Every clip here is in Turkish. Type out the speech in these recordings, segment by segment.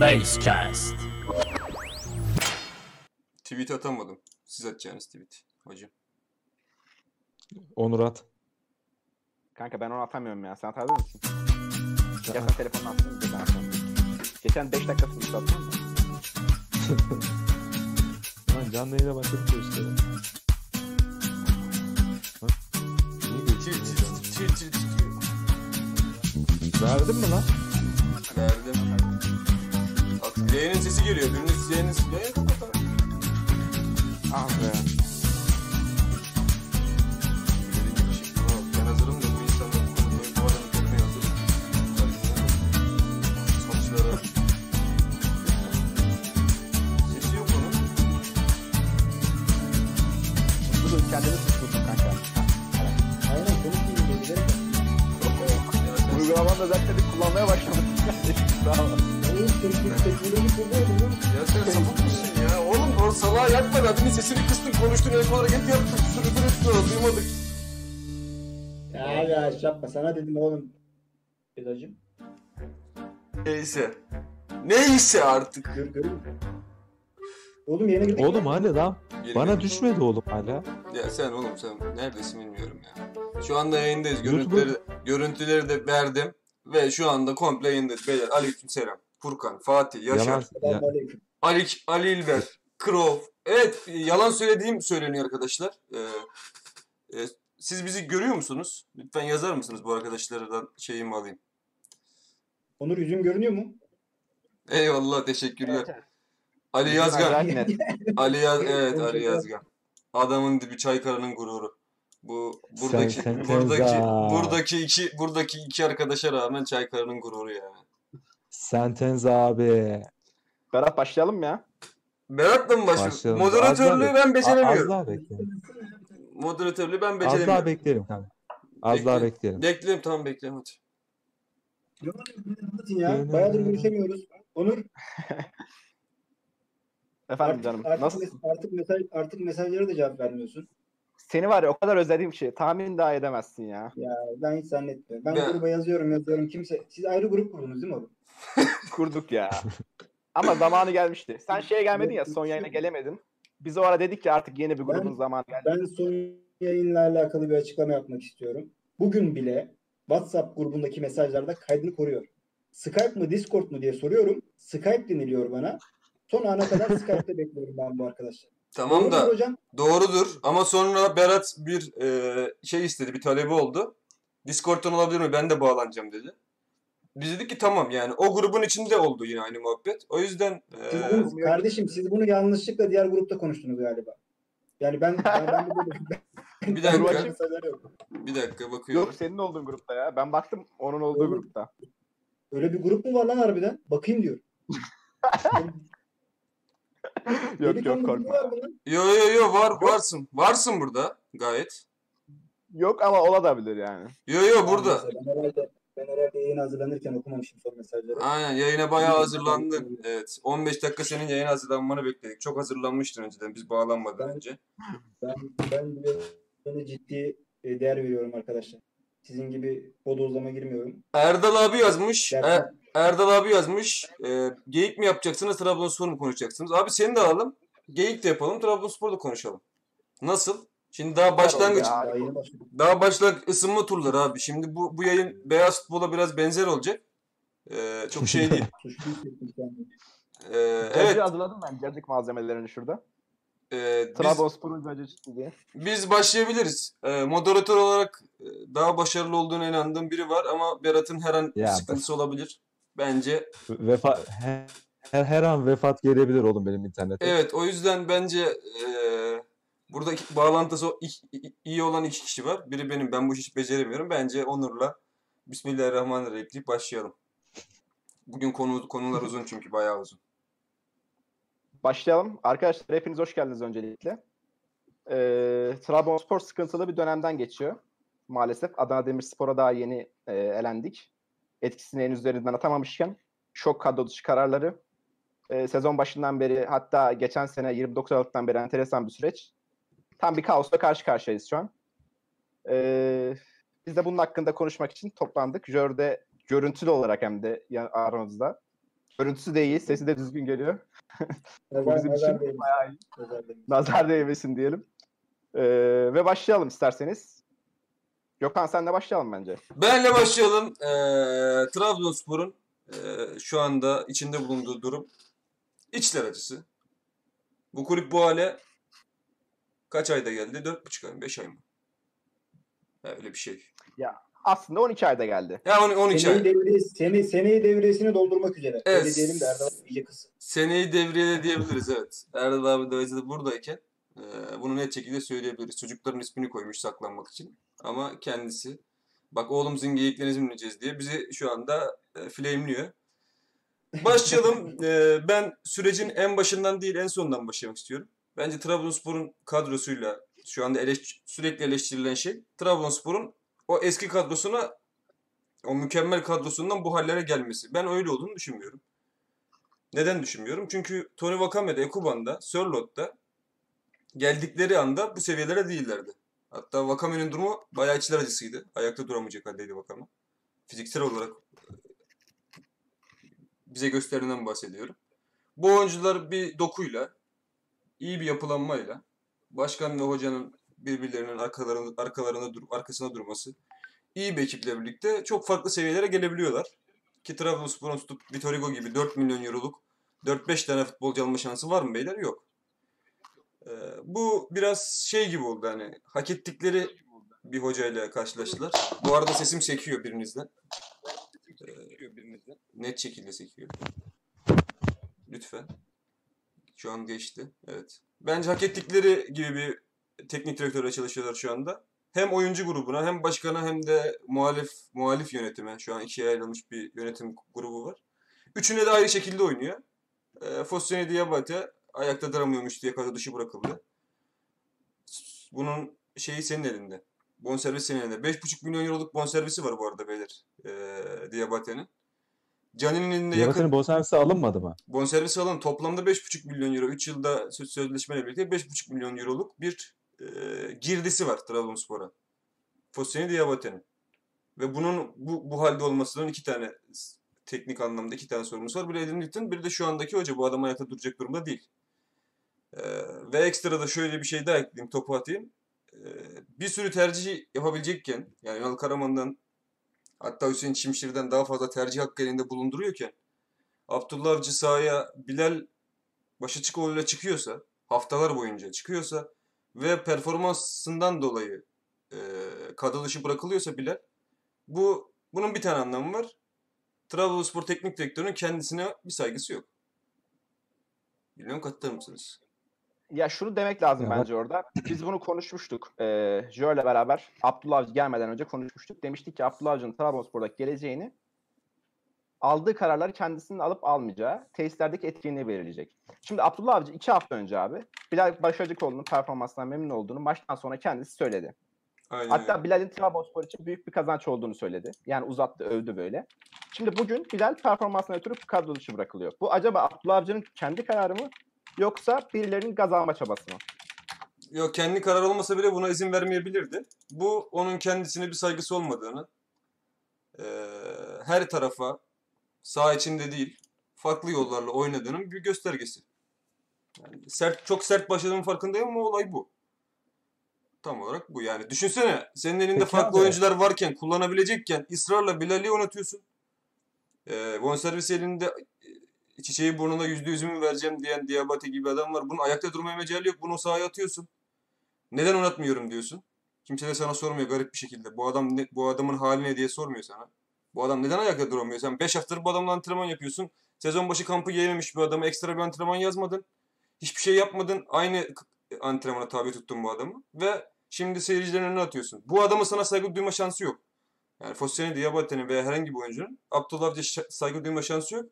Basecast. Tweet atamadım. Siz atacağınız tweet hocam. Onur at. Kanka ben onu atamıyorum ya. Sen atabilir misin? Ya sen. Ben atarım. Geçen 5 dakika sonra attın mı? Lan canlı yayına başladık ya işte. Ha? Niye Tweet, geçiyor? tweet, tweet, tweet. Verdin mi lan? Verdim. Yayının sesi geliyor. Biriniz yayının sesi. Yayını kapat abi. Ah be. Da adamın sesini kıstın konuştun el hareket yaptın. Sürüdür ettin duymadık. Ya ya yapma sana dedim oğlum. Pedacım. Neyse. Neyse artık. Gör görüyor musun? Oğlum yeni girdik. Oğlum hadi lan. Geri Bana gel. düşmedi oğlum hala. Ya sen oğlum sen neredesin bilmiyorum ya. Şu anda yayındayız. Görüntüleri, görüntüleri de verdim. Ve şu anda komple yayındayız. Beyler aleykümselam. Furkan, Fatih, Yaşar, Yalan, ya. Ali, Ali İlber, Krov. Evet yalan söylediğim söyleniyor arkadaşlar. Ee, e, siz bizi görüyor musunuz? Lütfen yazar mısınız bu arkadaşlardan şeyimi alayım. Onur yüzüm görünüyor mu? Eyvallah teşekkürler. Evet, Ali. Yazgan. Ali Yaz evet Ali. Yazgan. Adamın dibi Çaykara'nın gururu. Bu buradaki sen buradaki buradaki iki buradaki iki arkadaşa rağmen Çaykara'nın gururu ya. Sentence abi. Berat başlayalım mı ya? Berat'la mı başlıyor? Başlayalım. Az Moderatörlüğü daha ben Az beceremiyorum. daha bekleyelim. Moderatörlüğü ben Az daha beceremiyorum. bekleyelim kanka. Az daha bekleyelim. Bekleyelim tamam bekleyelim hadi. Anlatın ya. Bayağıdır görüşemiyoruz. Onur Efendim artık, canım. artık, Nasıl? mes- artık, mesaj, artık mesajlara da cevap vermiyorsun. Seni var ya o kadar özlediğim şey. Tahmin daha edemezsin ya. Ya ben hiç zannetmiyorum. Ben Ya. gruba yazıyorum yazıyorum. Kimse siz ayrı grup kurdunuz değil mi oğlum? Kurduk ya. Ama zamanı gelmişti. Sen şeye gelmedin ya son yayına gelemedin. Biz o ara dedik ki artık yeni bir grubun Ben- zamanı geldi. Ben son yayınla alakalı bir açıklama yapmak istiyorum. Bugün bile WhatsApp grubundaki mesajlarda kaydını koruyor. Skype mı Discord mu diye soruyorum. Skype deniliyor bana. Son ana kadar Skype'te bekliyorum ben bu arkadaşlar. Tamam Doğru da hocam? doğrudur ama sonra Berat bir e, şey istedi bir talebi oldu. Discord'dan olabilir mi? Ben de bağlanacağım dedi. Biz dedik ki tamam yani o grubun içinde oldu yine aynı muhabbet. O yüzden Siz e, bunu- kardeşim siz bunu yanlışlıkla diğer grupta konuştunuz galiba. Yani ben ben, ben, Bir dakika. yok. bir dakika bakıyorum. Yok senin olduğun grupta ya. Ben baktım onun olduğu Oğlum. grupta. Öyle bir grup mu var lan harbiden? Bakayım diyor. Yok yok korkma. Yo yo yo var varsın. Varsın burada gayet. Yok ama olabilir yani. Yo yo burada. Ben herhalde, ben herhalde yayın hazırlanırken okumamışım son mesajları. Aynen yayına bayağı hazırlandın. Evet. 15 dakika senin yayın hazırlanmanı bekledik. Çok hazırlanmıştın önceden biz bağlanmadan Ben- önce. Ben ben ciddi e, değer veriyorum arkadaşlar. Sizin gibi bodozlama girmiyorum. Erdal abi yazmış. Er- Erdal abi yazmış. E, geyik mi yapacaksınız, Trabzonspor mu konuşacaksınız? Abi seni de alalım. Geyik de yapalım, Trabzonspor da konuşalım. Nasıl? Şimdi daha başlangıç daha başlangıç ısınma turları abi. Şimdi bu bu yayın beyaz futbola biraz benzer olacak. E, çok şey değil. Suçlu hissettim kendimi. E, Evet. hazırladım ben. Cacık malzemelerini şurada. e, biz, Trabzonspor'un diye. biz başlayabiliriz. E, moderatör olarak e, daha başarılı olduğuna inandığım biri var ama Berat'ın her an Ya, sıkıntısı olabilir. Bence Vefa her, her, her an vefat gelebilir oğlum benim internete. Evet o yüzden bence eee burada iki- bağlantısı iyi olan iki kişi var. Biri benim ben bu işi beceremiyorum. Bence Onur'la Bismillahirrahmanirrahim deyip başlayalım. Bugün konu konular uzun çünkü bayağı uzun. Başlayalım. Arkadaşlar hepiniz hoş geldiniz öncelikle. Ee, Trabzonspor sıkıntılı bir dönemden geçiyor. Maalesef Adana Demirspor'a daha yeni e, elendik. Etkisini henüz üzerinden atamamışken şok kadro dışı kararları e, sezon başından beri hatta geçen sene 29 Aralık'tan beri enteresan bir süreç. Tam bir kaosla karşı karşıyayız şu an. Ee, biz de bunun hakkında konuşmak için toplandık. Jör'de görüntülü olarak hem de aramızda Görüntüsü de iyi, sesi de düzgün geliyor. Nazar, bizim nazar için değmesin. bayağı iyi. Nazar değmesin. Nazar değmesin diyelim. Ee, ve başlayalım isterseniz. Gökhan senle başlayalım bence. Benle başlayalım. Ee, Trabzonspor'un ee, şu anda içinde bulunduğu durum içler acısı. Bu kulüp bu hale kaç ayda geldi? Dört buçuk ay mı? Beş ay mı? Ya öyle bir şey. Aslında 12 ayda geldi. Ya on- 12 Seneyi, ay. devre, sene, seneyi devresini doldurmak üzere. Evet. Öyle diyelim de Erdal iyice kızsın. Seneyi devriyede diyebiliriz evet. Erdal abi de buradayken e, bunu net şekilde söyleyebiliriz. Çocukların ismini koymuş saklanmak için. Ama kendisi bak oğlum sizin geyiklerinizi dinleyeceğiz diye bizi şu anda e, flame'liyor. Başlayalım. E, ben sürecin en başından değil en sondan başlamak istiyorum. Bence Trabzonspor'un kadrosuyla şu anda eleş- sürekli eleştirilen şey Trabzonspor'un o eski kadrosuna o mükemmel kadrosundan bu hallere gelmesi. Ben öyle olduğunu düşünmüyorum. Neden düşünmüyorum? Çünkü Tony Wakame'de, Ekuban'da, Sörlot'ta geldikleri anda bu seviyelere değillerdi. Hatta Wakame'nin durumu bayağı içler acısıydı. Ayakta duramayacak haldeydi Wakame. Fiziksel olarak e, bize gösterilen bahsediyorum. Bu oyuncular bir dokuyla, iyi bir yapılanmayla, başkan ve hocanın birbirlerinin arkalarında, arkalarında dur, arkasına durması, iyi bir ekiple birlikte çok farklı seviyelere gelebiliyorlar. Ki Trabzonspor'un tutup Vitor Hugo gibi 4 milyon euroluk 4-5 tane futbolcu alma şansı var mı beyler? Yok. Ee, bu biraz şey gibi oldu hani hak ettikleri bir hocayla karşılaştılar. Bu arada sesim sekiyor birinizden. Ee, net şekilde sekiyor. Lütfen. Şu an geçti. Evet. Bence hak ettikleri gibi bir teknik direktörle çalışıyorlar şu anda. Hem oyuncu grubuna hem başkana hem de muhalif muhalif yönetime şu an ikiye ayrılmış bir yönetim grubu var. Üçüne de ayrı şekilde oynuyor. E, Fosseni Diabate ayakta duramıyormuş diye kadro dışı bırakıldı. Bunun şeyi senin elinde. Bonservis senin elinde. 5,5 milyon euroluk bonservisi var bu arada beyler. E, Diabate'nin. Cani'nin elinde yakın Diabet'in bonservisi alınmadı mı? bonservis alan toplamda 5,5 milyon euro 3 yılda söz sözleşmeyle birlikte 5,5 milyon euroluk bir e, girdisi var Trabzonspor'a. Fosseni Diabate'nin. Ve bunun bu, bu halde olmasının iki tane teknik anlamda iki tane sorumlusu var. Biri Edin Newton, biri de şu andaki hoca. Bu adam ayakta duracak durumda değil. E, ve ekstra da şöyle bir şey daha ekleyeyim, topu atayım. E, bir sürü tercih yapabilecekken, yani Ünal Karaman'dan hatta Hüseyin Çimşir'den daha fazla tercih hakkı elinde bulunduruyorken Abdullah Avcı sahaya Bilal Başıçıkoğlu'yla çıkıyorsa, haftalar boyunca çıkıyorsa ve performansından dolayı e, kadro bırakılıyorsa Bilal, bu bunun bir tane anlamı var. Trabzonspor Teknik Direktörü'nün kendisine bir saygısı yok. Bilmiyorum katılır mısınız? Ya şunu demek lazım bence orada. Biz bunu konuşmuştuk. Ee, Joe ile beraber Abdullah Avcı gelmeden önce konuşmuştuk. Demiştik ki Abdullah Avcı'nın Trabzonspor'daki geleceğini aldığı kararları kendisinin alıp almayacağı, tesislerdeki etkinliğe belirleyecek. Şimdi Abdullah Avcı iki hafta önce abi Bilal Başarıcıoğlu'nun performansından memnun olduğunu maçtan sonra kendisi söyledi. Aynen Hatta. Bilal'in Trabzonspor için büyük bir kazanç olduğunu söyledi. Yani uzattı, övdü böyle. Şimdi bugün Bilal performansına ötürü kadro dışı bırakılıyor. Bu acaba Abdullah Avcı'nın kendi kararı mı yoksa birilerinin gaz alma çabası mı? Yok kendi karar olmasa bile buna izin vermeyebilirdi. Bu onun kendisine bir saygısı olmadığını, eee, her tarafa sağ içinde değil, farklı yollarla oynadığının bir göstergesi. Yani sert, çok sert başladığımın farkındayım ama olay bu. Tam olarak bu yani. Düşünsene senin elinde Peki farklı abi. oyuncular varken, kullanabilecekken ısrarla Bilal'i oynatıyorsun. Eee bonservis elinde e, çiçeği burnunda yüzde yüzümü vereceğim diyen Diabate gibi adam var. Bunun ayakta durmaya mecali yok. Bunu sahaya atıyorsun. Neden oynatmıyorum diyorsun. Kimse de sana sormuyor garip bir şekilde. Bu adam ne, bu adamın hali ne diye sormuyor sana. Bu adam neden ayakta duramıyor? Sen 5 haftadır bu adamla antrenman yapıyorsun. Sezon başı kampı giyememiş bir adama ekstra bir antrenman yazmadın. Hiçbir şey yapmadın. Aynı antrenmana tabi tuttun bu adamı. Ve şimdi seyircilerin önüne atıyorsun. Bu adamın sana saygı duyma şansı yok. Yani Fosseni, Diabate'nin veya herhangi bir oyuncunun Abdullah saygı duyma şansı yok.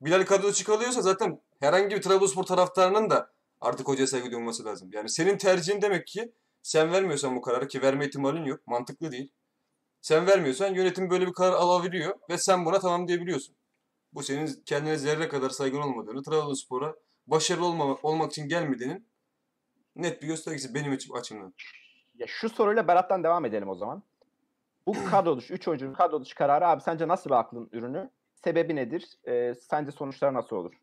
Bilal kadro çıkarılıyorsa zaten herhangi bir Trabzonspor taraftarının da artık hocaya saygı duyması lazım. Yani senin tercihin demek ki sen vermiyorsan bu kararı ki verme ihtimalin yok. Mantıklı değil. Sen vermiyorsan yönetim böyle bir karar alabiliyor ve sen buna tamam diyebiliyorsun. Bu senin kendine zerre kadar saygın olmadığını, Trabzonspor'a başarılı olma, olmak için gelmediğinin net bir göstergesi benim için açımdan. Ya şu soruyla Berat'tan devam edelim o zaman. Bu kadro dışı, 3 oyuncunun kadro dışı kararı abi sence nasıl bir aklın ürünü? Sebebi nedir? Ee, sence sonuçlar nasıl olur?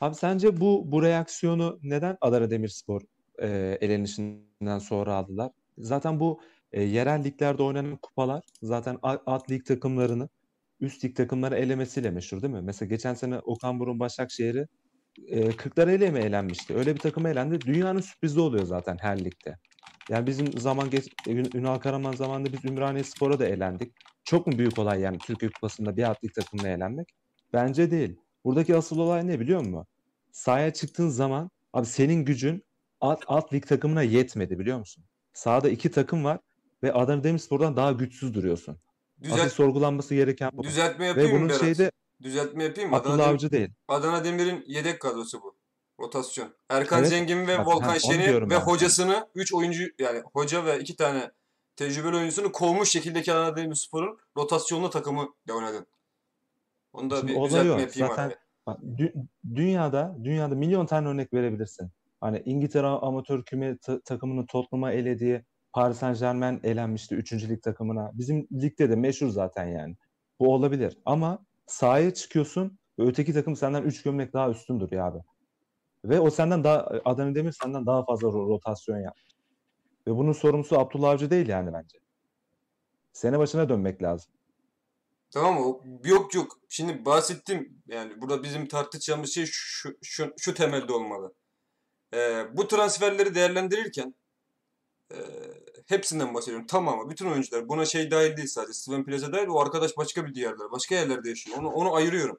Abi sence bu bu reaksiyonu neden Adana Demirspor e, elenişinden sonra aldılar? Zaten bu e, yerel liglerde oynanan kupalar zaten alt lig takımlarını üst lig takımları elemesiyle meşhur değil mi? Mesela geçen sene Okan Burun Başakşehir'i e, Kırklareli mi elenmişti? Öyle bir takıma elendi. Dünyanın sürprizi oluyor zaten her ligde. Yani bizim zaman geç Ün- Ünal Karaman zamanında biz Ümraniye Spor'a da elendik. Çok mu büyük olay yani Türkiye Kupası'nda bir alt lig takımına elenmek? Bence değil. Buradaki asıl olay ne biliyor musun? Sahaya çıktığın zaman abi senin gücün alt, alt lig takımına yetmedi biliyor musun? Sahada iki takım var ve Adana Demirspor'dan daha güçsüz duruyorsun. Asıl Düzelt, sorgulanması gereken bu. düzeltme Ve yapayım mı bunun Berat? şeyde Düzeltme yapayım mı? Adana, Abdullah Dem- Avcı değil. Adana Demir'in yedek kadrosu bu. Rotasyon. Erkan Evet. Zengin ve Bak, Volkan Şen'i ve ben. hocasını 3 oyuncu yani hoca ve 2 tane tecrübeli oyuncusunu kovmuş şekildeki Adana Demirspor'un rotasyonlu takımı ile oynadın. Onu da Şimdi bir düzeltme o. yapayım Zaten. Bak, dü- dünyada dünyada milyon tane örnek verebilirsin. Hani İngiltere amatör küme ta- takımını Tottenham'a elediği Paris Saint-Germain elenmişti 3. lig takımına. Bizim ligde de meşhur zaten yani. Bu olabilir. Ama sahaya çıkıyorsun ve öteki takım senden 3 gömlek daha üstündür ya abi. Ve o senden daha Adana Demir senden daha fazla ro- rotasyon yap. Ve bunun sorumlusu Abdullah Avcı değil yani bence. Sene başına dönmek lazım. Tamam? O- Yok yok. Şimdi bahsettim. Yani burada bizim tartışacağımız şey şu, şu, şu temelde olmalı. Ee, bu transferleri değerlendirirken e, hepsinden bahsediyorum. Tamamı. Bütün oyuncular. Buna şey dahil değil sadece. Steven Plaza dahil. O arkadaş başka bir diyarlar. Başka yerlerde yaşıyor. Onu, onu ayırıyorum.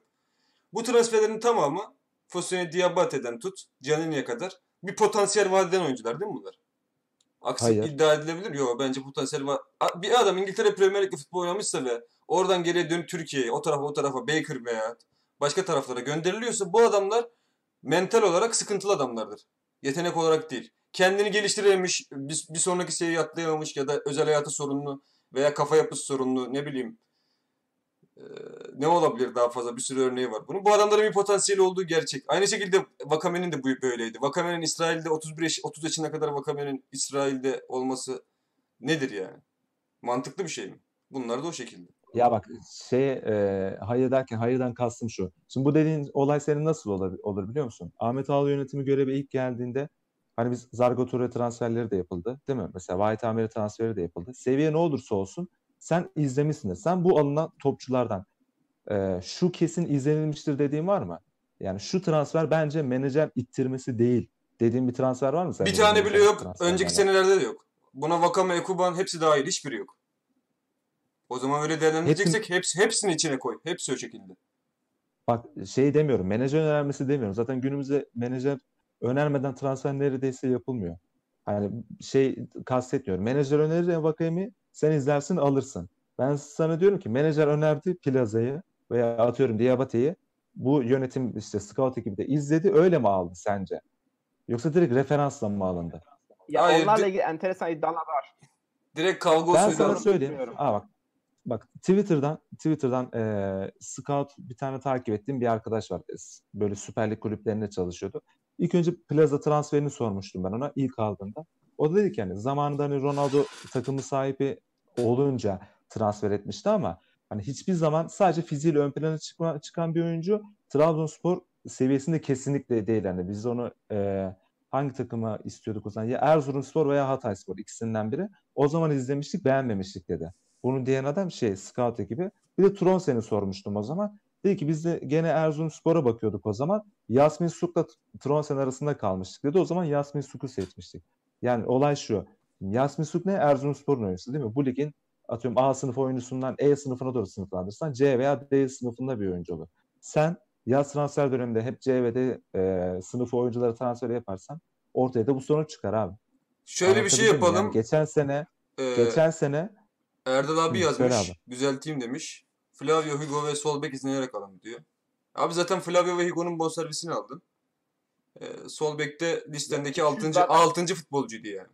Bu transferlerin tamamı Fosene Diabate'den tut. Canini'ye kadar bir potansiyel vaat eden oyuncular değil mi bunlar? Aksi Hayır. iddia edilebilir. Yok bence potansiyel var. Bir adam İngiltere Premier Lig'de futbol oynamışsa ve oradan geriye dönüp Türkiye'ye, o tarafa o tarafa Baker veya başka taraflara gönderiliyorsa bu adamlar mental olarak sıkıntılı adamlardır. Yetenek olarak değil. Kendini geliştirememiş, bir, bir sonraki seviyeyi atlayamamış ya da özel hayatı sorunlu veya kafa yapısı sorunlu ne bileyim ne olabilir daha fazla bir sürü örneği var bunun. Bu adamların bir potansiyeli olduğu gerçek. Aynı şekilde Vakame'nin de bu böyleydi. Vakame'nin İsrail'de 31 yaş, 30 yaşına kadar Vakame'nin İsrail'de olması nedir yani? Mantıklı bir şey mi? Bunlar da o şekilde. Ya bak şey e, hayır derken hayırdan kastım şu. Şimdi bu dediğin olay senin nasıl olur, olur biliyor musun? Ahmet Ağalı yönetimi göreve ilk geldiğinde hani biz Zargo Toure transferleri de yapıldı değil mi? Mesela Vahit Amiri transferi de yapıldı. Seviye ne olursa olsun sen izlemişsindir. Sen bu alınan topçulardan e, şu kesin izlenilmiştir dediğin var mı? Yani şu transfer bence menajer ittirmesi değil dediğin bir transfer var mı? senin bir tane bile yok. Önceki senelerde de yok. Buna Vakame, Ekuban hepsi dahil. Hiçbiri yok. O zaman öyle değerlendireceksek hepsi, hepsini içine koy. Hepsi o şekilde. Bak şey demiyorum, menajer önermesi demiyorum. Zaten günümüzde menajer önermeden transfer neredeyse yapılmıyor. Hani şey kastetmiyorum. Menajer önerir ya Vakayemi, sen izlersin alırsın. Ben sana diyorum ki menajer önerdi Plaza'yı veya atıyorum Diabate'yi. Bu yönetim işte scout ekibi de izledi öyle mi aldı sence? Yoksa direkt referansla mı alındı? Ya Hayır, onlarla ilgili enteresan iddialar var. Direkt kavga Ben sana söyleyeyim. Aa bak. Bak Twitter'dan Twitter'dan eee, scout bir tane takip ettiğim bir arkadaş var. Böyle Süper Lig kulüplerinde çalışıyordu. İlk önce Plaza transferini sormuştum ben ona ilk aldığında. O da dedi ki hani zamanında hani Ronaldo takımı sahibi olunca transfer etmişti ama hani hiçbir zaman sadece fiziğiyle ön plana çıkma, çıkan bir oyuncu Trabzonspor seviyesinde kesinlikle değil. Yani biz onu eee, hangi takıma istiyorduk o zaman? Ya Erzurumspor veya Hatayspor ikisinden biri. O zaman izlemiştik beğenmemiştik dedi. Bunu diyen adam şey scout ekibi. Bir de Tronsen'i sormuştum o zaman. Dedi ki biz de gene Erzurumspor'a bakıyorduk o zaman. Yasmin Suk'la Tronsen arasında kalmıştık dedi. O zaman Yasmin Suk'u seçmiştik. Yani olay şu. Yasmin Suk ne? Erzurumspor'un oyuncusu değil mi? Bu ligin atıyorum A sınıf oyuncusundan E sınıfına doğru sınıflandırırsan C veya D sınıfında bir oyuncu olur. Sen yaz transfer döneminde hep C ve D e, sınıfı oyuncuları transfer yaparsan ortaya da bu sonuç çıkar abi. Şöyle bir şey yapalım. Yani geçen sene Ee, geçen sene Erdal abi Hı, yazmış. abi. Düzelteyim demiş. Flavio, Hugo ve sol bek izleyerek alın diyor. Abi zaten Flavio ve Hugo'nun bonservisini aldın. Ee, sol bekte listendeki Ya, 6. zaten- 6. futbolcuydu yani.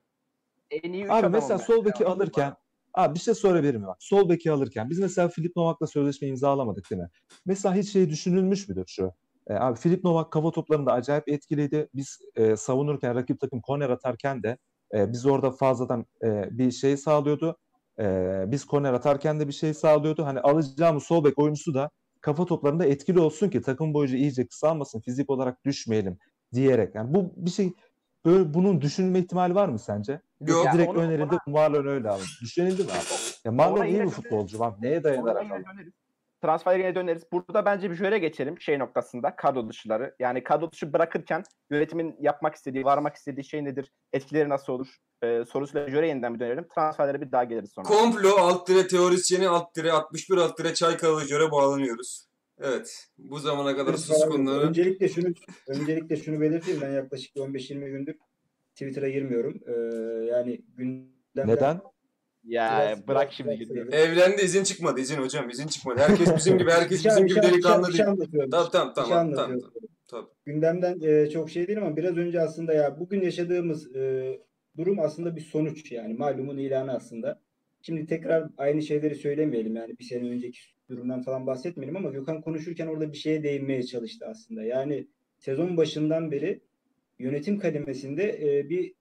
En iyi üç Abi adam mesela sol beki alırken abi bir şey sorabilir miyim bak? Sol beki alırken biz mesela Filip Novak'la sözleşme imzalamadık değil mi? Mesela hiç şey düşünülmüş müdür şu? E, abi Filip Novak kafa toplarında acayip etkiliydi. Biz e, savunurken rakip takım korner atarken de e, biz orada fazladan e, bir şey sağlıyordu. E, biz korner atarken de bir şey sağlıyordu. Hani alacağımız sol bek oyuncusu da kafa toplarında etkili olsun ki takım boyunca iyice kısalmasın, fizik olarak düşmeyelim diyerek. Yani bu bir şey böyle bunun düşünülme ihtimali var mı sence? Yok. Ya Direkt onu- önerinde ona- Marlon öyle alın. Düşünildi mi abi? Ya Marlon Ona iyi yine bir futbolcu. Bak neye Ona dayanarak yine döneriz. Transfer yine döneriz. Burada bence bir jöre geçelim şey noktasında kadro dışıları. Yani kadro dışı bırakırken yönetimin yapmak istediği, varmak istediği şey nedir? Etkileri nasıl olur? Ee, sorusuyla jöre yeniden bir dönelim. Transferlere bir daha geliriz sonra. Komplo alt dire teorisyeni alt dire 61 alt dire Çaykalı göre bağlanıyoruz. Evet. Bu zamana kadar sus Lütfen abi, konuları. Öncelikle şunu öncelikle şunu belirteyim. Ben yaklaşık 15-20 gündür Twitter'a girmiyorum. Ee, yani gündemden Neden? ya Biraz- bırak şimdi gidiyor. Evlendi izin çıkmadı izin hocam izin çıkmadı. Herkes bizim gibi herkes şey- bizim bir gibi şey- delikanlı şey değil. Tamam tamam şey tamam tamam. tamam. Gündemden e, çok şey değil ama biraz önce aslında ya bugün yaşadığımız e, durum aslında bir sonuç yani malumun ilanı aslında. Şimdi tekrar aynı şeyleri söylemeyelim yani bir sene önceki durumdan falan bahsetmeyelim ama Gökhan konuşurken orada bir şeye değinmeye çalıştı aslında. Yani sezon başından beri yönetim kademesinde e, bir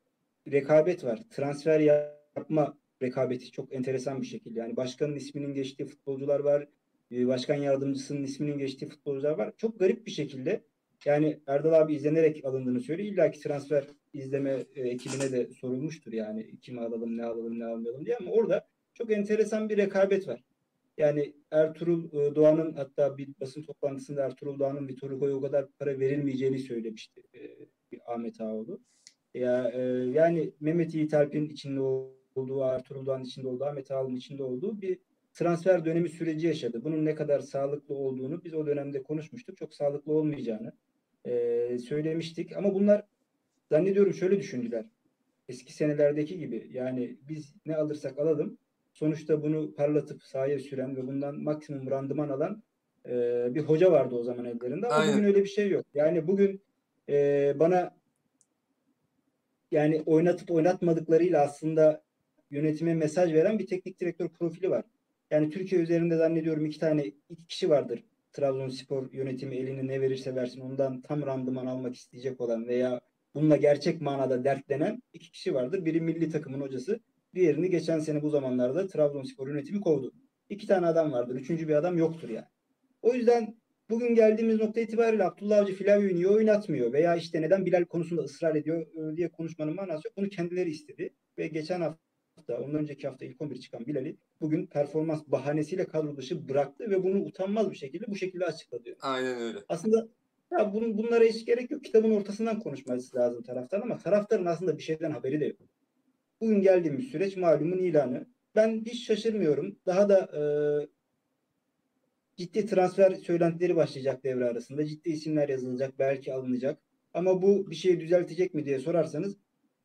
rekabet var. Transfer yapma rekabeti çok enteresan bir şekilde. Yani başkanın isminin geçtiği futbolcular var. e, Başkan yardımcısının isminin geçtiği futbolcular var. Çok garip bir şekilde yani Erdal abi izlenerek alındığını söylüyor. İlla ki transfer izleme e, ekibine de sorulmuştur yani kimi alalım ne alalım ne almayalım diye ama orada çok enteresan bir rekabet var. Yani Ertuğrul e, Doğan'ın hatta bir basın toplantısında Ertuğrul Doğan'ın Vitor Hugo'ya o kadar para verilmeyeceğini söylemişti e, Ahmet Ağoğlu. Ya, e, yani Mehmet Yiğit Alp'in içinde olduğu, Ertuğrul Doğan'ın içinde olduğu, Ahmet Ağoğlu'nun içinde olduğu bir transfer dönemi süreci yaşadı. Bunun ne kadar sağlıklı olduğunu biz o dönemde konuşmuştuk. Çok sağlıklı olmayacağını söylemiştik. Ama bunlar zannediyorum şöyle düşündüler. Eski senelerdeki gibi yani biz ne alırsak alalım sonuçta bunu parlatıp sahaya süren ve bundan maksimum randıman alan e, bir hoca vardı o zaman ellerinde. Ama Aynen. bugün öyle bir şey yok. Yani bugün e, bana yani oynatıp oynatmadıklarıyla aslında yönetime mesaj veren bir teknik direktör profili var. Yani Türkiye üzerinde zannediyorum iki tane iki kişi vardır. Trabzonspor yönetimi eline ne verirse versin ondan tam randıman almak isteyecek olan veya bununla gerçek manada dertlenen iki kişi vardır. Biri milli takımın hocası, diğerini geçen sene bu zamanlarda Trabzonspor yönetimi kovdu. İki tane adam vardır. Üçüncü bir adam yoktur yani. O yüzden bugün geldiğimiz nokta itibariyle Abdullah Avcı Flavio'yu niye oynatmıyor veya işte neden Bilal konusunda ısrar ediyor e, diye konuşmanın manası yok. Bunu kendileri istedi ve geçen hafta, ondan önceki hafta ilk 11 çıkan Bilal'i bugün performans bahanesiyle kadro dışı bıraktı ve bunu utanmaz bir şekilde bu şekilde açıkladı. Aynen öyle. Aslında ya bunun, bunlara hiç gerek yok. Kitabın ortasından konuşması lazım taraftar ama taraftarın aslında bir şeyden haberi de yok. Bugün geldiğimiz süreç malumun ilanı. Ben hiç şaşırmıyorum. Daha da e, ciddi transfer söylentileri başlayacak devre arasında. Ciddi isimler yazılacak, belki alınacak. Ama bu bir şeyi düzeltecek mi diye sorarsanız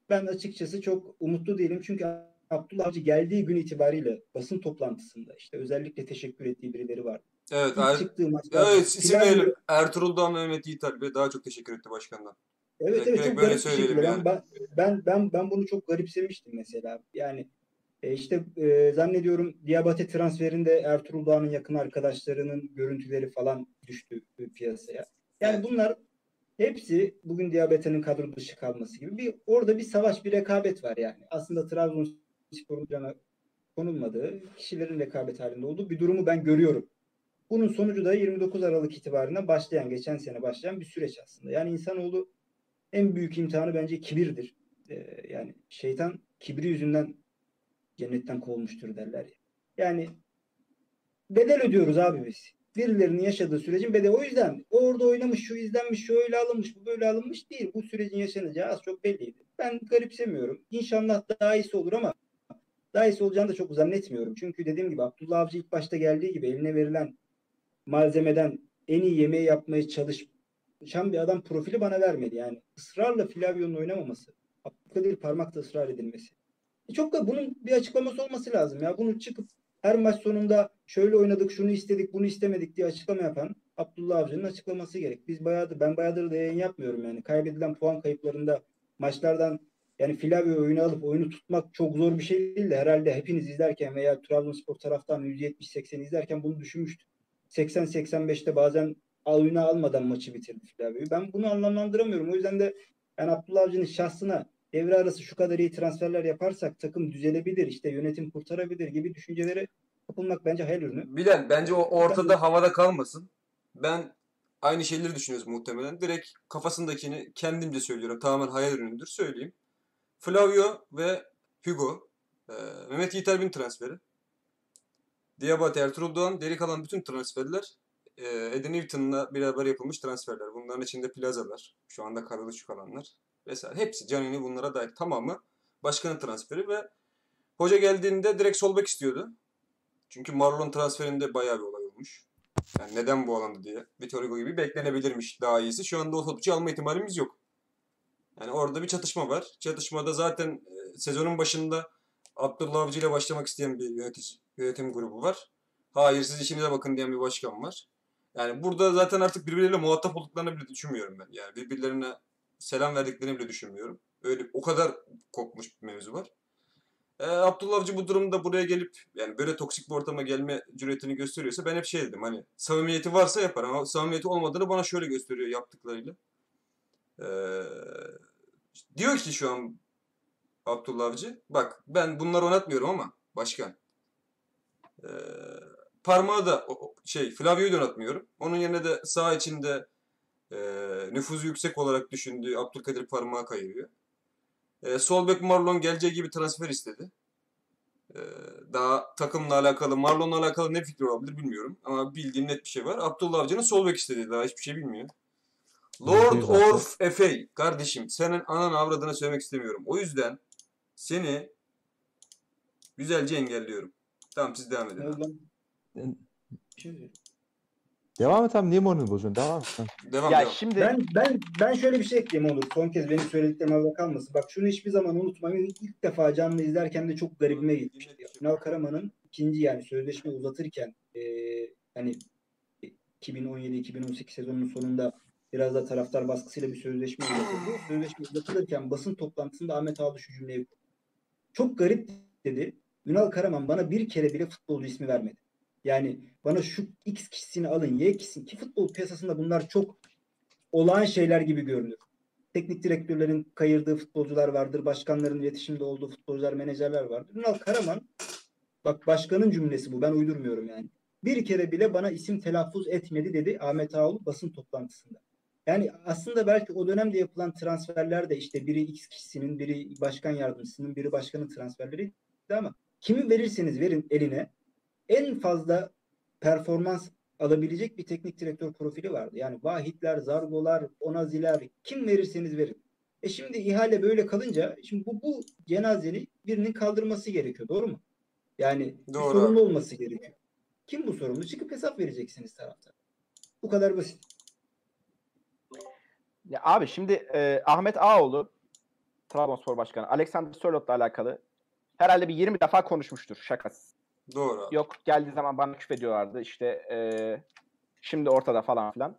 ben açıkçası çok umutlu değilim. Çünkü Abdullah Avcı geldiği gün itibariyle basın toplantısında işte özellikle teşekkür ettiği birileri var. Evet. İlk Er... çıktığı maçlarda Evet isim verelim. Ertuğrul ve Mehmet Yiğit Alp'e daha çok teşekkür etti başkandan. Evet evet çok garip bir şekilde. yani. Ben, ben ben ben bunu çok garipsemiştim mesela. Yani e, işte e, zannediyorum Diabate transferinde Ertuğrul Doğan'ın yakın arkadaşlarının görüntüleri falan düştü e, piyasaya. Yani Evet. bunlar hepsi bugün Diabate'nin kadro dışı kalması gibi bir orada bir savaş, bir rekabet var yani. Aslında Trabzonspor'un cana konulmadığı, kişilerin rekabet halinde olduğu bir durumu ben görüyorum. Bunun sonucu da 29 Aralık itibariyle başlayan, geçen sene başlayan bir süreç aslında. Yani insanoğlu en büyük imtihanı bence kibirdir. Ee, yani şeytan kibri yüzünden cennetten kovulmuştur derler ya. Yani bedel ödüyoruz abi biz. Birilerinin yaşadığı sürecin bedeli. O yüzden orada oynamış, şu izlenmiş, şu öyle alınmış, bu böyle alınmış değil. Bu sürecin yaşanacağı az çok belliydi. Ben garipsemiyorum. İnşallah daha iyisi olur ama daha iyisi olacağını da çok zannetmiyorum. Çünkü dediğim gibi Abdullah Avcı ilk başta geldiği gibi eline verilen malzemeden en iyi yemeği yapmaya çalışan bir adam profili bana vermedi. Yani ısrarla Flavio'nun oynamaması, Abdülkadir parmakta ısrar edilmesi. E çok da bunun bir açıklaması olması lazım ya. Bunu çıkıp her maç sonunda şöyle oynadık, şunu istedik, bunu istemedik diye açıklama yapan Abdullah Avcı'nın açıklaması gerek. Biz bayağıdır, ben bayağıdır da yayın yapmıyorum yani. Kaybedilen puan kayıplarında maçlardan yani Flavio oyunu alıp oyunu tutmak çok zor bir şey değil de herhalde hepiniz izlerken veya Trabzonspor taraftan 170-80 izlerken bunu düşünmüştük. 80-85'te bazen oyuna almadan maçı bitirdi Flavio'yu. Ben bunu anlamlandıramıyorum. O yüzden de ben Abdullah Avcı'nın şahsına devre arası şu kadar iyi transferler yaparsak takım düzelebilir, işte yönetim kurtarabilir gibi düşüncelere kapılmak bence hayal ürünü. Bilal bence o ortada havada kalmasın. ben aynı şeyleri düşünüyoruz muhtemelen. Direkt kafasındakini kendimce söylüyorum. Tamamen hayal ürünüdür. Söyleyeyim. Flavio ve Hugo. Ee, Mehmet Yiğit Erbil transferi. Diabate, Ertuğrul Doğan, geri kalan bütün transferler e, Eddie Newton'la beraber yapılmış transferler. Bunların içinde plazalar, şu anda kadro şu kalanlar vesaire. Hepsi Canini bunlara dair tamamı başkanın transferi ve hoca geldiğinde direkt sol bek istiyordu. Çünkü Marlon transferinde bayağı bir olay olmuş. Yani neden bu alanda diye. Vitor Hugo gibi beklenebilirmiş daha iyisi. Şu anda o topçu alma ihtimalimiz yok. Yani orada bir çatışma var. Çatışmada zaten e, sezonun başında Abdullah Avcı ile başlamak isteyen bir yönetici, yönetim grubu var. Hayır siz işinize bakın diyen bir başkan var. Yani burada zaten artık birbirleriyle muhatap olduklarını bile düşünmüyorum ben. Yani birbirlerine selam verdiklerini bile düşünmüyorum. Öyle o kadar kopmuş bir mevzu var. Ee, Abdullah Avcı bu durumda buraya gelip yani böyle toksik bir ortama gelme cüretini gösteriyorsa ben hep şey dedim hani samimiyeti varsa yapar ama samimiyeti olmadığını bana şöyle gösteriyor yaptıklarıyla. Ee, diyor ki şu an Abdullah Avcı bak ben bunları oynatmıyorum ama başkan. Ee, parmağı da şey Flavio'yu da oynatmıyorum. Onun yerine de sağ içinde e, nüfuzu yüksek olarak düşündüğü Abdülkadir parmağı kayırıyor. E, sol bek Marlon geleceği gibi transfer istedi. E, daha takımla alakalı, Marlon'la alakalı ne fikri olabilir bilmiyorum. Ama bildiğim net bir şey var. Abdullah Avcı'nın sol bek istediği daha hiçbir şey bilmiyor. Lord. Orf Efe kardeşim senin anan avradına söylemek istemiyorum. O yüzden seni güzelce engelliyorum. Tamam siz devam edin. Ne abi. Bir şey. Devam et abi niye moralini bozuyorsun? Devam et. Devam Ya devam. şimdi Ben ben ben şöyle bir şey ekleyeyim olur. Son kez benim söylediklerim arada kalmasın. Bak şunu hiçbir zaman unutmayın. İlk defa canlı izlerken de çok garibime gitmişti. Ünal Karaman'ın ikinci yani sözleşme uzatırken e, hani 2017-2018 sezonunun sonunda biraz da taraftar baskısıyla bir sözleşme uzatıldı. Sözleşme uzatılırken basın toplantısında Ahmet Ağlı şu cümleyi. Çok garip dedi. Ünal Karaman bana bir kere bile futbolcu ismi vermedi. Yani bana şu X kişisini alın, Y kişisini ki futbol piyasasında bunlar çok olağan şeyler gibi görünür. Teknik direktörlerin kayırdığı futbolcular vardır, başkanların iletişimde olduğu futbolcular, menajerler vardır. Ünal Karaman, bak başkanın cümlesi bu, ben uydurmuyorum yani. Bir kere bile bana isim telaffuz etmedi dedi Ahmet Ağoğlu basın toplantısında. Yani aslında belki o dönemde yapılan transferler de işte biri X kişisinin, biri başkan yardımcısının, biri başkanın transferleri ama kimi verirseniz verin eline en fazla performans alabilecek bir teknik direktör profili vardı. Yani Vahitler, Zargolar, Onaziler kim verirseniz verin. E şimdi ihale böyle kalınca şimdi bu, bu cenazeni birinin kaldırması gerekiyor. Doğru mu? Yani bir Doğru sorumlu olması gerekiyor. Kim bu sorumlu? Çıkıp hesap vereceksiniz taraftar. Bu kadar basit. Ya abi şimdi e, Ahmet Ağoğlu Trabzonspor Başkanı Alexander Sörlot'la alakalı herhalde bir 20 defa konuşmuştur şakasız. Doğru. Yok geldiği zaman bana küfrediyorlardı işte e, şimdi ortada falan filan.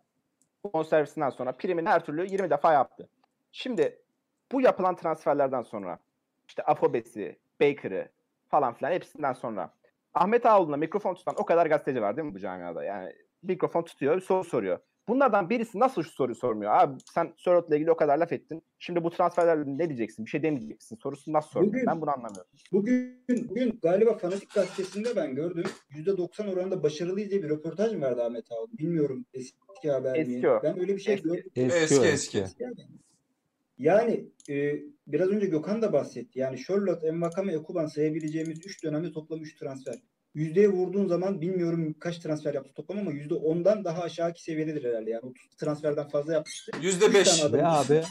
Bon servisinden sonra primini her türlü 20 defa yaptı. Şimdi bu yapılan transferlerden sonra işte Afobes'i, Baker'ı falan filan hepsinden sonra Ahmet Ağoğlu'na mikrofon tutan o kadar gazeteci var değil mi bu camiada? Yani mikrofon tutuyor, soru soruyor. Bunlardan birisi nasıl şu soruyu sormuyor? Abi sen Sörlot'la ilgili o kadar laf ettin. Şimdi bu transferlerle ne diyeceksin? Bir şey demeyeceksin. Sorusunu nasıl sormuyor? Bugün- Ben bunu anlamıyorum. Bugün, bugün galiba Fanatik Gazetesi'nde ben gördüm. %90 oranında başarılıyız diye bir röportaj mı verdi Ahmet Ağoğlu? Bilmiyorum eski haber mi? Eski o. Ben öyle bir şey Eski. gördüm. Eski, o, eski. Yani, yani e, biraz önce Gökhan da bahsetti. Yani Charlotte, Envakame, Ekuban sayabileceğimiz 3 dönemde toplam 3 transfer. Yüzdeye vurduğun zaman bilmiyorum kaç transfer yaptı toplam ama %10'dan daha aşağıki seviyededir herhalde. Yani 30 transferden fazla yapmıştı. Yüzde beş. abi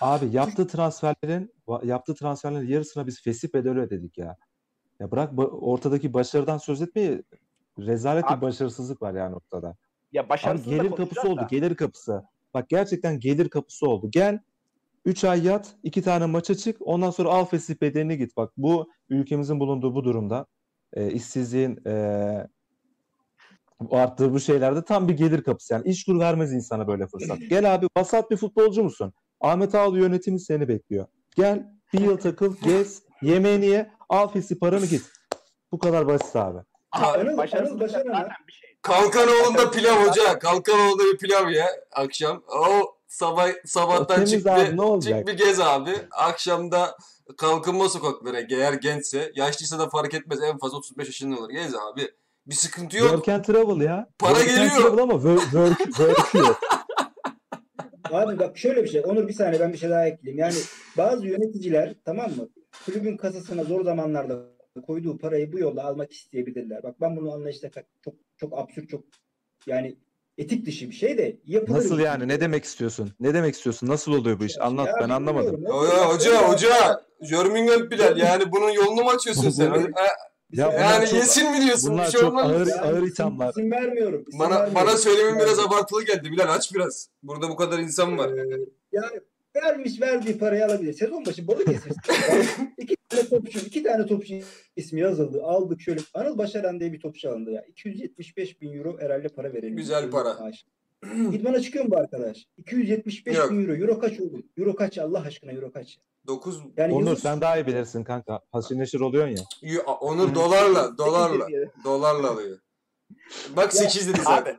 abi yaptığı transferlerin yaptığı transferlerin yarısına biz fesih bedeli ödedik ya. Ya bırak ortadaki başarıdan söz etmeyi rezalet bir Abi- başarısızlık var yani ortada. Ya Abi başarısız da gelir kapısı oldu. da. Gelir kapısı. Bak gerçekten gelir kapısı oldu. Gel 3 ay yat, 2 tane maça çık. Ondan sonra al fesih bedelini git. Bak bu ülkemizin bulunduğu bu durumda e, işsizliğin e, arttığı bu şeylerde tam bir gelir kapısı. Yani iş kur vermez insana böyle fırsat. Gel abi vasat bir futbolcu musun? Ahmet Ağaoğlu yönetimi seni bekliyor. Gel bir yıl takıl, gez, yemeğini ye, al fesih paranı git. Bu kadar basit abi. Başarısızlık Başaran ha. zaten bir şey. Kalkanoğlu'nda pilav hoca. Kalkanoğlu'nda bir pilav ya akşam. O sabah sabahtan çık bir, ne çık bir gez abi. Akşamda kalkınma sokaklara eğer gençse, yaşlıysa da fark etmez en fazla 35 yaşında olur. Gez abi. Bir sıkıntı yok. Work and travel ya. Para Work and geliyor. travel ama work, work, work yok. Abi bak şöyle bir şey. Onur bir saniye ben bir şey daha ekleyeyim. Yani bazı yöneticiler tamam mı? Kulübün kasasına zor zamanlarda koyduğu parayı bu yolla almak isteyebilirler. Bak ben bunu anlayışta çok çok absürt çok yani etik dışı bir şey de yapılır. Nasıl bir şey. yani? Ne demek istiyorsun? Ne demek istiyorsun? Nasıl oluyor bu iş? Anlat Ya ben anlamadım. bilmiyorum. Hoca hoca hoca. Jörmingen Bilal yani bunun yolunu mu açıyorsun sen? Ha, Ya yani çok- yesin mi diyorsun? bunlar bir şey çok olmaz ağır- Yani ağır ithamlar. isim vermiyorum. isim Bana vermiyorum. bana söylemin biraz Yani, abartılı geldi Bilal aç biraz. Burada bu kadar insan var. e, yani vermiş verdiği parayı alabilir. Sezon başı balık kesmiş. iki tane topçu, iki tane topçu ismi yazıldı. Aldık şöyle. Anıl Başaran diye bir topçu alındı ya. 275 bin euro herhalde para verelim. Güzel para. Maaş. İdmana çıkıyor mu bu arkadaş? 275 Yok. bin euro. Euro kaç oldu? Euro kaç Allah aşkına euro kaç? 9 Yani Onur euro- sen daha iyi bilirsin kanka. Haşır neşir oluyorsun ya. Onur dolarla dolarla dolarla alıyor. Bak Ya, 8 dedi zaten.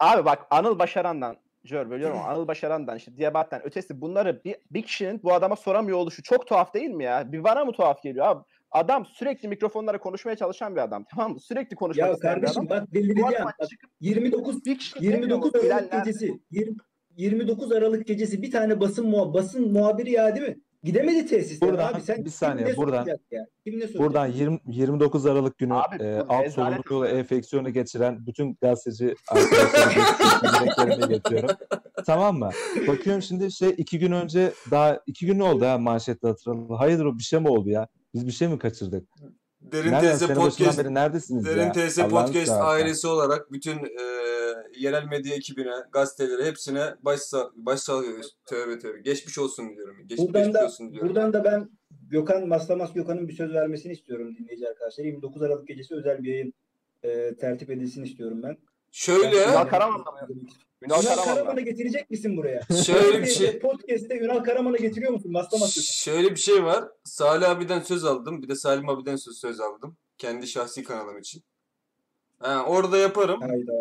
abi bak Anıl Başaran'dan Jör bölüyorum ama Anıl Başaran'dan işte Diabat'tan ötesi bunları bir, bir kişinin bu adama soramıyor oluşu çok tuhaf değil mi ya? Bir bana mı tuhaf geliyor abi? Adam sürekli mikrofonlara konuşmaya çalışan bir adam tamam mı? Sürekli konuşmak ya isteyen bir kardeşim adam. bak Bu delireceğim. adama Bak, çıkıp 29 bir kişi 29 demiyor mu? Aralık gecesi 20 29 Aralık gecesi bir tane basın muha basın muhabiri ya değil mi? Gidemedi tesiste. Buradan- abi sen bir saniye, kim ne buradan- soracak ya? Kim ne soracak? Buradan 20, 29 Aralık günü Abi, e, alt solunum yolu enfeksiyonu geçiren bütün gazeteci arkadaşlarımı iletiyorum. Tamam mı? Bakıyorum şimdi şey iki gün önce daha iki gün oldu ha manşette hatırladım. Hayırdır o bir şey mi oldu ya? Biz bir şey mi kaçırdık? Derin Nereden başından Podcast beri neredesiniz Derin ya? Allah'ını Podcast ailesi olarak bütün e, yerel medya ekibine, gazetelere hepsine başsa başsağlığı tövbe tövbe. Geçmiş olsun diliyorum. Geç, Buradan geçmiş da olsun diliyorum. buradan da ben Gökhan Maslamas Gökhan'ın bir söz vermesini istiyorum dinleyici arkadaşlar. 29 Aralık gecesi özel bir yayın e, tertip edilsin istiyorum ben. Şöyle Ünal Karaman'la mı? Ünal Ünal Karaman'la. Karaman'ı getirecek misin buraya? şöyle bir şey Podcast'te Ünal Karaman'ı getiriyor musun? Maslamas şöyle bir şey var. Salih abiden söz aldım. Bir de Salim abiden söz, söz aldım. Kendi şahsi kanalım için. Ha, orada yaparım. Hayda.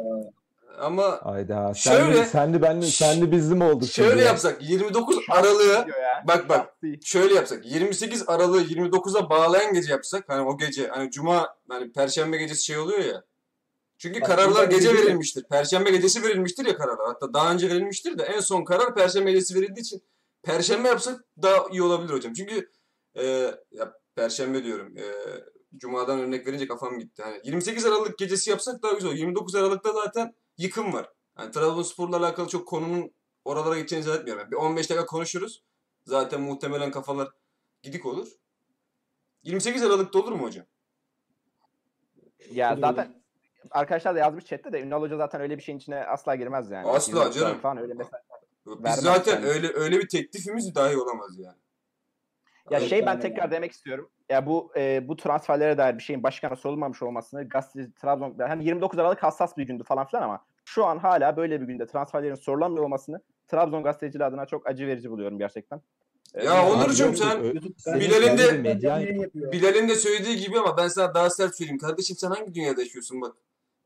Ama Ayda Şöyle- senli, senli benli senli bizli mi olduk şimdi şöyle ya? yapsak 29 Aralık'ı bak bak şöyle yapsak 28 Aralık'ı 29'a bağlayan gece yapsak hani o gece hani cuma hani perşembe gecesi şey oluyor ya. Çünkü Aslında kararlar gece gece- verilmiştir. Perşembe gecesi verilmiştir ya kararlar. Hatta daha önce verilmiştir de en son karar perşembe gecesi verildiği için perşembe yapsak daha iyi olabilir hocam. Çünkü e, ya perşembe diyorum. E, cumadan örnek verince kafam gitti. Hani 28 Aralık gecesi yapsak daha güzel olur. 29 Aralık'ta zaten yıkım var. Yani Trabzonspor'la alakalı çok konunun oralara gideceğini zannetmiyorum. Yani bir 15 dakika konuşuruz. Zaten muhtemelen kafalar gidik olur. 28 Aralık'ta olur mu hocam? Ya zaten arkadaşlar da yazmış chatte de Ünal Hoca zaten öyle bir şeyin içine asla girmez yani. Asla 29 canım. Falan öyle mesela. Biz zaten yani. öyle öyle bir teklifimiz dahi olamaz yani. Ya Evet, şey ben tekrar demek istiyorum. Ya bu e, bu transferlere dair bir şeyin başkana sorulmamış olmasını gazeteci Trabzon hani 29 Aralık hassas bir gündü falan filan ama şu an hala böyle bir günde transferlerin sorulamıyor olmasını Trabzon gazeteciliği adına çok acı verici buluyorum gerçekten. E, Ya Onurcuğum Abi, sen Bilal'in de-. Bilal'in de söylediği gibi ama ben sana daha sert söyleyeyim. Kardeşim sen hangi dünyada yaşıyorsun bak.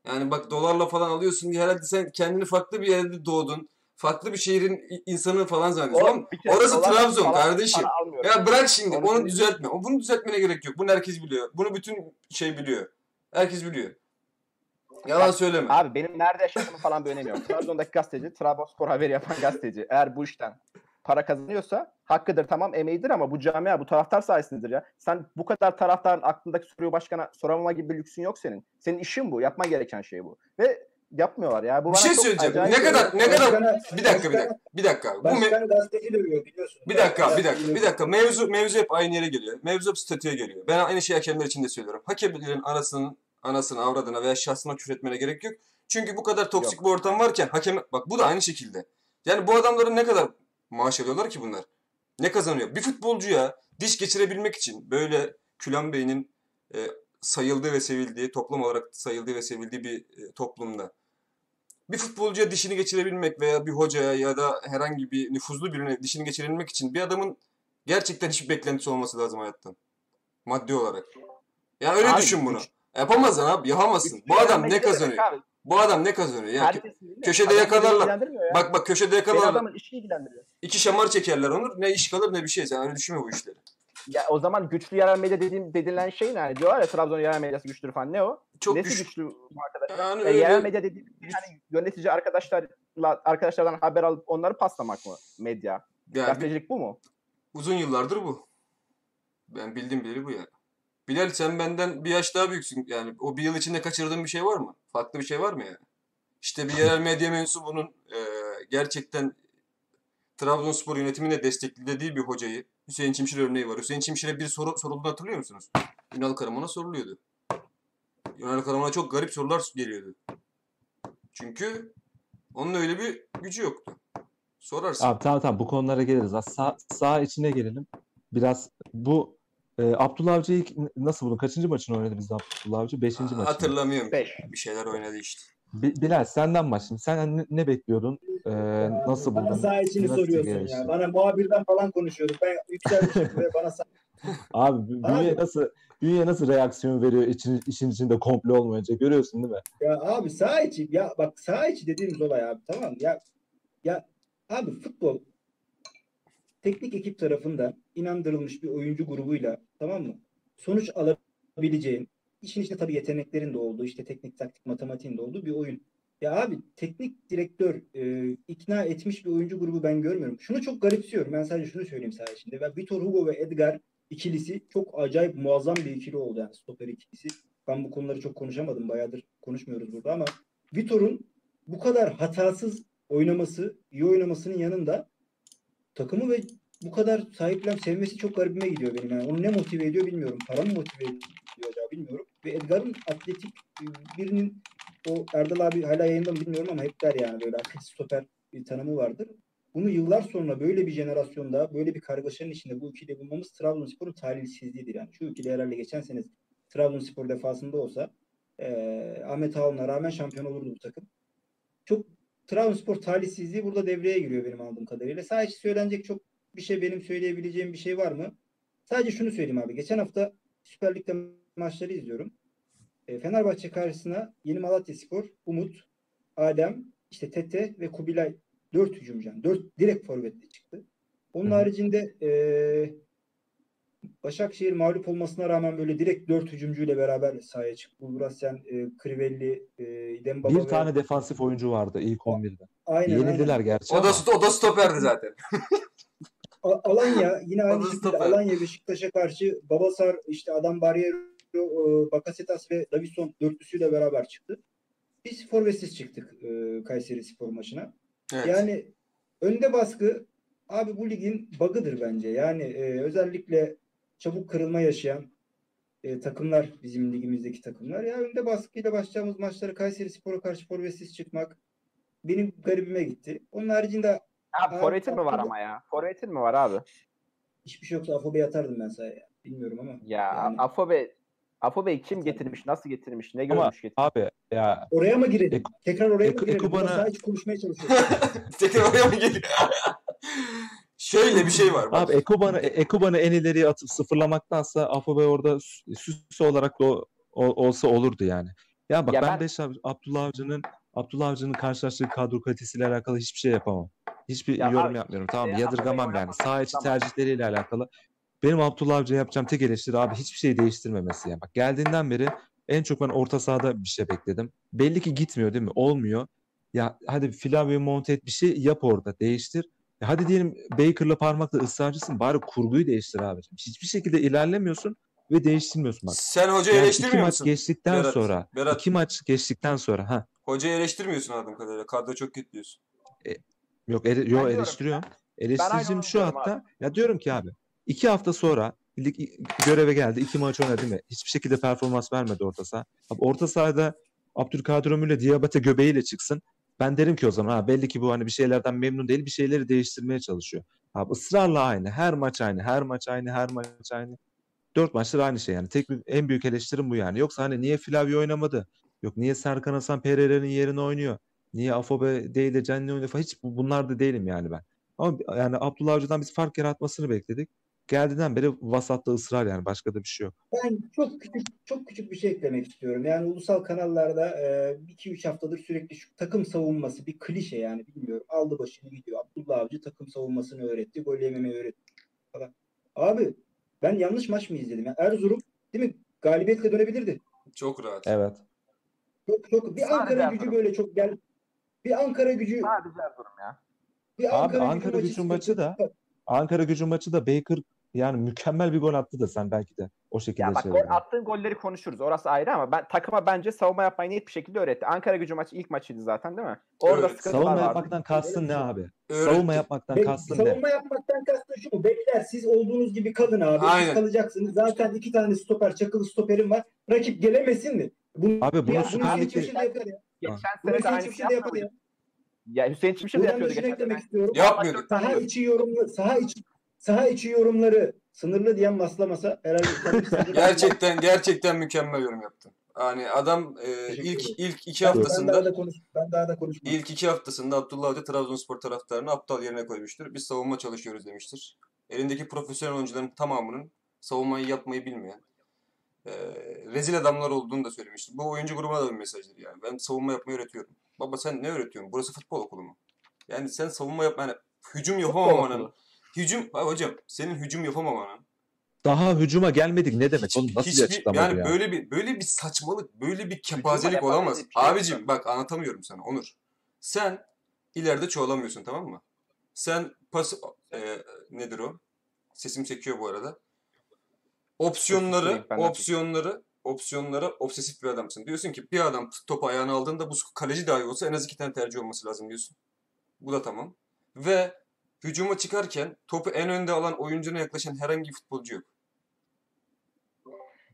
Yani bak dolarla falan alıyorsun diye herhalde sen kendini farklı bir yerde doğdun. Farklı bir şehrin insanı falan zannediyorsun. Oğlum, orası Trabzon falan kardeşim. para. Ya bırak şimdi Onu onu düzeltme. O- Bunu düzeltmene gerek yok. Bunu herkes biliyor. Bunu bütün şey biliyor. Herkes biliyor. Yalan söyleme. Abi benim nerede yaşadığımın falan bir önemi yok. Trabzon'daki gazeteci, Trabzonspor haberi yapan gazeteci. Eğer bu işten para kazanıyorsa hakkıdır tamam emeğidir ama bu camia bu taraftar sayesindedir ya. Sen bu kadar taraftarın aklındaki soruyu başkana soramama gibi bir lüksün yok senin. Senin işin bu. Yapman gereken şey bu. Ve yapmıyorlar ya. Bu Bir bana şey söyleyeceğim. Ne kadar ne kadar Başkana- bir dakika bir dakika. Bir dakika. Bu me- gazeteci dövüyor biliyorsun. Bir dakika, bir dakika, bir dakika. Mevzu mevzu hep aynı yere geliyor. Mevzu hep statüye geliyor. Ben aynı şeyi hakemler için de söylüyorum. Hakemlerin anasının, anasını, avradına veya şahsına küfür etmene gerek yok. Çünkü bu kadar toksik bir ortam varken hakem bak bu da aynı şekilde. Yani bu adamların ne kadar maaş alıyorlar ki bunlar? Ne kazanıyor? Bir futbolcuya diş geçirebilmek için böyle Külan Bey'in e, sayıldığı ve sevildiği, toplum olarak sayıldığı ve sevildiği bir e, toplumda bir futbolcuya dişini geçirebilmek veya bir hocaya ya da herhangi bir nüfuzlu birine dişini geçirebilmek için bir adamın gerçekten hiçbir beklentisi olması lazım hayattan. Maddi olarak. Ya öyle Abi, düşün bunu. güç- Yapamazsın abi, yapamazsın. Bu adam ne kazanıyor? Abi, Bu adam ne kazanıyor? Yani herkesin köşede Adamı yakalarlar. ya. bak bak köşede yakalarlar. adamın işi ilgilendiriyor. İki şamar çekerler Onur. Ne iş kalır ne bir şey. Sen öyle düşünme bu işleri. Ya o zaman güçlü yerel medya dediğim, dedilen şey ne? Yani diyorlar ya Trabzon yerel medyası güçlüdür falan. Ne o? çok Nesi güç. güçlü arkadaşlar? Yani Ya yerel öyle medya dediğim yani yönetici arkadaşlarla arkadaşlardan haber alıp onları paslamak mı medya? yani bir- Gazetecilik bu mu? uzun yıllardır bu. Ben bildiğim biri bu yani. Bilal sen benden bir yaş daha büyüksün. Yani o bir yıl içinde kaçırdığın bir şey var mı? Farklı bir şey var mı yani? İşte bir yerel medya mensubunun e, gerçekten Trabzonspor yönetimine desteklediği bir hocayı. Hüseyin Çimşir örneği var. Hüseyin Çimşir'e bir soru sorulduğunu hatırlıyor musunuz? Ünal Karaman'a soruluyordu. Ünal Karaman'a çok garip sorular geliyordu. Çünkü onun öyle bir gücü yoktu. Sorarsın. Abi tamam tamam bu konulara geliriz. Sağ, sağ içine gelelim. Biraz bu e, Abdullah Avcı ilk nasıl buldun? Kaçıncı maçını oynadı bizde Abdullah Avcı? Beşinci maçı. mı? Hatırlamıyorum. Beş. Bir şeyler oynadı işte. Bi- Bilal senden başlayayım. Sen ne, ne bekliyordun? E, nasıl Bana buldun? saha içini Nasıl soruyorsun ya. Bana muhabirden falan konuşuyorduk. Ben yükselmişim ve bana saha Abi bü- bünye nasıl bünye nasıl reaksiyon veriyor için, işin içinde komple olmayınca görüyorsun değil mi? Ya abi saha içi ya bak saha içi dediğimiz olay abi tamam ya ya abi futbol teknik ekip tarafından inandırılmış bir oyuncu grubuyla tamam mı? Sonuç alabileceğin işin içinde tabii yeteneklerin de olduğu işte teknik taktik matematiğin de olduğu bir oyun. Ya abi teknik direktör e, ikna etmiş bir oyuncu grubu ben görmüyorum. Şunu çok garipsiyorum. Ben sadece şunu söyleyeyim saha içinde. Ben Vitor Hugo ve Edgar ikilisi çok acayip muazzam bir ikili oldu yani stoper ikilisi. Ben bu konuları çok konuşamadım. Bayağıdır konuşmuyoruz burada ama Vitor'un bu kadar hatasız oynaması, iyi oynamasının yanında takımı ve bu kadar sahiplen sevmesi çok garibime gidiyor benim. Yani onu ne motive ediyor bilmiyorum. Para mı motive ediyor acaba bilmiyorum. Ve Edgar'ın atletik e, birinin o Erdal abi hala yayında mı bilmiyorum ama hep der yani böyle atletik stoper bir tanımı vardır. Bunu yıllar sonra böyle bir jenerasyonda böyle bir kargaşanın içinde bu ikili bulmamız Trabzonspor'un talihsizliğidir yani. Şu ikili herhalde geçen sene Trabzonspor defasında olsa eee Ahmet Ağol'una rağmen şampiyon olurdu bu takım. Çok Trabzonspor talihsizliği burada devreye giriyor benim anladığım kadarıyla. Sadece söylenecek çok bir şey benim söyleyebileceğim bir şey var mı? Sadece şunu söyleyeyim abi. Geçen hafta Süper Lig'de maçları izliyorum. E, Fenerbahçe karşısına Yeni Malatya Spor, Umut, Adem, işte Tete ve Kubilay dört hücumcu. Yani dört direkt forvetle çıktı. Onun Hı haricinde e, Başakşehir mağlup olmasına rağmen böyle direkt dört hücumcuyla beraber sahaya çıktı. Bulgurasyan, e, Crivelli, e, Dembaba Bir ve- tane defansif oyuncu vardı ilk 11'de. aynen, Yenildiler aynen. gerçi O da, ama o da stoperdi zaten. Alanya yine aynı şekilde. Alanya Beşiktaş'a karşı Babasar işte Adam Barriero, e, Bakasetas ve Davison dörtlüsüyle beraber çıktı. Biz forvetsiz çıktık e, Kayseri Spor maçına. Evet. Yani önde baskı abi bu ligin bug'ıdır bence. Yani e, özellikle çabuk kırılma yaşayan e, takımlar bizim ligimizdeki takımlar. Ya önde baskıyla başlayacağımız maçları Kayseri Spor'a karşı forvetsiz çıkmak benim garibime gitti. Onun haricinde Abi Abi, forvetin mi var ama ya? Forvetin mi var abi? hiçbir şey yoksa Afobe'ye atardım ben sahaya. Bilmiyorum ama. Ya Yani- Afobe Afobe'yi kim getirmiş? Nasıl getirmiş? Ne Ama görmüş getirmiş? abi ya Oraya mı girelim? Eko- Tekrar oraya Eko- mı girelim? Eko Burada bana- sadece konuşmaya çalışıyorum. Tekrar oraya mı geliyor? Şöyle bir şey var. Bak. Abi Ekoban'ı Ekoban'ı en ileriye atıp sıfırlamaktansa Afobe orada sü- süs olarak da o- o- olsa olurdu yani. Ya bak Ya ben, ben- Beş Abdullah Avcı'nın Abdullah Avcı'nın karşılaştığı kadro kalitesiyle alakalı hiçbir şey yapamam. Hiçbir Ya yorum abi, yapmıyorum. Tamam mı? e, Yadırgamam yani. Sağ içi tamam. tercihleriyle alakalı. Benim Abdullah Avcı'ya yapacağım tek eleştiri abi hiçbir şey değiştirmemesi yani. Bak geldiğinden beri en çok ben orta sahada bir şey bekledim. Belli ki gitmiyor değil mi? Olmuyor. Ya hadi Flavio monte et bir şey yap orada değiştir. Ya hadi diyelim Baker'la parmakla ısrarcısın bari kurguyu değiştir abi. Hiçbir şekilde ilerlemiyorsun ve değiştirmiyorsun bak. Sen hocayı Yani iki eleştirmiyor maç musun? geçtikten Berat, sonra, Berat. iki maç geçtikten sonra ha Hocayı eleştirmiyorsun anladığım kadarıyla. Kadro çok kötü diyorsun. Yok ele, yo eleştiriyorum. aynı Eleştiricim şu hatta ya diyorum ki abi iki hafta sonra lig göreve geldi. iki maç oynadı değil mi? Hiçbir şekilde performans vermedi orta saha. Abi orta sahada Abdülkadir Ömür'le Diabate göbeğiyle çıksın. Ben derim ki o zaman ha belli ki bu hani bir şeylerden memnun değil bir şeyleri değiştirmeye çalışıyor. Abi ısrarla aynı. Her maç aynı. Her maç aynı. Her maç aynı. Dört maçtır aynı şey yani. Tek en büyük eleştirim bu yani. Yoksa hani niye Flavio oynamadı? Yok niye Serkan Hasan Pereira'nın yerine oynuyor? Niye Afobe değil de Cenni oynuyor falan. Hiç bu- bunlar da değilim yani ben. Ama yani Abdullah Avcı'dan biz fark yaratmasını bekledik. Geldiğinden beri vasatta ısrar yani. Başka da bir şey yok. Ben çok küçük çok küçük bir şey eklemek istiyorum. Yani ulusal kanallarda 2-3 haftadır sürekli şu takım savunması bir klişe yani bilmiyorum. Aldı başını gidiyor. Abdullah Avcı takım savunmasını öğretti. Gol yememeyi öğretti falan. Abi ben yanlış maç mı izledim? Yani Erzurum değil mi? Galibiyetle dönebilirdi. Çok rahat. Evet. Çok çok bir Sadece Ankara gücü böyle çok gel. Bir Ankara gücü Sadece Erzurum ya. bir Abi Ankara, Ankara gücü maçı da Ankara gücü maçı da Baker yani mükemmel bir gol attı da sen belki de o şekilde Ya bak gol, attığın golleri konuşuruz. Orası ayrı ama ben takıma bence savunma yapmayı net bir şekilde öğretti. Ankara gücü maçı ilk maçıydı zaten değil mi? Orada Evet. Savunma vardı. yapmaktan kastın ne abi? Öğretti. Savunma yapmaktan Be- kastın ne? savunma yapmaktan kastım şu mu? Bekler siz olduğunuz gibi kalın abi. Aynen. Siz kalacaksınız. Zaten iki tane stoper, çakılı stoperim var. Rakip gelemesin mi? Bunu, Abi bunu Süper Lig'de- Geçen sene de Hüseyin aynı Çimşir şey de yapar ya. yapmadı. Ya Hüseyin Çimşir de Buradan da yapıyordu şunu geçen eklemek sene. istiyorum. Yapmıyorduk. Saha içi yorumları, saha içi saha içi yorumları sınırlı diyen maslamasa herhalde Gerçekten gerçekten mükemmel yorum yaptın. Yani adam e, Teşekkür ilk ederim. ilk iki Ben daha haftasında da konuş ben daha da konuşmam. ilk iki haftasında Abdullah Hoca Trabzonspor taraftarını aptal yerine koymuştur. Biz savunma çalışıyoruz demiştir. Elindeki profesyonel oyuncuların tamamının savunmayı yapmayı bilmeyen e, rezil adamlar olduğunu da söylemiştir. Bu oyuncu grubuna da bir mesajdır yani. Ben savunma yapmayı öğretiyorum. Baba sen ne öğretiyorsun? Burası futbol okulu mu? Yani sen savunma yapma, yani hücum yapamamanın, hücum, hocam senin hücum yapamamanın Daha hücuma gelmedik ne demek? Hiç- Oğlum nasıl bir hiçbir- açıklama yani bu ya? böyle bir böyle bir saçmalık, böyle bir kepazelik olamaz. bir şey Abicim bak anlatamıyorum sana Onur. Sen ileride çoğalamıyorsun tamam mı? Sen pas e, nedir o? Sesim çekiyor bu arada. Opsiyonları, opsiyonları, opsiyonlara obsesif bir adamsın. Diyorsun ki bir adam topu ayağına aldığında bu kaleci dahi olsa en az iki tane tercih olması lazım diyorsun. Bu da tamam. Ve hücuma çıkarken topu en önde alan oyuncuna yaklaşan herhangi bir futbolcu yok.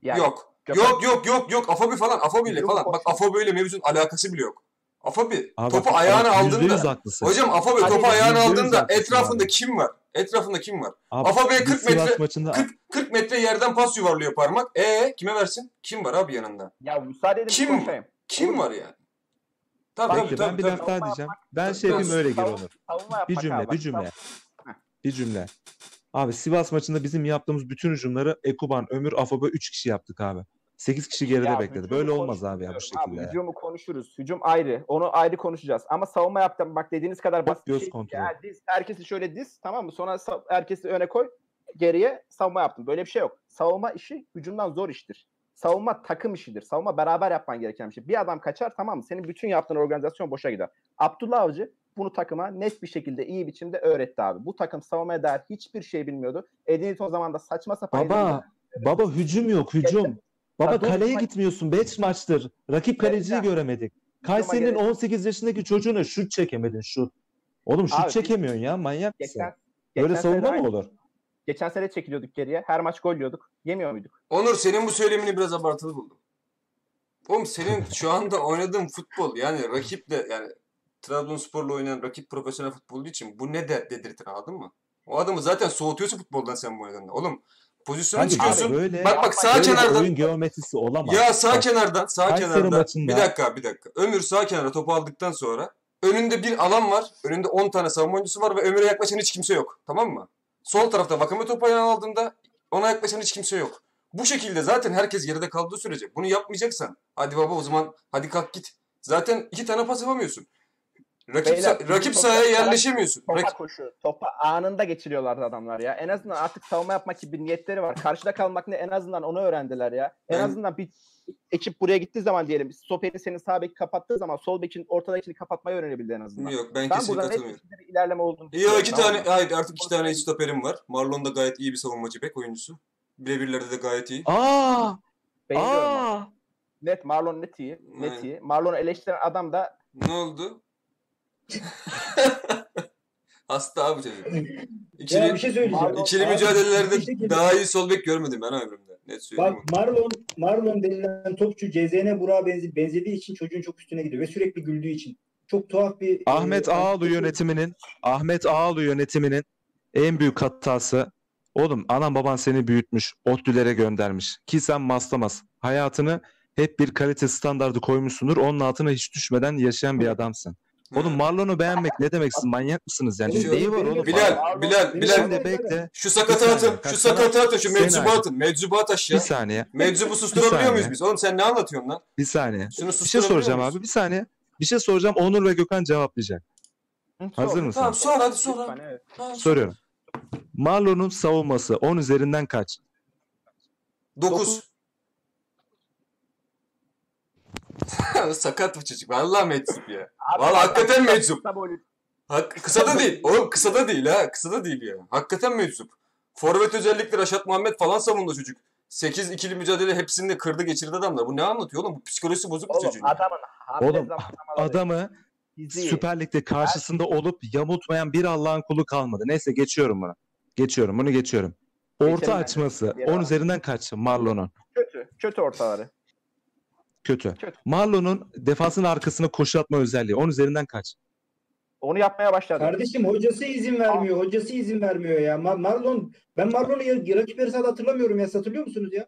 Yani yok. Gökhan- Yok yok yok yok. Afobi falan. Afobi ile falan. Bak. Afobi ile mevzunun alakası bile yok. Afobi Abi topu bak, ayağına aldığında. Hocam Afobi topu ayağına aldığında etrafında abi. kim var? Etrafında kim var? Abi, Afobe'ye biz 40 Sivas metre- maçında 40, 40 metre yerden pas yuvarlıyor parmak. E kime versin? Kim var abi yanında? Ya müsaade edin Kim? konuşayım. Kim var yani? Tabii Bekle tabii ben tabii. bir tabii. laf daha diyeceğim. Ben şey yapayım öyle gir yapmak Bir cümle, abi. bir cümle. Bir cümle. Abi Sivas maçında bizim yaptığımız bütün hücumları Ekuban, Ömür, Afobe 3 kişi yaptık abi. 8 kişi geride Ya bekledi. Böyle olmaz abi ya bu şekilde. Abi, hücumu konuşuruz. Hücum ayrı. Onu ayrı konuşacağız. Ama savunma yaptım. Bak dediğiniz kadar basit bir göz şey. değil. kontrolü. Ya diz, herkesi şöyle diz tamam mı? Sonra herkesi öne koy. Geriye savunma yaptım. Böyle bir şey yok. Savunma işi hücumdan zor iştir. Savunma takım işidir. Savunma beraber yapman gereken bir şey. Bir adam kaçar tamam mı? Senin bütün yaptığın organizasyon boşa gider. Abdullah Avcı bunu takıma net bir şekilde iyi biçimde öğretti abi. Bu takım savunmaya dair hiçbir şey bilmiyordu. Edin o zaman da saçma sapan Baba, baba hücum yok hücum. Baba Ya dur, kaleye bak- gitmiyorsun 5 maçtır. Rakip kaleciyi Gerçekten. göremedik. Kayseri'nin gerek- 18 yaşındaki çocuğuna şut çekemedin şut. Oğlum şut Abi, çekemiyorsun ya manyak mısın? geçen, Böyle savunma mı olur? Geçen sene çekiliyorduk geriye. Her maç gol yiyorduk. Yemiyor muyduk? Onur senin bu söylemini biraz abartılı buldum. Oğlum senin şu anda oynadığın futbol yani rakiple yani Trabzonspor'la oynayan rakip profesyonel futbolcu için bu ne de dedirtir anladın mı? O adamı zaten soğutuyorsun futboldan sen bu oynadığında. Oğlum pozisyona Kanka, çıkıyorsun. böyle, bak bak sağ böyle kenardan oyun geometrisi olamaz. ya sağ Bak, kenardan sağ Kayseri kenarda maçında- bir dakika bir dakika. Ömür sağ kenara topu aldıktan sonra önünde bir alan var. Önünde 10 tane savunma oyuncusu var ve Ömür'e yaklaşan hiç kimse yok. Tamam mı? Sol tarafta Vakame topu ayağına aldığında ona yaklaşan hiç kimse yok. Bu şekilde zaten herkes geride kaldığı sürece bunu yapmayacaksan hadi baba o zaman hadi kalk git. Zaten iki tane pas yapamıyorsun. Rakip, Beyler, sa- rakip topa- sahaya yerleşemiyorsun. Topa Rak- koşu. Topa anında geçiriyorlardı adamlar ya. En azından artık savunma yapmak gibi bir niyetleri var. Karşıda kalmak ne en azından onu öğrendiler ya. En Ben- azından bir ekip buraya gittiği zaman diyelim. Stoperin senin sağ beki kapattığı zaman sol bekin ortadakini kapatmayı öğrenebildi en azından. Yok ben, ben kesinlikle katılmıyorum. bir ilerleme olduğunu Yok iki tane mı? hayır artık iki tane stoperim var. Marlon da gayet iyi bir savunmacı bek oyuncusu. Birebirlerde de gayet iyi. Aa! Beğeniyorum. Aa! Net Marlon net iyi. Net Aynen. iyi. Marlon'u eleştiren adam da Ne oldu? Hasta abi çocuk. İkili, Ya bir şey söyleyeceğim. Marlon- ikili Abi, mücadelelerde şekilde- daha iyi sol bek görmedim ben ömrümde. Net söyleyeyim. Bak Marlon Marlon denilen topçu CZN Burak'a benzi, benzediği için çocuğun çok üstüne gidiyor ve sürekli güldüğü için. Çok tuhaf bir Ahmet e, Ağalı yönetiminin Ahmet Ağalı yönetiminin en büyük hatası oğlum anan baban seni büyütmüş, ODTÜ'lere göndermiş ki sen maslamaz. Hayatını hep bir kalite standardı koymuşsundur. Onun altına hiç düşmeden yaşayan bir adamsın. Oğlum Marlon'u beğenmek ne demek siz manyak mısınız yani? Şu, Neyi var oğlum? Bilal, Bilal, Bilal. Şimdi bekle. Şu sakatı atın, şu sakatı atın, şu meczubu atın. Meczubu at aşağı. Bir saniye. Meczubu susturabiliyor muyuz biz? Oğlum sen ne anlatıyorsun lan? Bir saniye. Şunu bir şey soracağım abi, bir saniye. Bir şey soracağım, Onur ve Gökhan cevaplayacak. Hazır mısın? Tamam sor hadi sor. Soruyorum. Marlon'un savunması 10 üzerinden kaç? 9. sakat bu çocuk. Vallahi meczup ya. Abi, Vallahi hakikaten meczup. Hak, kısa da değil. Oğlum kısa da değil ha. Kısa da değil ya. Hakikaten meczup. Forvet özellikle Raşat Muhammed falan savundu çocuk. 8 ikili mücadele hepsini de kırdı geçirdi adamlar. Bu ne anlatıyor oğlum? Bu psikolojisi bozuk Oğlum çocuğun. adamın Oğlum, Adamı fiziği. Süper Lig'de karşısında olup yamultmayan bir Allah'ın kulu kalmadı. Neyse geçiyorum bunu. Geçiyorum bunu geçiyorum. Orta Geçelim açması Diğer 10 adam. üzerinden kaç Marlon'un? Kötü. Kötü ortaları. Kötü. Kötü. Marlon'un defansın arkasına koşu atma özelliği 10 üzerinden kaç? Onu yapmaya başladı. Kardeşim hocası izin vermiyor. Hocası izin vermiyor ya. Ma- Marlon ben Marlon'u ya- rakip yarı sahada hatırlamıyorum ya. Hatırlıyor musunuz ya?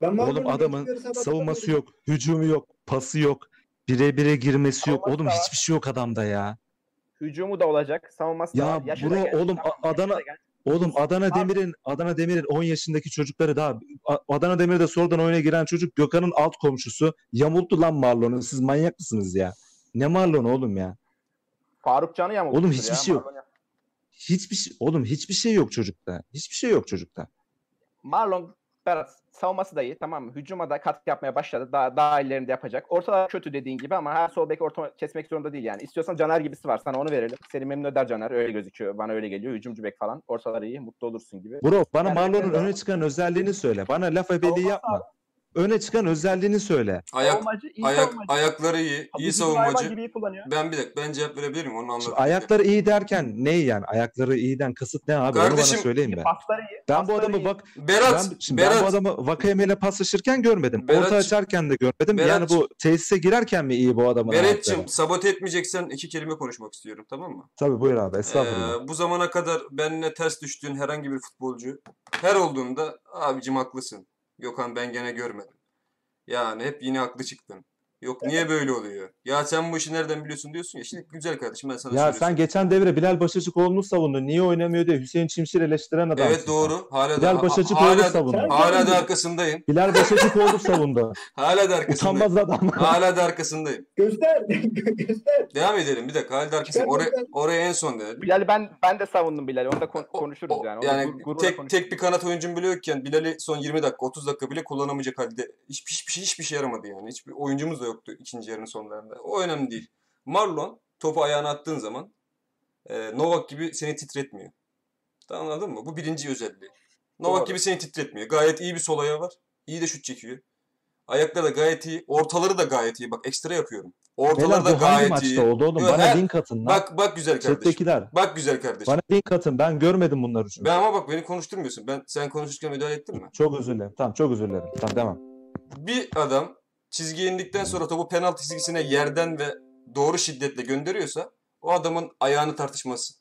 Ben Marlon'u Oğlum adamın savunması yok, hücumu yok, pası yok, bire bire girmesi yok. Oğlum da hiçbir şey yok adamda ya. Hücumu da olacak. Savunması da Ya var. Yaşı da bro, genç. oğlum, Tamam, A- yaşı da Adana- genç. Oğlum Adana Demir'in Adana Demir'in 10 yaşındaki çocukları daha Adana Demir'de sonradan oyuna giren çocuk Gökhan'ın alt komşusu yamulttu lan Marlon'u. Siz manyak mısınız ya? Ne Marlon oğlum ya? Faruk Can'ı yamulttu. Oğlum hiçbir şey yok. Hiçbir şey oğlum hiçbir şey yok çocukta. Hiçbir şey yok çocukta. Marlon Berat savunması da iyi tamam mı? Hücuma da katkı yapmaya başladı. Daha, daha ilerinde yapacak. Ortalar kötü dediğin gibi ama her sol bek orta kesmek zorunda değil yani. İstiyorsan Caner gibisi var. Sana onu verelim. Seni memnun eder Caner. Öyle gözüküyor. Bana öyle geliyor. Hücumcu bek falan. Ortalar iyi. Mutlu olursun gibi. Bro bana Yani Marlon'un öne çıkan özelliğini söyle. Bana laf ebeliği yapma. Öne çıkan özelliğini söyle. Ayak, Savunmacı, iyi ayak, savunmacı. ayakları iyi. iyi Vücudunu hayvan savunmacı. gibi iyi kullanıyor. Ben bir dakika ben cevap verebilir miyim? Onu Şimdi anladım. ayakları iyi derken ne yani? Ayakları iyiden kasıt ne abi? Onu Kardeşim, bana söyleyin be. Pasları iyi. Ben bu adamı iyi. bak Berat, ben, şimdi ben Berat, bu adamı Vakayeme ile paslaşırken görmedim. Berat- Orta açarken de görmedim. yani Berat- bu tesise girerken mi iyi bu adamın Berat'cığım sabote etmeyeceksen iki kelime konuşmak istiyorum tamam mı? Tabii buyur abi estağfurullah. Ee, bu zamana kadar benimle ters düştüğün herhangi bir futbolcu her olduğunda abicim haklısın. Gökhan ben gene görmedim. Yani hep yine haklı çıktın. Yok niye böyle oluyor? Ya sen bu işi nereden biliyorsun diyorsun ya. Şimdi güzel kardeşim ben sana ya söylüyorum. sen geçen devre Bilal Başacıkoğlu'nu savundun. Niye oynamıyor diye Hüseyin Çimşir eleştiren adamsın. Evet doğru. Hala da Bilal Başacıkoğlu hala, savundu. Hala da arkasındayım. Bilal Başacıkoğlu savundu. Hala da arkasındayım. Utanmaz adam. Hala da arkasındayım. Göster. Göster. Devam edelim bir dakika. Hala da arkasındayım. Oraya, oraya en son denedim. Bilal'i ben ben de savundum Bilal'i. Onu da kon- O- konuşuruz o- yani. Onu yani gur- tek konuşuruz. tek bir kanat oyuncum bile yokken Bilal'i son 20 dakika 30 dakika bile kullanamayacak halde hiçbir hiçbir şey hiçbir şey yaramadı yani. Hiçbir oyuncumuz da yoktu ikinci yarının sonlarında. O önemli değil. Marlon topu ayağına attığın zaman e, Novak gibi seni titretmiyor. Anladın mı? Bu birinci özelliği. Novak Doğru. gibi seni titretmiyor. Gayet iyi bir sol ayağı var. İyi de şut çekiyor. Ayakları da gayet iyi. Ortaları da gayet iyi. Bak ekstra yapıyorum. Ortaları Beyler da gayet maçta iyi. oldu oğlum? Bana her- link atın lan. Bak bak güzel kardeşim. Chat'tekiler. Bak güzel kardeşim. Bana link atın. Ben görmedim bunları çünkü. Ben ama bak beni konuşturmuyorsun. Ben sen konuşurken müdahale ettin mi? Çok özür dilerim. Tamam çok özür dilerim. Tamam devam. Bir adam çizgiye indikten sonra topu penaltı çizgisine yerden ve doğru şiddetle gönderiyorsa o adamın ayağını tartışması.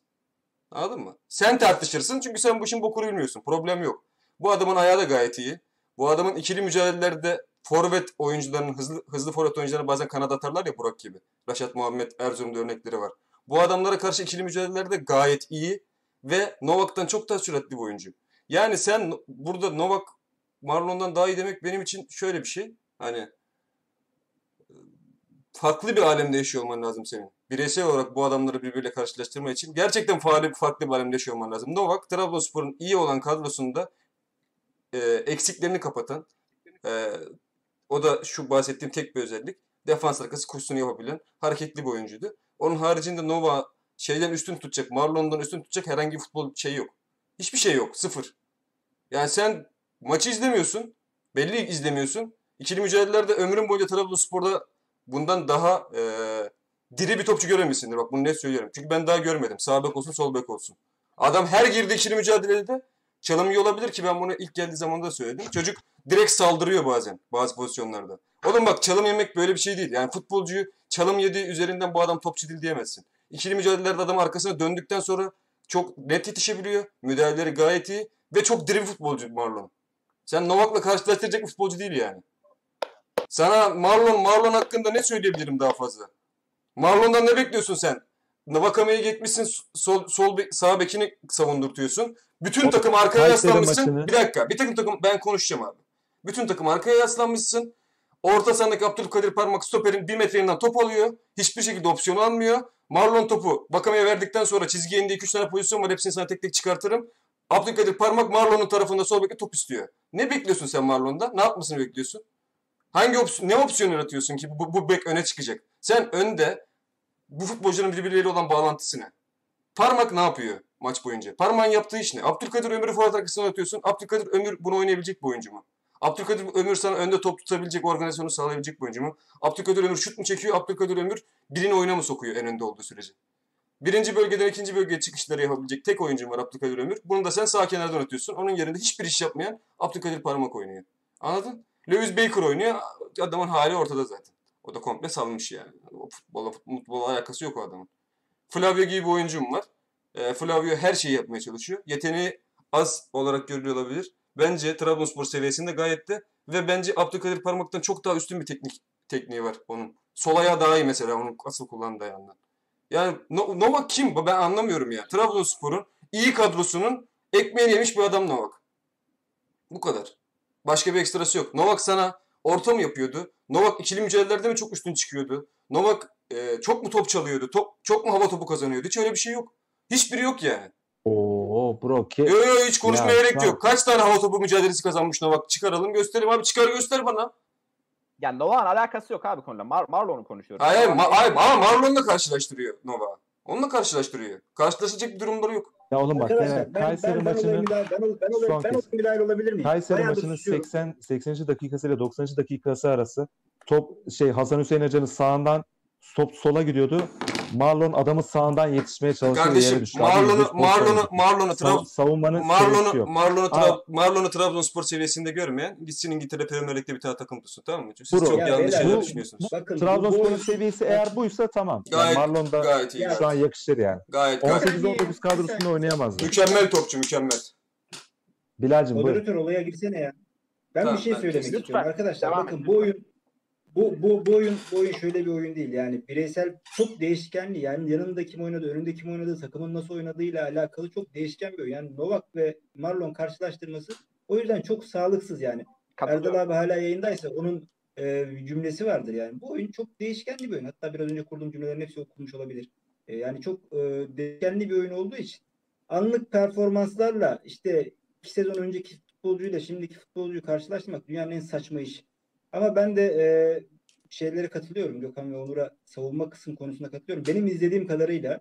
Anladın mı? Sen tartışırsın çünkü sen bu işin bokunu bilmiyorsun. Problem yok. Bu adamın ayağı da gayet iyi. Bu adamın ikili mücadelelerde forvet oyuncularının hızlı hızlı forvet oyuncularını bazen kanada atarlar ya Burak gibi. Raşat Muhammed Erzurum'da örnekleri var. Bu adamlara karşı ikili mücadelelerde gayet iyi ve Novak'tan çok daha süratli bir oyuncu. Yani sen burada Novak Marlon'dan daha iyi demek benim için şöyle bir şey. Hani farklı bir alemde yaşıyor olman lazım senin. Bireysel olarak bu adamları birbiriyle karşılaştırma için gerçekten farklı, farklı bir alemde yaşıyor olman lazım. Novak, Trabzonspor'un iyi olan kadrosunda e, eksiklerini kapatan, e, o da şu bahsettiğim tek bir özellik. Defans arkası kursunu yapabilen hareketli bir oyuncuydu. Onun haricinde Nova şeyden üstün tutacak, Marlon'dan üstün tutacak herhangi bir futbol şey yok. Hiçbir şey yok. Sıfır. Yani sen maçı izlemiyorsun. Belli izlemiyorsun. İkili mücadelelerde ömrün boyunca Trabzonspor'da bundan daha e, diri bir topçu görememişsindir. Bak bunu net söylüyorum. Çünkü ben daha görmedim. Sağ bek olsun, sol bek olsun. Adam her girdiği ikili mücadelede çalım iyi olabilir ki ben bunu ilk geldiği zaman da söyledim. Çocuk direkt saldırıyor bazen bazı pozisyonlarda. Oğlum bak çalım yemek böyle bir şey değil. Yani futbolcuyu çalım yediği üzerinden bu adam topçu değil diyemezsin. İkili mücadelelerde adam arkasına döndükten sonra çok net yetişebiliyor. Müdahaleleri gayet iyi ve çok diri futbolcu Marlon. Sen Novak'la karşılaştıracak bir futbolcu değil yani. Sana Marlon Marlon hakkında ne söyleyebilirim daha fazla? Marlon'dan ne bekliyorsun sen? Navakame'ye gitmişsin sol, sol sağ bekini savundurtuyorsun. Bütün O takım arkaya yaslanmışsın. maçını- Bir dakika. Bir takım takım ben konuşacağım abi. Bütün takım arkaya yaslanmışsın. Orta sahadaki Abdülkadir Parmak stoperin bir metre yanından top alıyor. Hiçbir şekilde opsiyon almıyor. Marlon topu Bakame'ye verdikten sonra çizgiye indi 2-3 tane pozisyon var. Hepsini sana tek tek çıkartırım. Abdülkadir Parmak Marlon'un tarafında sol bekle top istiyor. Ne bekliyorsun sen Marlon'da? Ne yapmasını bekliyorsun? Hangi opsiyon, ne opsiyon yaratıyorsun ki bu, bu bek öne çıkacak? Sen önde bu futbolcuların birbirleriyle olan bağlantısı ne? Parmak ne yapıyor maç boyunca? Parmağın yaptığı iş ne? Abdülkadir Ömür'ü forvet arkasına atıyorsun. Abdülkadir Ömür bunu oynayabilecek bir oyuncu mu? Abdülkadir Ömür sana önde top tutabilecek, organizasyonu sağlayabilecek bir oyuncu mu? Abdülkadir Ömür şut mu çekiyor? Abdülkadir Ömür birini oyuna mı sokuyor en önde olduğu sürece? Birinci bölgeden ikinci bölgeye çıkışları yapabilecek tek oyuncun var Abdülkadir Ömür. Bunu da sen sağ kenardan atıyorsun. Onun yerinde hiçbir iş yapmayan Abdülkadir Parmak oynuyor. Anladın? Lewis Baker oynuyor. Adamın hali ortada zaten. O da komple salmış yani. O futbola, futbola alakası yok o adamın. Flavio gibi bir oyuncum var. E, Flavio her şeyi yapmaya çalışıyor. Yeteneği az olarak görülüyor olabilir. Bence Trabzonspor seviyesinde gayet de ve bence Abdülkadir Parmak'tan çok daha üstün bir teknik tekniği var onun. Sol ayağı daha iyi mesela onun asıl kullandığı ayağından. Yani No- Novak kim? Ben anlamıyorum ya. Trabzonspor'un iyi kadrosunun ekmeğini yemiş bir adam Novak. Bu kadar. Başka bir ekstrası yok. Novak sana orta mı yapıyordu? Novak ikili mücadelelerde mi çok üstün çıkıyordu? Novak e, çok mu top çalıyordu? Top, çok mu hava topu kazanıyordu? Hiç öyle bir şey yok. Hiçbiri yok yani. Oo bro ki Yo yo hiç konuşmaya Ya, gerek tamam. yok. Kaç tane hava topu mücadelesi kazanmış Novak? Çıkaralım göstereyim abi. Çıkar göster bana. Yani Novak'ın alakası yok abi konuyla. Mar Marlon'u konuşuyoruz. Hayır, ma- hayır ama Marlon'la karşılaştırıyor Novak. Onunla karşılaştırıyor. Karşılaşacak bir durumları yok. Ya oğlum bak Arkadaşlar ben, Kayseri ben, ben maçının müdahale, ben, ol- ben, son ben kez. olayı müdahale olabilir miyim? Kayseri Bayağıdır maçının susuyorum. 80 80. dakikası ile 90. dakikası arası top şey Hasan Hüseyin Hoca'nın sağından top sola gidiyordu. Marlon adamın sağından yetişmeye çalışıyor ve yere Kardeşim düştü. Marlon'u Marlon'u. Marlon'u Trab- savunmanın Marlon'u. Marlon'u. Trab- Marlon'u Trabzonspor seviyesinde görmeyen gitsin İngiltere Premier Lig'de bir tane takım tutsun tamam mı? Siz Bro, çok ya yanlış şeyler bu- düşünüyorsunuz. Bakın bu Trabzonspor'un oyun- seviyesi eğer buysa tamam. Yani Gayet- Marlon da Gayet iyi. Şu an yakışır yani. Gayet gayet. 18-19 kadrosunda oynayamaz. Mükemmel topçu mükemmel. Bilal'cim buyur. Moderatör olaya girsene ya. Ben Tamam, bir şey söylemek istiyorum. Arkadaşlar bakın bu oyun bu, bu, bu oyun bu oyun şöyle bir oyun değil. Yani bireysel çok değişkenli. Yani yanında kim oynadı, önünde kim oynadı, takımın nasıl oynadığıyla alakalı çok değişken bir oyun. Yani Novak ve Marlon karşılaştırması o yüzden çok sağlıksız yani. Erdal abi hala yayındaysa onun e, cümlesi vardır yani. Bu oyun çok değişkenli bir oyun. Hatta biraz önce kurduğum cümlelerin hepsi okunmuş olabilir. E, yani çok e, değişkenli bir oyun olduğu için anlık performanslarla işte iki sezon önceki futbolcuyla şimdiki futbolcuyu karşılaştırmak dünyanın en saçma işi. Ama ben de e, şeylere katılıyorum. Gökhan ve Onur'a savunma kısım konusunda katılıyorum. Benim izlediğim kadarıyla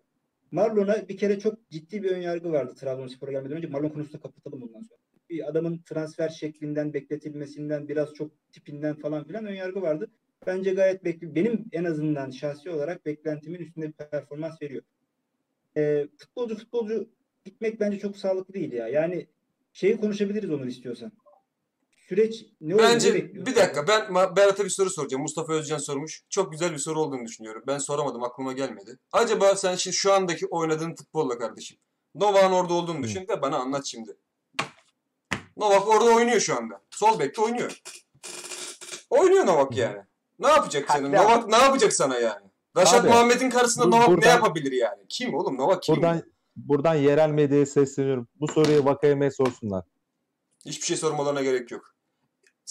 Marlon'a bir kere çok ciddi bir ön yargı vardı Trabzonspor'a gelmeden önce. Marlon konusunda kapatalım bundan sonra. Bir adamın transfer şeklinden, bekletilmesinden, biraz çok tipinden falan filan ön yargı vardı. Bence gayet bekli. Benim en azından şahsi olarak beklentimin üstünde bir performans veriyor. E, futbolcu futbolcu gitmek bence çok sağlıklı değil ya. Yani şeyi konuşabiliriz Onur istiyorsan. Süreç ne olur, ne Bence bekliyorsun? bir dakika ben Berat'a bir soru soracağım. Mustafa Özcan sormuş. Çok güzel bir soru olduğunu düşünüyorum. Ben soramadım aklıma gelmedi. Acaba sen şimdi şu andaki oynadığın futbolla kardeşim. Novak'ın orada olduğunu düşün ve bana anlat şimdi. Novak orada oynuyor şu anda. Sol bekte oynuyor. Oynuyor Novak yani. Ne yapacak senin? Katliam. Novak ne yapacak sana yani? Raşat Muhammed'in karşısında bu- Novak ne buradan- yapabilir yani? Kim oğlum? Novak kim? Buradan buradan yerel medyaya sesleniyorum. Bu soruyu Vakayeme'ye sorsunlar. Hiçbir şey sormalarına gerek yok.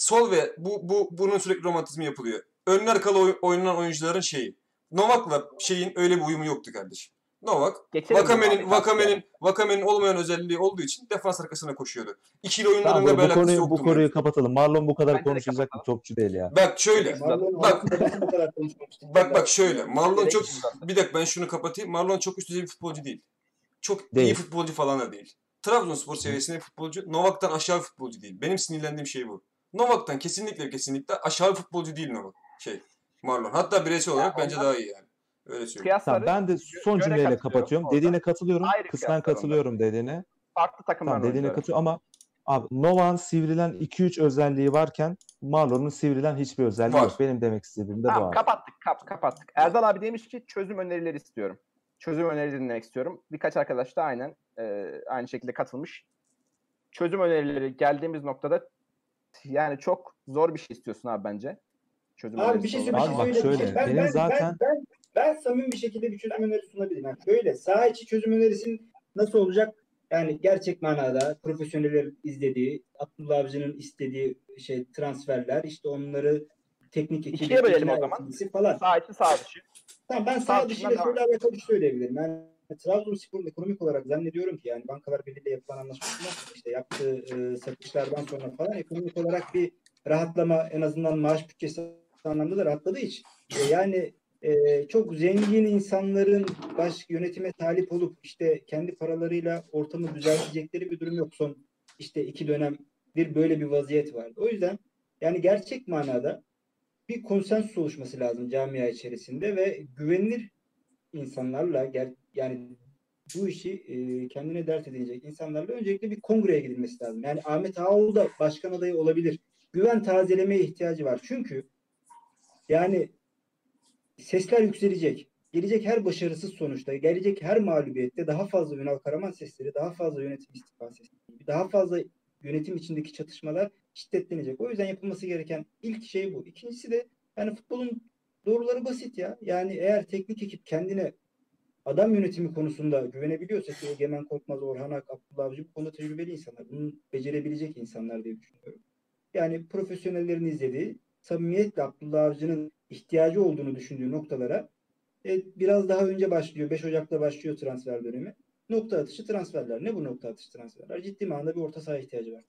Sol ve bu, bu bunun sürekli romantizmi yapılıyor. Önler arkalı oy- oynanan oyuncuların şeyi. Novak'la şeyin öyle bir uyumu yoktu kardeşim. Novak Vakame'nin Vakame'nin Vakame'nin olmayan özelliği olduğu için defans arkasına koşuyordu. İkili oyunlarında Tamam, bir bu alakası yoktu. bu konuyu kapatalım. Marlon bu kadar konuşacak bir topçu değil ya. Bak şöyle. Marlon Bak-? Bak bak şöyle. Marlon çok bir dakika ben şunu kapatayım. Marlon çok üst düzey bir futbolcu değil. Çok iyi Değil. futbolcu falan da değil. Trabzonspor seviyesinde futbolcu. Novak'tan aşağı futbolcu değil. Benim sinirlendiğim şey bu. Novak'tan kesinlikle ve kesinlikle aşağı futbolcu değil Novak. Şey Marlon. Hatta bireysel olarak bence ondan- daha iyi yani. Öyle söyleyeyim. Tamam, ben de son cümleyle kapatıyorum. orada. Dediğine katılıyorum. Ayrı Kısmen katılıyorum dediğine. farklı takımlar Tamam dediğine katılıyorum ama abi Novak'ın sivrilen 2-3 özelliği varken Marlon'un sivrilen hiçbir özelliği Var. yok. Benim demek istediğim de bu Tamam abi. kapattık kap, kapattık. Erdal abi demiş ki çözüm önerileri istiyorum. Çözüm önerileri dinlemek istiyorum. Birkaç arkadaş da aynen e, aynı şekilde katılmış. Çözüm önerileri geldiğimiz noktada yani çok zor bir şey istiyorsun abi bence. Çözüm Abi önerisi bir şey. Abi bak şöyle, bir şey- Ben, benim ben, zaten- ben, ben, ben samimi bir şekilde bir çözüm önerisi sunabilirim. Yani şöyle saha içi çözüm önerisinin nasıl olacak? Yani gerçek manada profesyoneller izlediği, Abdullah Avcı'nın istediği şey transferler, işte onları teknik ekibi İkiye bölelim o zaman. falan. Sağ içi sağ dışı. Tamam ben Sağ sağ dışıyla şöyle alakalı bir şey söyleyebilirim. Yani Trabzonspor'un ekonomik olarak zannediyorum ki yani Bankalar Birliği'yle yapılan anlaşmasından işte yaptığı e, satışlardan sonra falan ekonomik olarak bir rahatlama en azından maaş bütçesi anlamda da rahatladığı için. E, yani e, çok zengin insanların baş yönetime talip olup işte kendi paralarıyla ortamı düzeltecekleri bir durum yok. Son işte iki dönem bir böyle bir vaziyet vardı. O yüzden yani gerçek manada bir konsensus oluşması lazım camia içerisinde ve güvenilir insanlarla ger- yani bu işi e, kendine dert edinecek insanlarla öncelikle bir kongreye gidilmesi lazım. Yani Ahmet Ağaoğlu da başkan adayı olabilir. Güven tazelemeye ihtiyacı var. Çünkü yani sesler yükselecek. Gelecek her başarısız sonuçta, gelecek her mağlubiyette daha fazla Ünal Karaman sesleri, daha fazla yönetim istifa sesleri, daha fazla yönetim içindeki çatışmalar şiddetlenecek. O yüzden yapılması gereken ilk şey bu. İkincisi de yani futbolun doğruları basit ya. Yani eğer teknik ekip kendine adam yönetimi konusunda güvenebiliyorsa ki Egemen Korkmaz, Orhan Ak, Abdullah Avcı bu konuda tecrübeli insanlar. Bunu becerebilecek insanlar diye düşünüyorum. Yani profesyonellerin izlediği, samimiyetle Abdullah Avcı'nın ihtiyacı olduğunu düşündüğü noktalara e, biraz daha önce başlıyor. 5 Ocak'ta başlıyor transfer dönemi. Nokta atışı transferler. Ne bu nokta atışı transferler? Ciddi manada bir orta saha ihtiyacı var.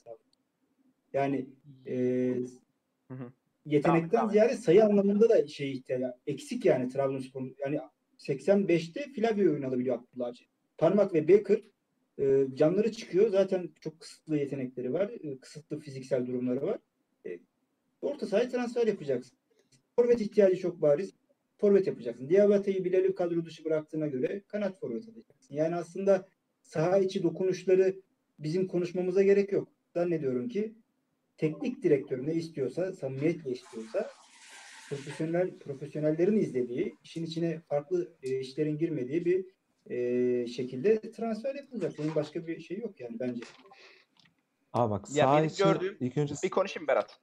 Yani e, Hı hı. yetenekten Tamam, tamam. ziyade sayı anlamında da şey ihtiyacı. Eksik yani Trabzonspor'un. Yani 85'te Flavio oyun alabiliyor Abdullah. Parmak ve Baker e, canları çıkıyor. Zaten çok kısıtlı yetenekleri var. E, kısıtlı fiziksel durumları var. E, orta sahaya transfer yapacaksın. Forvet ihtiyacı çok bariz. Forvet yapacaksın. Diabate'yi Bilal'i kadro dışı bıraktığına göre kanat forvet alacaksın. Yani aslında saha içi dokunuşları bizim konuşmamıza gerek yok. Zannediyorum ki teknik direktör ne istiyorsa, samimiyetle istiyorsa profesyonel profesyonellerin izlediği, işin içine farklı e, işlerin girmediği bir e, şekilde transfer yapılacak. Bunun başka bir şey yok yani bence. Aa bak Ya sağ benim içi gördüğüm- ilk önce Bir konuşayım Berat.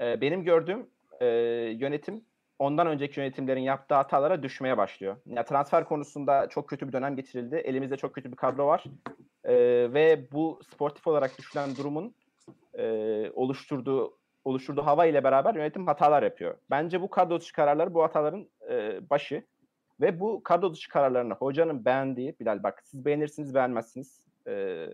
Ee, benim gördüğüm e, yönetim ondan önceki yönetimlerin yaptığı hatalara düşmeye başlıyor. Ya transfer konusunda çok kötü bir dönem geçirildi. Elimizde çok kötü bir kadro var. Ee, ve bu sportif olarak düşülen durumun e, oluşturduğu oluşturduğu hava ile beraber yönetim hatalar yapıyor. Bence bu kadro dışı kararları bu hataların e, başı. Ve bu kadro dışı kararlarını hocanın beğendiği, Bilal bak siz beğenirsiniz beğenmezsiniz e,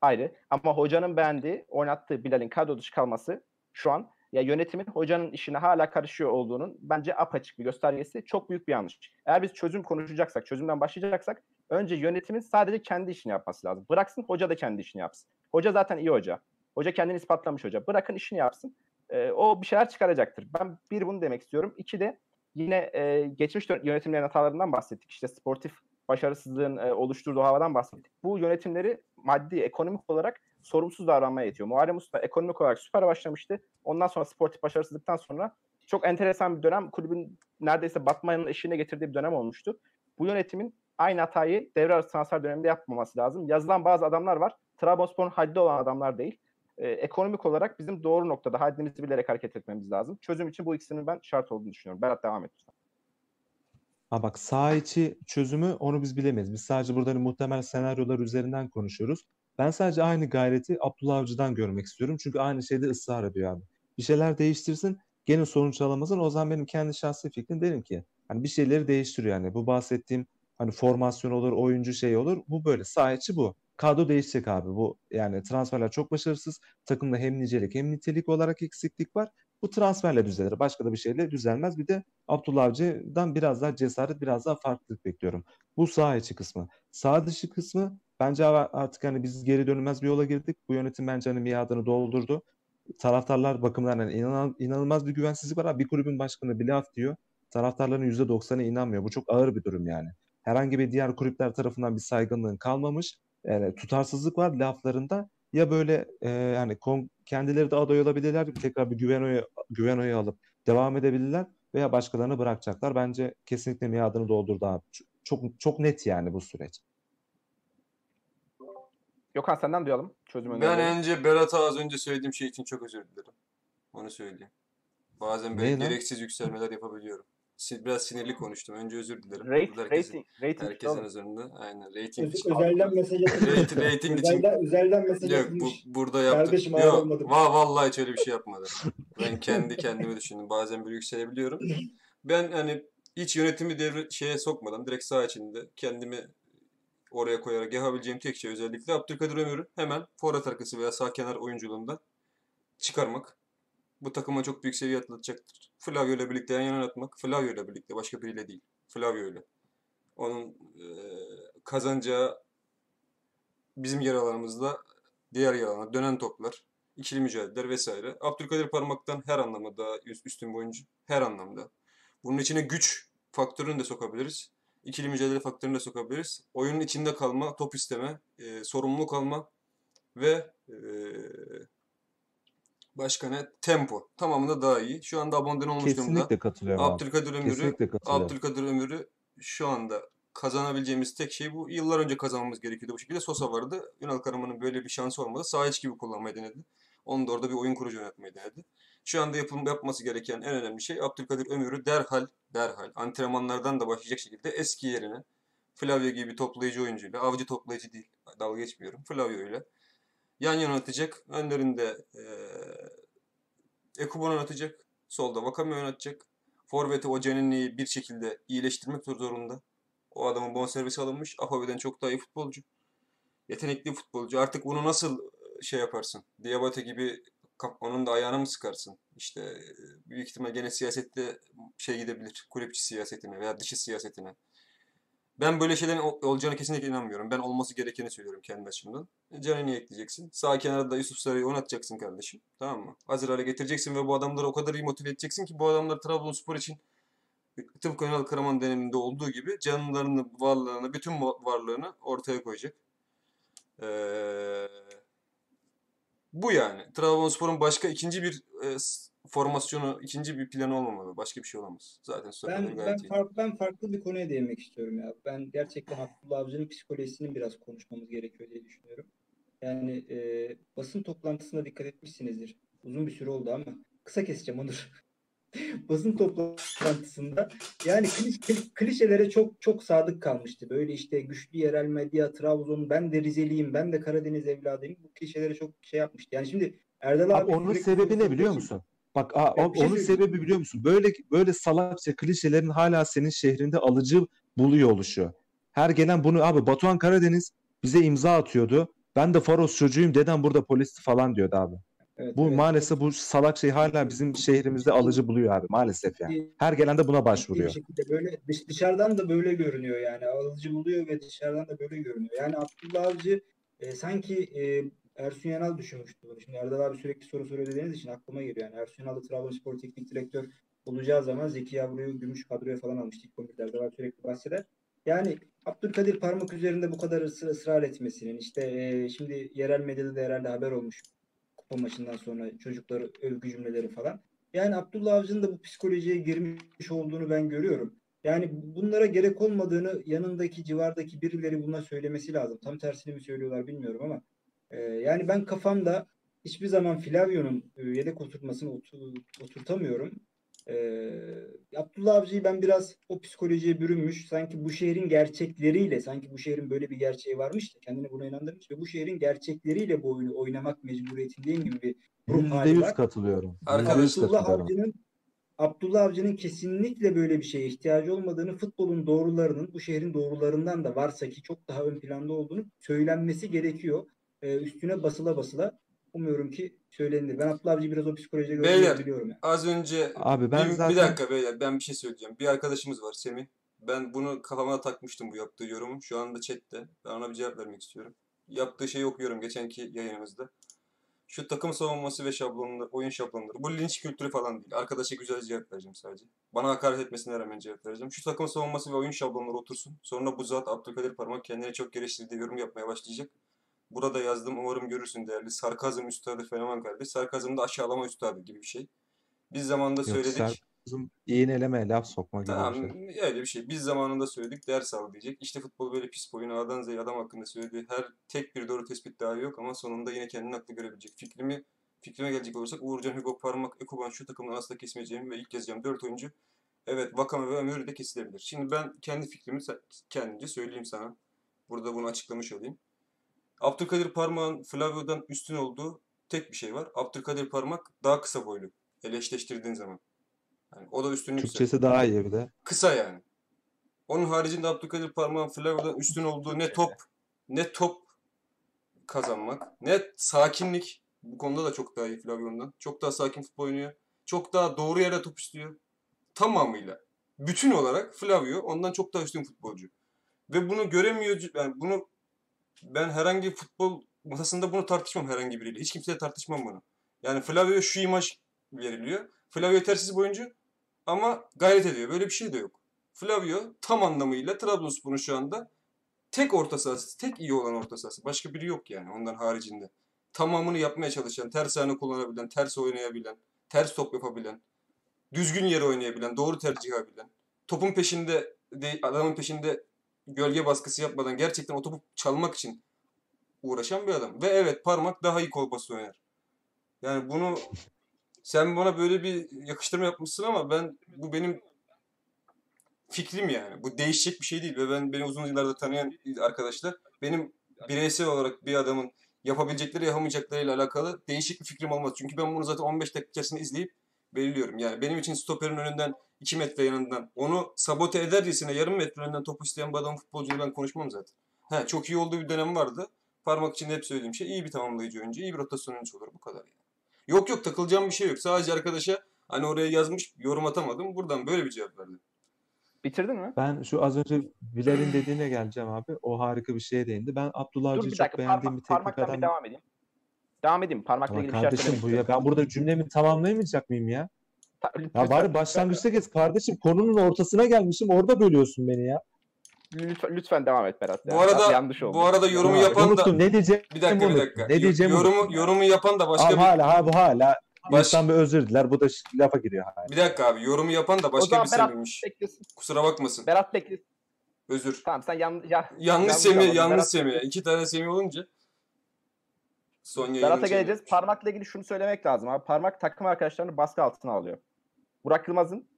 ayrı. Ama hocanın beğendiği, oynattığı Bilal'in kadro dışı kalması şu an ya yönetimin hocanın işine hala karışıyor olduğunun bence apaçık bir göstergesi. Çok büyük bir yanlış. Eğer biz çözüm konuşacaksak, çözümden başlayacaksak önce yönetimin sadece kendi işini yapması lazım. Bıraksın hoca da kendi işini yapsın. Hoca zaten iyi hoca. Hoca kendini ispatlamış hoca. Bırakın işini yapsın. Ee, o bir şeyler çıkaracaktır. Ben bir bunu demek istiyorum. İki de yine e, geçmiş yönetimlerin hatalarından bahsettik. İşte sportif başarısızlığın e, oluşturduğu havadan bahsettik. Bu yönetimleri maddi, ekonomik olarak sorumsuz davranmaya yetiyor. Muharrem Usta ekonomik olarak süper başlamıştı. Ondan sonra sportif başarısızlıktan sonra çok enteresan bir dönem kulübün neredeyse batmanın eşiğine getirdiği bir dönem olmuştu. Bu yönetimin aynı hatayı devre arası transfer döneminde yapmaması lazım. Yazılan bazı adamlar var. Trabzonspor'un haddi olan adamlar değil. Ee, ekonomik olarak bizim doğru noktada haddimizi bilerek hareket etmemiz lazım. Çözüm için bu ikisinin ben şart olduğunu düşünüyorum. Berat devam et. lütfen. Ha bak sağ içi çözümü onu biz bilemeyiz. Biz sadece burada hani muhtemel senaryolar üzerinden konuşuyoruz. Ben sadece aynı gayreti Abdullah Avcı'dan görmek istiyorum. Çünkü aynı şeyde ısrar ediyor abi. Bir şeyler değiştirsin, gene sonuç alamasın. O zaman benim kendi şahsi fikrim derim ki hani bir şeyleri değiştiriyor yani. Bu bahsettiğim hani formasyon olur, oyuncu şey olur. Bu böyle. Sağ içi bu. Kadro değişecek abi. Bu yani transferler çok başarısız. Takımda hem nicelik hem nitelik olarak eksiklik var. Bu transferle düzelir. Başka da bir şeyle düzelmez. Bir de Abdullah Avcı'dan biraz daha cesaret, biraz daha farklılık bekliyorum. Bu sağ içi kısmı. Sağ dışı kısmı bence artık hani biz geri dönülmez bir yola girdik. Bu yönetim bence hani miadını doldurdu. Taraftarlar bakımından inan, inanılmaz bir güvensizlik var. Abi bir kulübün başkanı bir laf diyor. Taraftarların %90'ı inanmıyor. Bu çok ağır bir durum yani. Herhangi bir diğer kulüpler tarafından bir saygınlığın kalmamış. Yani tutarsızlık var laflarında. Ya böyle e, yani kon- kendileri de aday olabilirler. Tekrar bir güven oyu, güven oyu alıp devam edebilirler veya başkalarını bırakacaklar. Bence kesinlikle miadını doldurdu abi. Çok çok net yani bu süreç. Gökhan senden duyalım. Çözüm Ben önerileri. önce Berat'a az önce söylediğim şey için çok özür dilerim. Onu söyleyeyim. Bazen böyle Ne lan? gereksiz yükselmeler yapabiliyorum. Biraz sinirli konuştum. Önce özür dilerim. Rate, Burada herkesin, rating, rating herkesin oğlum. üzerinde. Aynen. Rating Öz- özelden mesaj Rating, atılmış. rating için. Özelden, özelden mesaj Yok bu, burada yaptım. Kardeşim, Yok olmadım. va vallahi hiç öyle bir şey yapmadım. Ben kendi kendime düşündüm. Bazen böyle yükselebiliyorum. Ben hani hiç yönetimi devre şeye sokmadan direkt saha içinde kendimi oraya koyarak yapabileceğim tek şey özellikle Abdülkadir Ömür'ü hemen forvet arkası veya sağ kenar oyunculuğunda çıkarmak bu takıma çok büyük seviye atlatacaktır. Flavio ile birlikte yan yana atmak. Flavio ile birlikte başka biriyle değil. Flavio ile. Onun e, kazanacağı bizim yer alanımızda diğer yer alana dönen toplar, ikili mücadeleler vesaire. Abdülkadir Parmak'tan her anlamda üst- üstün bir oyuncu. Her anlamda. Bunun içine güç faktörünü de sokabiliriz. İkili mücadele faktörünü de sokabiliriz. Oyunun içinde kalma, top isteme, e, sorumluluk alma ve e, başka ne? Tempo. Tamamında daha iyi. Şu anda aboneden olmuş durumda. Kesinlikle katılıyorum abi. Abdülkadir Ömür'ü Kesinlikle katılıyorum. Abdülkadir Ömür'ü şu anda kazanabileceğimiz tek şey bu. Yıllar önce kazanmamız gerekiyordu bu şekilde. Sosa vardı. Ünal Karaman'ın böyle bir şansı olmadı. Sağ iç gibi kullanmayı denedi. Onu da orada bir oyun kurucu yönetmeyi denedi. Şu anda yapım, yapması gereken en önemli şey Abdülkadir Ömür'ü derhal, derhal antrenmanlardan da başlayacak şekilde eski yerine Flavio gibi bir toplayıcı oyuncuyla, avcı toplayıcı değil, dalga geçmiyorum, Flavio ile yan yana atacak. Önlerinde eee Ekuban atacak. Solda Vakame oynatacak. Forvet'e o Canini'yi bir şekilde iyileştirmek zorunda. O adamın bonservisi alınmış. Afabe'den çok daha iyi futbolcu. Yetenekli futbolcu. Artık bunu nasıl e, şey yaparsın? Diabate gibi onun da ayağına mı sıkarsın? İşte e, büyük ihtimal gene siyasette şey gidebilir. Kulüpçü siyasetine veya dışı siyasetine. Ben böyle şeylerin ol- olacağına kesinlikle inanmıyorum. Ben olması gerekeni söylüyorum kendi açımdan. Canini'yi ekleyeceksin. Sağ kenarda da Yusuf Sarı'yı oynatacaksın kardeşim. Tamam mı? Hazır hale getireceksin ve bu adamları o kadar iyi motive edeceksin ki bu adamlar Trabzonspor için tıpkı Ünal Karaman döneminde olduğu gibi canlarını, varlığını, bütün va- varlığını ortaya koyacak. Ee, bu yani. Trabzonspor'un başka ikinci bir e, formasyonu, ikinci bir planı olmamalı. Başka bir şey olamaz. Zaten Ben ben iyi. farklı ben farklı bir konuya değinmek istiyorum ya. Ben gerçekten Abdullah Avcı'nın psikolojisini biraz konuşmamız gerekiyor diye düşünüyorum. Yani e, basın toplantısına dikkat etmişsinizdir. Uzun bir süre oldu ama kısa keseceğim Onur. basın toplantısında yani kliş- kli- klişelere çok çok sadık kalmıştı. Böyle işte güçlü yerel medya, Trabzon, ben de Rizeliyim, ben de Karadeniz evladıyım. Bu klişelere çok şey yapmıştı. Yani şimdi Erdal Abi abi onun sebebi ne biliyor musun? Bak a- Ya bir şey onun sebebi biliyor musun? Böyle böyle salakça klişelerin hala senin şehrinde alıcı buluyor oluşu. Her gelen bunu abi Batuhan Karadeniz bize imza atıyordu. Ben de Faros çocuğuyum dedem burada polisti falan diyordu abi. Evet, Bu evet. maalesef bu salak şey hala bizim şehrimizde alıcı buluyor abi maalesef yani. Her gelen de buna bir başvuruyor. şekilde böyle dış, dışarıdan da böyle görünüyor yani alıcı buluyor ve dışarıdan da böyle görünüyor. Yani Abdullah Avcı e, sanki e, Ersun Yanal düşünmüştü bunu. Şimdi Erdal abi sürekli soru soruyor dediğiniz için aklıma geliyor. Yani Ersun Yanal da Trabzonspor teknik direktör olacağı zaman Zeki Yavru'yu gümüş kadroya falan almıştı. İlk 11'de Erdal abi sürekli bahseder. Yani Abdülkadir Parmak üzerinde bu kadar ısrar, ısrar etmesinin işte e, şimdi yerel medyada da herhalde haber olmuş kupa maçından sonra çocukları övgü cümleleri falan. Yani Abdullah Avcı'nın da bu psikolojiye girmiş olduğunu ben görüyorum. Yani bunlara gerek olmadığını yanındaki civardaki birileri buna söylemesi lazım. Tam tersini mi söylüyorlar bilmiyorum ama e, yani ben kafamda hiçbir zaman Flavio'nun e, yedek oturtmasını otur- oturtamıyorum. E, Abdullah Avcı'yı ben biraz o psikolojiye bürünmüş. Sanki bu şehrin gerçekleriyle, sanki bu şehrin böyle bir gerçeği varmış da kendini buna inandırmış ve bu şehrin gerçekleriyle bu oyunu oynamak mecburiyetindeyim gibi bir ruh hali var. katılıyorum. Yüzde Arkadaş- yüz Abdullah. Avcı'nın Abdullah Avcı'nın kesinlikle böyle bir şeye ihtiyacı olmadığını, futbolun doğrularının bu şehrin doğrularından da varsa ki çok daha ön planda olduğunu söylenmesi gerekiyor. Ee, üstüne basıla basıla umuyorum ki söylenir. Ben Abdullah Avcı'yı biraz o psikolojide Beyler, gördüğümü biliyorum. Yani. Az önce Abi ben bir, zaten bir dakika beyler ben bir şey söyleyeceğim. Bir arkadaşımız var Semih. Ben bunu kafama takmıştım bu yaptığı yorumu. Şu anda chatte. Ben ona bir cevap vermek istiyorum. Yaptığı şeyi okuyorum geçenki yayınımızda. Şu takım savunması ve şablonları, oyun şablonları. Bu linç kültürü falan değil. Arkadaşa güzel cevap vereceğim sadece. Bana hakaret etmesine rağmen cevap vereceğim. Şu takım savunması ve oyun şablonları otursun. Sonra bu zat Abdülkadir Parmak kendine çok geliştirdiği yorum yapmaya başlayacak. Burada yazdım umarım görürsün değerli. Sarkazm üstadı fenomen kardeş. Sarkazm da aşağılama üstadı gibi bir şey. Biz zamanında Yok, söyledik. sarkazm, iğneleme, laf sokma gibi Tamam bir şey. öyle bir şey. Biz zamanında söyledik ders al diyecek. İşte futbol böyle pis bir oyun. A'dan Z'ye adam hakkında söylediği her tek bir doğru tespit daha yok ama sonunda yine kendini haklı görebilecek. Fikrimi fikrime gelecek olursak Uğurcan, Hugo, Parmak, Ekuban şu takımdan asla kesmeyeceğim ve ilk yazacağım 4 oyuncu. Evet Vakame ve Ömür de kesilebilir. Şimdi ben kendi fikrimi kendimce söyleyeyim sana. Burada bunu açıklamış olayım. Abdülkadir Parmak'ın Flavio'dan üstün olduğu tek bir şey var. Abdülkadir Parmak daha kısa boylu. Ele eşleştirdiğin zaman. Yani o da üstünlük Türkçesi daha iyi bir de. kısa yani. Onun haricinde Abdülkadir Parmak'ın Flavio'dan üstün olduğu ne top ne top kazanmak ne sakinlik Bu konuda da çok daha iyi Flavio'ndan. Çok daha sakin futbol oynuyor. Çok daha doğru yere top istiyor. Tamamıyla. Bütün olarak Flavio ondan çok daha üstün futbolcu. Ve bunu göremiyor. Yani bunu ben herhangi futbol masasında bunu tartışmam herhangi biriyle. Hiç kimseyle tartışmam bunu. Yani Flavio şu imaj veriliyor. Flavio yetersiz bir oyuncu ama gayret ediyor. Böyle bir şey de yok. Flavio tam anlamıyla Trabzonspor'un şu anda tek orta sahası, tek iyi olan orta sahası. Başka biri yok yani ondan haricinde. Tamamını yapmaya çalışan, ters ayağını kullanabilen, ters oynayabilen, ters top yapabilen, düzgün yere oynayabilen, doğru tercih yapabilen, topun peşinde, de- adamın peşinde gölge baskısı yapmadan gerçekten o topu çalmak için uğraşan bir adam. Ve evet parmak daha iyi kol pası oynar. Yani bunu sen bana böyle bir yakıştırma yapmışsın ama ben bu benim fikrim yani. Bu değişecek bir şey değil ve ben beni uzun yıllardır tanıyan arkadaşlar benim bireysel olarak bir adamın yapabilecekleri yapamayacaklarıyla alakalı değişik bir fikrim olmaz. Çünkü ben bunu zaten 15 dakika içerisinde izleyip belirliyorum. Yani benim için stoperin önünden 2 metre yanından onu sabote edercesine yarım metre önünden topu isteyen bir adamın futbolcunu ben konuşmam zaten. He, çok iyi olduğu bir dönem vardı. Parmak içinde hep söylediğim şey iyi bir tamamlayıcı oyuncu, iyi bir rotasyon oyuncusu olur bu kadar yani. Yok yok takılacağım bir şey yok. Sadece arkadaşa hani oraya yazmış yorum atamadım. Buradan böyle bir cevap verdim. Bitirdin mi? Ben şu az önce Bilal'in dediğine geleceğim abi. O harika bir şeye değindi. Ben Abdullah Avcı'yı çok dakika beğendiğim bir teknik parmaktan bir adam. devam edeyim. Devam edeyim. Parmakla Ama ilgili bir şey kardeşim bu ya ben burada cümlemi tamamlayamayacak mıyım ya? Ta- Ya lütfen- bari başlangıçta geç kardeşim konunun ortasına gelmişim orada bölüyorsun beni ya. Lütfen, lütfen devam et Berat. ya. Bu arada Biraz yanlış oldu. bu arada yorumu Ya, yapan da unuttum ne diyeceğim bir dakika bir dakika. Ne diyeceğimi yorumu yorumu yapan da başka Ama bir hala ha bu hala Baş- insan bir özür diler bu da lafa giriyor hala. bir dakika abi. Yorumu yapan da başka bir Semih'miş. Kusura bakmasın. Berat beklesin. Özür. Tamam sen yan, ya, Yanlış yanlış Semih, yanlış Semih. İki tane Semih olunca son Berat'a geleceğiz. Parmakla ilgili şunu söylemek lazım abi. Parmak takım arkadaşlarını baskı altına alıyor. Burak Yılmaz'ın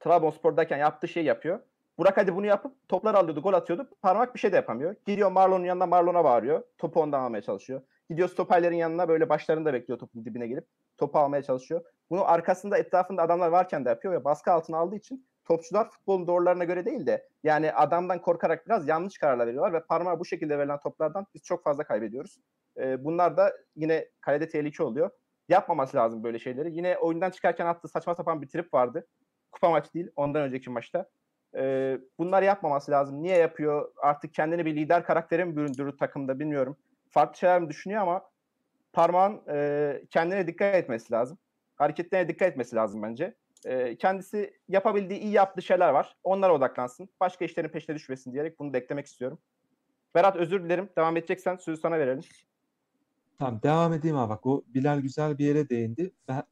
Trabzonspor'dayken yaptığı şeyi yapıyor. Burak hadi bunu yapıp toplar alıyordu, gol atıyordu. Parmak bir şey de yapamıyor. Gidiyor Marlon'un yanına Marlon'a bağırıyor. Topu ondan almaya çalışıyor. Gidiyor stoperlerin yanına böyle başlarında bekliyor topun dibine gelip topu almaya çalışıyor. Bunu arkasında etrafında adamlar varken de yapıyor ve baskı altına aldığı için topçular futbolun doğrularına göre değil de yani adamdan korkarak biraz yanlış kararlar veriyorlar ve parmağı bu şekilde verilen toplardan biz çok fazla kaybediyoruz. Ee, bunlar da yine kalede tehlike oluyor. Yapmaması lazım böyle şeyleri. Yine oyundan çıkarken attığı saçma sapan bir trip vardı. Kupa maçı değil, ondan önceki maçta. Ee, bunlar yapmaması lazım. Niye yapıyor? Artık kendini bir lider karaktere mi büründürür takımda bilmiyorum. Farklı şeyler mi düşünüyor ama parmağın e, kendine dikkat etmesi lazım. Hareketlerine dikkat etmesi lazım bence. E, kendisi yapabildiği, iyi yaptığı şeyler var. Onlara odaklansın. Başka işlerin peşine düşmesin diyerek bunu da eklemek istiyorum. Berat özür dilerim. Devam edeceksen sözü sana verelim. Tamam devam edeyim abi bak o Bilal güzel bir yere değindi. Ben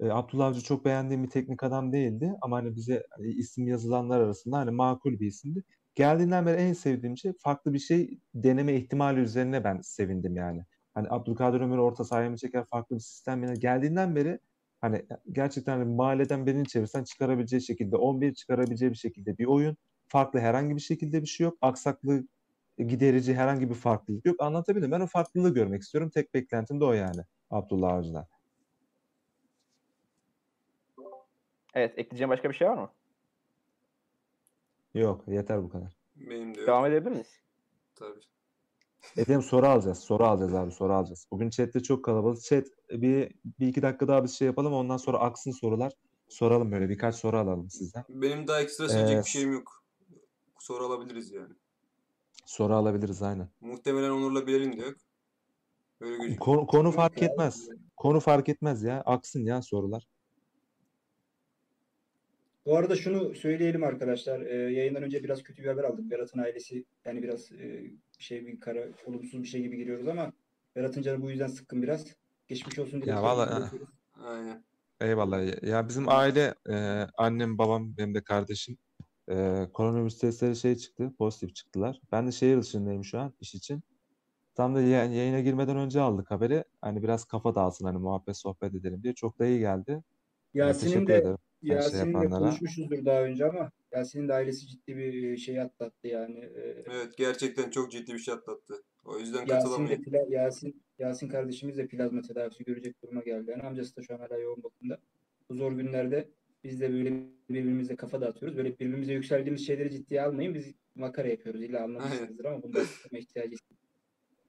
e, Abdullah Avcı çok beğendiğim bir teknik adam değildi ama hani bize hani isim yazılanlar arasında hani makul bir isimdi. Geldiğinden beri en sevdiğim şey farklı bir şey deneme ihtimali üzerine ben sevindim yani. Hani Abdülkadir Ömür orta sahaya mı çeker farklı bir sistem yani geldiğinden beri hani gerçekten hani mahalleden birini çevirsen çıkarabileceği şekilde 11 çıkarabileceği bir şekilde bir oyun. Farklı herhangi bir şekilde bir şey yok. Aksaklığı giderici herhangi bir farklılık yok. Anlatabildim. Ben o farklılığı görmek istiyorum. Tek beklentim de o yani Abdullah Avcı'dan. Evet, ekleyeceğim başka bir şey var mı? Yok yeter bu kadar. Benim de yok. Devam edebilir miyiz? Tabii. Efendim soru alacağız. Soru alacağız abi soru alacağız. Bugün chatte çok kalabalık. Chat bir, bir iki dakika daha biz şey yapalım ondan sonra aksın sorular. Soralım böyle birkaç soru alalım sizden. Benim daha ekstra söyleyecek Ee, bir şeyim yok. Soru alabiliriz yani. Soru alabiliriz aynen. Muhtemelen Onur'la Bilal'in de yok. Öyle gözüküyor. Konu, konu fark etmez. Konu fark etmez ya. Aksın ya sorular. Bu arada şunu söyleyelim arkadaşlar. Ee, yayından önce biraz kötü bir haber aldık. Berat'ın ailesi yani biraz e, şey bir kara olumsuz bir şey gibi giriyoruz ama Berat'ın canı bu yüzden sıkkın biraz. Geçmiş olsun diye. Ya vallahi- Aynen. Eyvallah. Ya bizim aile e, annem, babam, benim de kardeşim e, koronavirüs testleri şey çıktı. Pozitif çıktılar. Ben de şehir dışındayım şu an iş için. Tam da ya- yayına girmeden önce aldık haberi. Hani biraz kafa dağılsın hani muhabbet sohbet edelim diye. Çok da iyi geldi. Ben Yasin'in de ederim. her şey konuşmuşuzdur daha önce ama Yasin'in de ailesi ciddi bir şey atlattı yani. Evet gerçekten çok ciddi bir şey atlattı. O yüzden pla- Yasin Yasin kardeşimiz de plazma tedavisi görecek duruma geldi. Yani amcası da şu an hala yoğun bakımda. Bu zor günlerde biz de böyle birbirimizle kafa dağıtıyoruz. Böyle birbirimize yükseldiğimiz şeyleri ciddiye almayın. Biz makara yapıyoruz. İlla anlamışsınızdır ama bunda ihtiyacı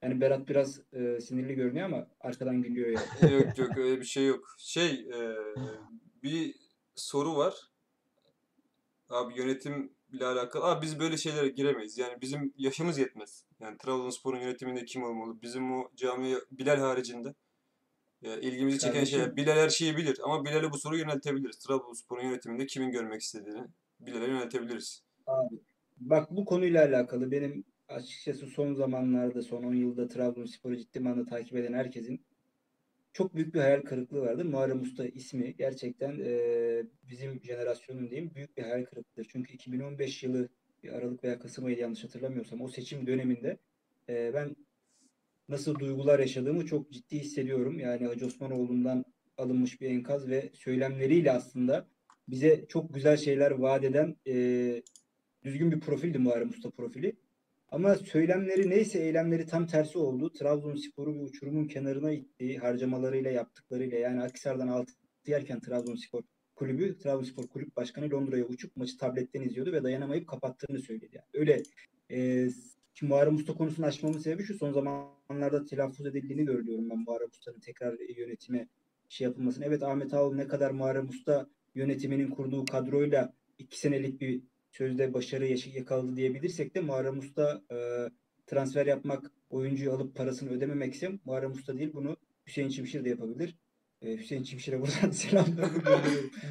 Yani Berat biraz e, sinirli görünüyor ama arkadan gülüyor yani. yok yok öyle bir şey yok. Şey e, bir soru var. Abi yönetimle alakalı. Abi biz böyle şeylere giremeyiz. Yani bizim yaşımız yetmez. Yani Trabzonspor'un yönetiminde kim olmalı? Bizim o cami Bilal haricinde. Ya ilgimizi çeken Kardeşim- şey Bilal her şeyi bilir ama Bilal'e bu soruyu yöneltebiliriz. Trabzonspor'un yönetiminde kimin görmek istediğini Bilal'e yöneltebiliriz. Bak bu konuyla alakalı benim açıkçası son zamanlarda son 10 yılda Trabzonspor'u ciddi manada takip eden herkesin çok büyük bir hayal kırıklığı vardı. Muharrem Usta ismi gerçekten e, bizim jenerasyonun diyeyim büyük bir hayal kırıklığıdır. Çünkü 2015 yılı bir Aralık veya Kasım ayı yanlış hatırlamıyorsam o seçim döneminde e, ben nasıl duygular yaşadığımı çok ciddi hissediyorum. Yani Hacı Osmanoğlu'ndan alınmış bir enkaz ve söylemleriyle aslında bize çok güzel şeyler vaat eden e, düzgün bir profildi Muharrem Usta profili. Ama söylemleri neyse eylemleri tam tersi oldu. Trabzonspor'u bir uçurumun kenarına itti. Harcamalarıyla yaptıklarıyla yani Akhisar'dan altı yerken Trabzonspor kulübü, Trabzonspor kulüp başkanı Londra'ya uçup maçı tabletten izliyordu ve dayanamayıp kapattığını söyledi. Yani öyle e, Şimdi Muharrem Usta konusunu açmamın sebebi şu son zamanlarda telaffuz edildiğini görüyorum ben Muharrem Usta'nın tekrar yönetime şey yapılmasını. Evet Ahmet Ağol ne kadar Muharrem Usta yönetiminin kurduğu kadroyla iki senelik bir sözde başarı yakaladı diyebilirsek de Muharrem Usta e, transfer yapmak, oyuncuyu alıp parasını ödememekse Muharrem Usta değil bunu Hüseyin Çimşir de yapabilir. E, Hüseyin Çimşir'e buradan selamlar.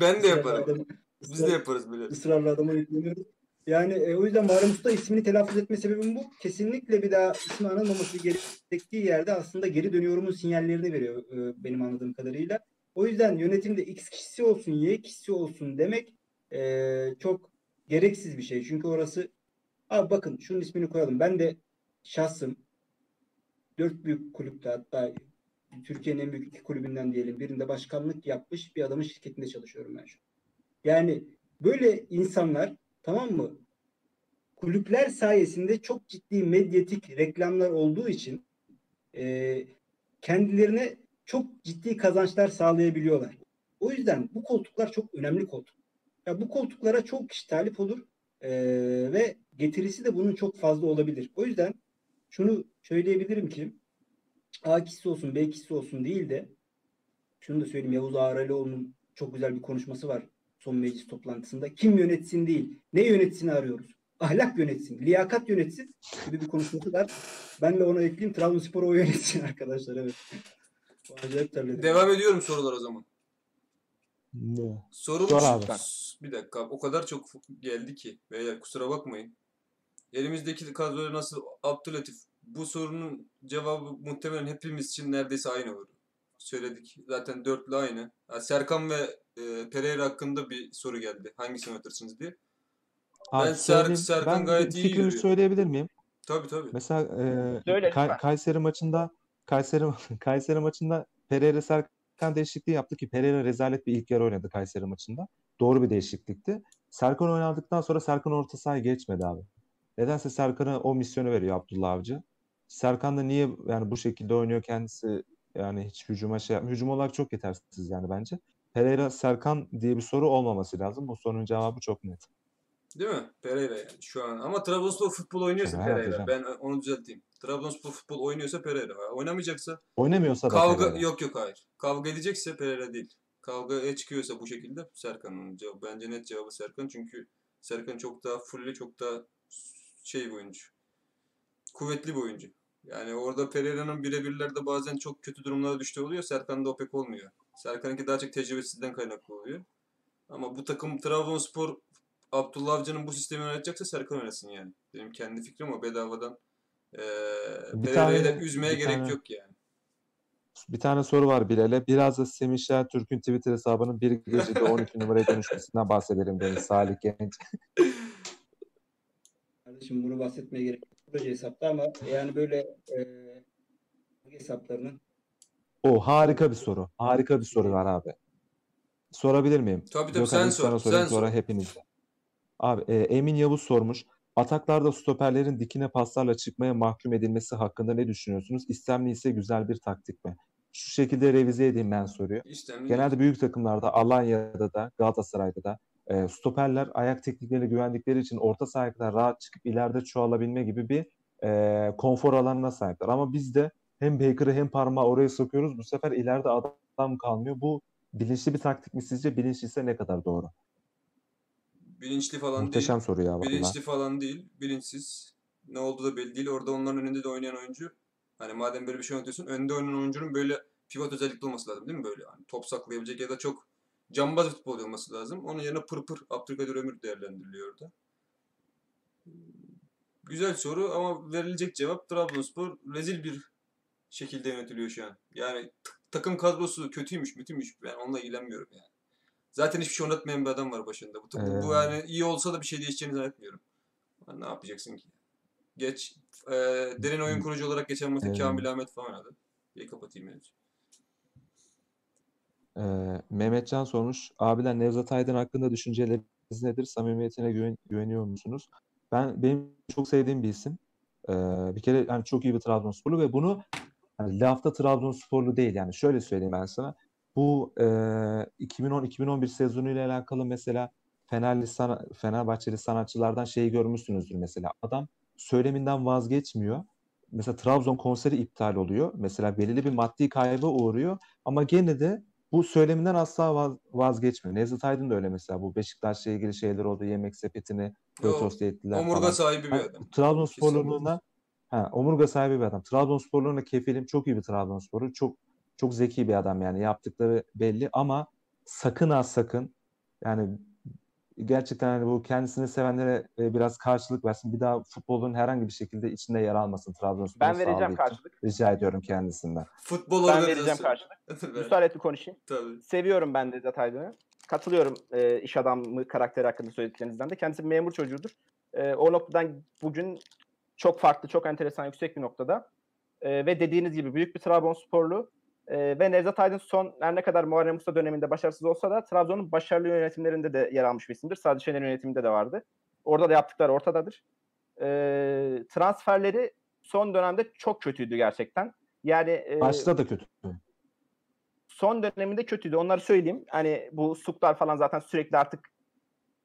Ben de Israrla yaparım. adamı- Biz de yaparız Bilal. ısrarla adama yükleniyoruz. Yani e, o yüzden Muharrem Usta ismini telaffuz etme sebebim bu. Kesinlikle bir daha ismi anılmaması gerektiği yerde aslında geri dönüyorumun sinyallerini veriyor e, benim anladığım kadarıyla. O yüzden yönetimde X kişisi olsun, Y kişisi olsun demek e, çok gereksiz bir şey. Çünkü orası abi bakın şunun ismini koyalım. Ben de şahsım dört büyük kulüpte hatta Türkiye'nin en büyük iki kulübünden diyelim birinde başkanlık yapmış bir adamın şirketinde çalışıyorum ben şu an. Yani böyle insanlar tamam mı? Kulüpler sayesinde çok ciddi medyatik reklamlar olduğu için e, kendilerine çok ciddi kazançlar sağlayabiliyorlar. O yüzden bu koltuklar çok önemli koltuk. Ya bu koltuklara çok kişi talip olur e, ve getirisi de bunun çok fazla olabilir. O yüzden şunu söyleyebilirim ki A kişisi olsun B kişisi olsun değil de şunu da söyleyeyim Yavuz Ağralioğlu'nun çok güzel bir konuşması var son meclis toplantısında. Kim yönetsin değil, ne yönetsin arıyoruz. Ahlak yönetsin, liyakat yönetsin gibi bir konuşması var. Ben de ona ekleyeyim Trabzonspor o yönetsin arkadaşlar evet. Bu Acayip terledim. Devam ediyorum sorular o zaman. Ne? Sorum Sor abi. Bir dakika o kadar çok geldi ki beyler kusura bakmayın. Elimizdeki kadroyu nasıl Abdülatif bu sorunun cevabı muhtemelen hepimiz için neredeyse aynı olur. Söyledik. Zaten dörtlü aynı. Ha, Serkan ve e, Pereira hakkında bir soru geldi. Hangisini atırsınız diye. Abi Ben Ser- söyleyeyim. Serkan ben gayet iyi fikrimi yürüyor. söyleyebilir miyim? Tabii tabii. Mesela e, Söyle lütfen. Kayseri maçında Kayseri Kayseri maçında Pereira Serkan değişikliği yaptı ki Pereira rezalet bir ilk yarı oynadı Kayseri maçında. Doğru bir değişiklikti. Serkan oynadıktan sonra Serkan orta sahaya geçmedi abi. Nedense Serkan'a o misyonu veriyor Abdullah Avcı. Serkan da niye yani bu şekilde oynuyor kendisi yani hiç hücuma şey yapmıyor. Hücum olarak çok yetersiz yani bence. Pereira Serkan diye bir soru olmaması lazım. Bu sorunun cevabı çok net. Değil mi? Pereira yani şu an. Ama Trabzonspor futbol oynuyorsa Pereira. hocam. Ben onu düzelteyim. Trabzonspor futbol oynuyorsa Pereira. Oynamayacaksa Oynamıyorsa da Kavga Pereira. yok yok hayır. Kavga edecekse Pereira değil. Kavgaya çıkıyorsa bu şekilde Serkan'ın cevabı. Bence net cevabı Serkan. Çünkü Serkan çok daha fulle çok daha şey bir oyuncu. Kuvvetli bir oyuncu. Yani orada Pereira'nın birebirlerde bazen çok kötü durumlara düştüğü oluyor. Serkan'da o pek olmuyor. Serkan'ınki daha çok tecrübesizden kaynaklı oluyor. Ama bu takım Trabzonspor Abdullah Avcı'nın bu sistemi oynatacaksa Serkan oynasın yani. Benim kendi fikrim o bedavadan. Eee Bir Pereira'yı da üzmeye bir gerek tane- yok yani. Bir tane soru var Bilal'e. Biraz da Semih Şentürk'ün Twitter hesabının bir gecede 12 numaraya dönüşmesinden bahsedelim demiş Salih Genç. Kardeşim bunu bahsetmeye gerek yok. Proje hesapta ama yani böyle e, hesaplarının O harika bir soru. Harika bir soru var abi. Sorabilir miyim? Tabii tabii Gökhan sen ilk sana sor. sorayım Sen sonra sor. hepinizde. Abi e, Emin Yavuz sormuş. Ataklarda stoperlerin dikine paslarla çıkmaya mahkum edilmesi hakkında ne düşünüyorsunuz? İstemli ise güzel bir taktik mi? Şu şekilde revize edeyim ben soruyu. İşte Genelde büyük takımlarda Alanya'da da Galatasaray'da da e, stoperler ayak tekniklerine güvendikleri için orta sahaya rahat çıkıp ileride çoğalabilme gibi bir e, konfor alanına sahipler. Ama biz de hem Baker'ı hem parmağı oraya sokuyoruz. Bu sefer ileride adam kalmıyor. Bu bilinçli bir taktik mi sizce? Bilinçliyse ne kadar doğru? Bilinçli falan Muhteşem değil. soru ya vallahi. Bilinçli falan değil. Bilinçsiz. Ne olduğu da belli değil. Orada onların önünde de oynayan oyuncu. Hani madem böyle bir şey oynatıyorsun önde oynayan oyuncunun böyle pivot özellikli olması lazım değil mi böyle? Hani top saklayabilecek ya da çok cambaz bir futbolcu olması lazım. Onun yerine pır pır Abdülkadir Ömür değerlendiriliyor orada. Güzel soru ama verilecek cevap Trabzonspor rezil bir şekilde yönetiliyor şu an. Yani takım kadrosu kötüymüş, müthiş. Ben onunla ilgilenmiyorum yani. Zaten hiçbir şey oynatmayan bir adam var başında. Bu, bu, bu Ee. yani iyi olsa da bir şey değişeceğini zannetmiyorum. Yani ne yapacaksın ki? Geç. e, derin oyun kurucu olarak geçen maçta Ee. Kamil Ahmet falan oynadı. İyi kapatayım yani. Ee, Mehmetcan sormuş. Abiler Nevzat Aydın hakkında düşünceleriniz nedir? Samimiyetine güven- güveniyor musunuz? Ben benim çok sevdiğim bir isim. Ee, bir kere yani çok iyi bir Trabzonsporlu ve bunu yani lafta Trabzonsporlu değil yani şöyle söyleyeyim ben sana. Bu e, 2010-2011 sezonuyla alakalı mesela Fenerli sana, Fenerbahçeli sanatçılardan şeyi görmüşsünüzdür mesela. Adam söyleminden vazgeçmiyor. Mesela Trabzon konseri iptal oluyor. Mesela belirli bir maddi kayba uğruyor ama gene de bu söyleminden asla vaz- vazgeçmiyor. Nevzat Aydın da öyle mesela bu Beşiktaş'la ilgili şeyler oldu. Yemek sepetini protesto ettiler Omurga falan. sahibi bir adam. Trabzonsporluğuna ha, omurga sahibi bir adam. Trabzonsporluğuna kefilim. Çok iyi bir Trabzonsporlu. Çok çok zeki bir adam yani. Yaptıkları belli ama sakın ha sakın yani gerçekten hani bu kendisini sevenlere e, biraz karşılık versin. Bir daha futbolun herhangi bir şekilde içinde yer almasın Trabzonspor Ben vereceğim için. karşılık. Rica ediyorum kendisinden. Futbol Ben vereceğim karşılık. Ver. Müsaade konuşayım. Tabii. Seviyorum ben de Aydın'ı. Katılıyorum e, iş adamı karakteri hakkında söylediklerinizden de. Kendisi memur çocuğudur. E, o noktadan bugün çok farklı, çok enteresan, yüksek bir noktada. E, ve dediğiniz gibi büyük bir Trabzonsporlu. E, ve Nevzat Aydın son her ne kadar Muharrem Usta döneminde başarısız olsa da Trabzon'un başarılı yönetimlerinde de yer almış bir isimdir. Sadece Şener yönetiminde de vardı. Orada da yaptıkları ortadadır. E, transferleri son dönemde çok kötüydü gerçekten. Yani e, Başta da kötü. son döneminde kötüydü. Onları söyleyeyim. Hani bu suklar falan zaten sürekli artık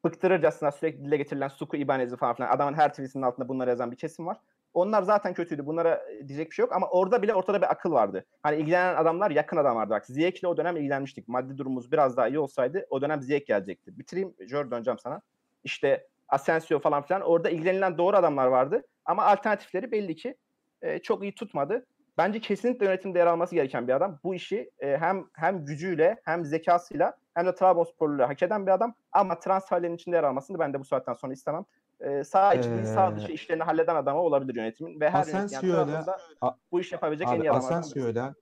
bıktırırcasına sürekli dile getirilen suku ibanezi falan filan. Adamın her tweetinin altında bunları yazan bir kesim var. Onlar zaten kötüydü. Bunlara e, diyecek bir şey yok ama orada bile ortada bir akıl vardı. Hani ilgilenen adamlar yakın adamlardı. Bak Ziyek'le o dönem ilgilenmiştik. Maddi durumumuz biraz daha iyi olsaydı o dönem Ziyek gelecekti. Bitireyim. Jör döneceğim sana. İşte Asensio falan filan. Orada ilgilenilen doğru adamlar vardı. Ama alternatifleri belli ki e, çok iyi tutmadı. Bence kesinlikle yönetimde yer alması gereken bir adam. Bu işi e, hem hem gücüyle hem zekasıyla hem de Trabzonsporluyla hak eden bir adam. Ama transferlerin içinde yer almasını ben de bu saatten sonra istemem. E, sağ içi değil, sağ Ee, dışı işlerini halleden adamı olabilir yönetimin. Ve her yani Asensio'yla- A- bu işi yapabilecek en Abi iyi adamlardan birisi. Asensio'yla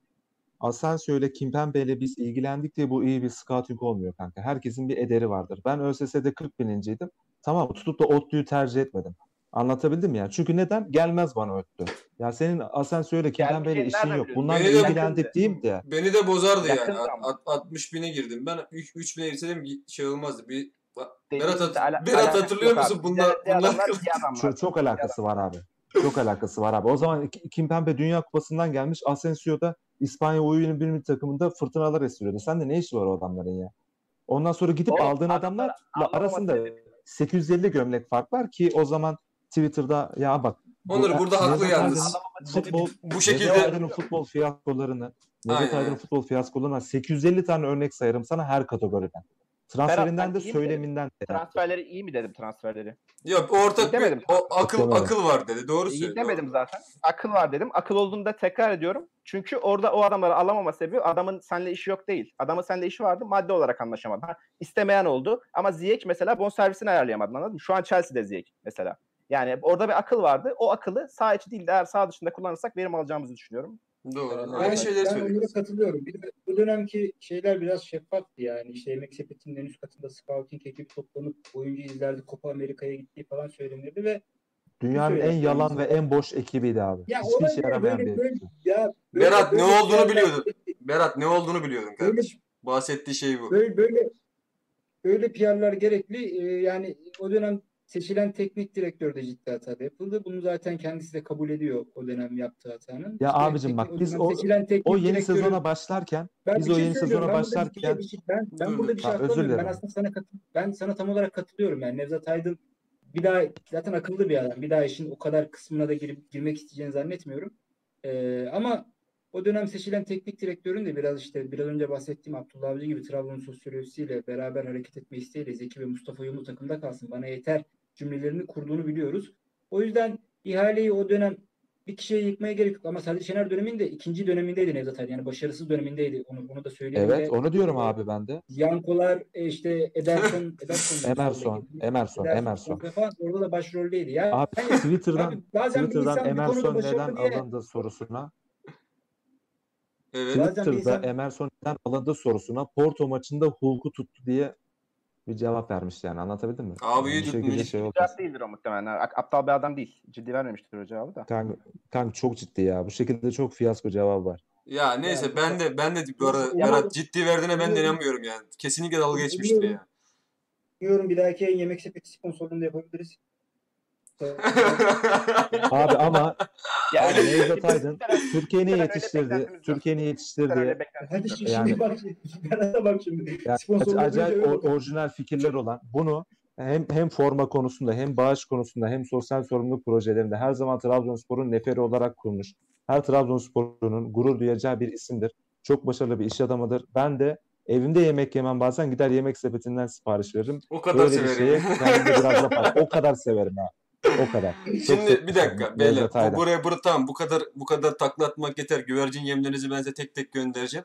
Asensio'yla Kimpembe ile biz ilgilendik diye bu iyi bir scouting olmuyor kanka. Herkesin bir ederi vardır. Ben ÖSS'de 40 bininciydim. Tamam? Tutup da ODTÜ'yü tercih etmedim. Anlatabildim mi ya? Çünkü neden? Gelmez bana ODTÜ. Ya senin Kimpembe ile Gelmeyeceğini işin yok. Bunlarla Beni de- ilgilendik diyeyim de. Beni de bozardı Yakın yani. At- 60 bine girdim. Ben 3 bine girseydim şey olmazdı. Bir Dediğinizde Berat, hat- ala- Berat hatırlıyor musun? abi. Bunlar, bunlar. Çok, çok alakası var abi. Çok alakası var abi. O zaman Ki- Kimpembe Dünya Kupası'ndan gelmiş. Asensio da İspanya U21 takımında fırtınalar estiriyordu. Sen de ne işi var o adamların ya? Ondan sonra gidip Oğlum, aldığın adamlar adamlarla arasında sebebi. 850 gömlek fark var ki o zaman Twitter'da ya bak Onur burada haklı yalnız. Futbol, bu şekilde Aydın'ın futbol fiyaskolarını Aynen, Aydın'ın futbol fiyaskolarına 850 tane örnek sayarım sana her kategoriden. Transferinden de söyleminden de. Transferleri iyi mi dedim transferleri? yok ortak bir Demedim. o akıl Demedim. akıl var dedi. Doğru İyi söylüyor. demedim zaten. Akıl var dedim. Akıl olduğunu da tekrar ediyorum. Çünkü orada o adamları alamama sebebi adamın seninle işi yok değil. Adamın seninle işi vardı. Madde olarak anlaşamadı. Ha, istemeyen oldu. Ama Ziyech mesela bonservisini ayarlayamadın anladın mı? Şu an Chelsea'de Ziyech mesela. Yani orada bir akıl vardı. O akıllı sağ içi değil de eğer sağ dışında kullanırsak verim alacağımızı düşünüyorum. Doğru. Ben- Aynı şeyleri ben söylüyor. Onur'a katılıyorum. Bir de bu dönemki şeyler biraz şeffaftı yani. İşte Yemek Sepeti'nin en üst katında scouting ekibi toplanıp oyuncu izlerdi. Copa Amerika'ya gittiği falan söylenirdi ve Dünyanın en Söyle. yalan ve en boş ekibiydi abi. ya Hiçbir ne? yaramayan böyle, bir böyle, ekip. ya böyle, Berat, ne böyle olduğunu şeyler- biliyordun. Berat ne olduğunu biliyordun Böyle, kardeşim. Bahsettiği şey bu. böyle, böyle, böyle PR'lar gerekli. Ee, yani o dönem seçilen teknik direktör de ciddi hata yapıldı. Bunu zaten kendisi de kabul ediyor o dönem yaptığı hatanın. Ya İşte abicim teknik- bak, biz o- seçilen O yeni sezona başlarken Ben Biz bir o şey yeni sezona Ben burada şey- başlarken- bir şey- ben, ben burada bir şey Ha, atlamıyorum. Ben dilerim. aslında sana katıl ben sana tam olarak katılıyorum yani Nevzat Aydın bir daha zaten akıllı bir adam. Bir daha işin o kadar kısmına da girip girmek isteyeceğini zannetmiyorum. Ee, ama o dönem seçilen teknik direktörün de biraz işte biraz önce bahsettiğim Abdullah Avcı gibi Trabzon sosyolojisiyle beraber hareket etme isteğiyle Zeki ve Mustafa Yumlu takımda kalsın bana yeter cümlelerini kurduğunu biliyoruz. O yüzden ihaleyi o dönem bir kişiye yıkmaya gerek yok ama Sadri Şener döneminde ikinci dönemindeydi Nevzat Aydın. Yani başarısız dönemindeydi. Onu, onu da söyleyeyim. Evet Ve- onu diyorum abi ben de. Yankolar e, işte Ederson Ederson Emerson, Emerson, Emerson. Falan, orada da başroldeydi. Yani, Abi Twitter'dan abi bazen Twitter'dan Emerson neden diye alındı sorusuna Evet. Twitter'da insan- Emerson neden alındı sorusuna Porto maçında Hulk'u tuttu diye bir cevap vermişti yani anlatabildim mi? Abi Yani şekilde tutmuş. şey olmaz. Cevap değildir o muhtemelen. Aptal bir adam değil. Ciddi vermemiştir o cevabı da. Kanka, kanka çok ciddi ya. Bu şekilde çok fiyasko cevabı var. Ya neyse Yani- ben de ben de bu arada Ya- Berat ciddi verdiğine ben de inanmıyorum yani. Kesinlikle dalga geçmiştir ya. Biliyorum bir dahaki yemek sepeti sponsorluğunu da yapabiliriz. Abi ama Ya yani Nevzat Aydın Türkiye'yi öyle yetiştirdi. öyle yetiştirdi. Hadi şimdi Yani- bak şimdi. Bak şimdi. Yani Sponsorluğu acayip or- orijinal fikirler olan bunu hem hem forma konusunda hem bağış konusunda hem sosyal sorumluluk projelerinde her zaman Trabzonspor'un neferi olarak kurmuş. Her Trabzonspor'un gurur duyacağı bir isimdir. Çok başarılı bir iş adamıdır. Ben de evimde yemek yemem bazen gider yemek sepetinden sipariş veririm. O kadar Böyle bir şeye severim. biraz da O kadar severim ha. O kadar. Çok Şimdi severim. bir dakika beyler bu, buraya buraya tamam bu kadar bu kadar takla atmak yeter. Güvercin yemlerinizi ben size tek tek göndereceğim.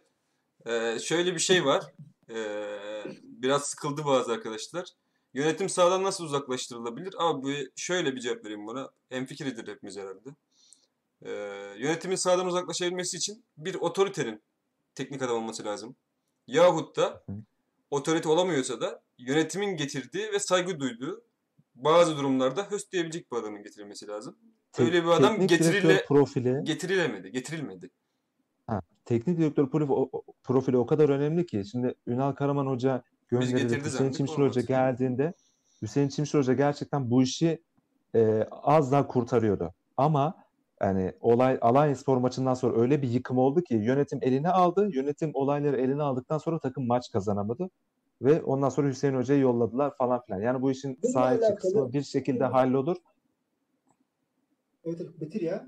Ee, şöyle bir şey var. Ee, biraz sıkıldı bazı arkadaşlar. Yönetim sağdan nasıl uzaklaştırılabilir? Abi şöyle bir cevap vereyim buna. Hemfikiridir hepimiz herhalde. Ee, yönetimin sağdan uzaklaşabilmesi için bir otoritenin teknik adam olması lazım. Yahut da otorite olamıyorsa da yönetimin getirdiği ve saygı duyduğu bazı durumlarda höst diyebilecek bir adamın getirilmesi lazım. Öyle bir adam getirile, profili getirilemedi, getirilmedi. teknik direktör profili o, profili o kadar önemli ki şimdi Ünal Karaman Hoca gönderildi. Hüseyin Çimşir. Hoca geldiğinde Hüseyin Çimşir Hoca gerçekten bu işi e, az daha kurtarıyordu. Ama yani olay Alanya Spor maçından sonra öyle bir yıkım oldu ki yönetim eline aldı. Yönetim olayları eline aldıktan sonra takım maç kazanamadı. Ve ondan sonra Hüseyin Hoca'yı yolladılar falan filan. Yani bu işin Bununla alakalı- kısmı bir şekilde hallolur. Evet, evet, bitir ya.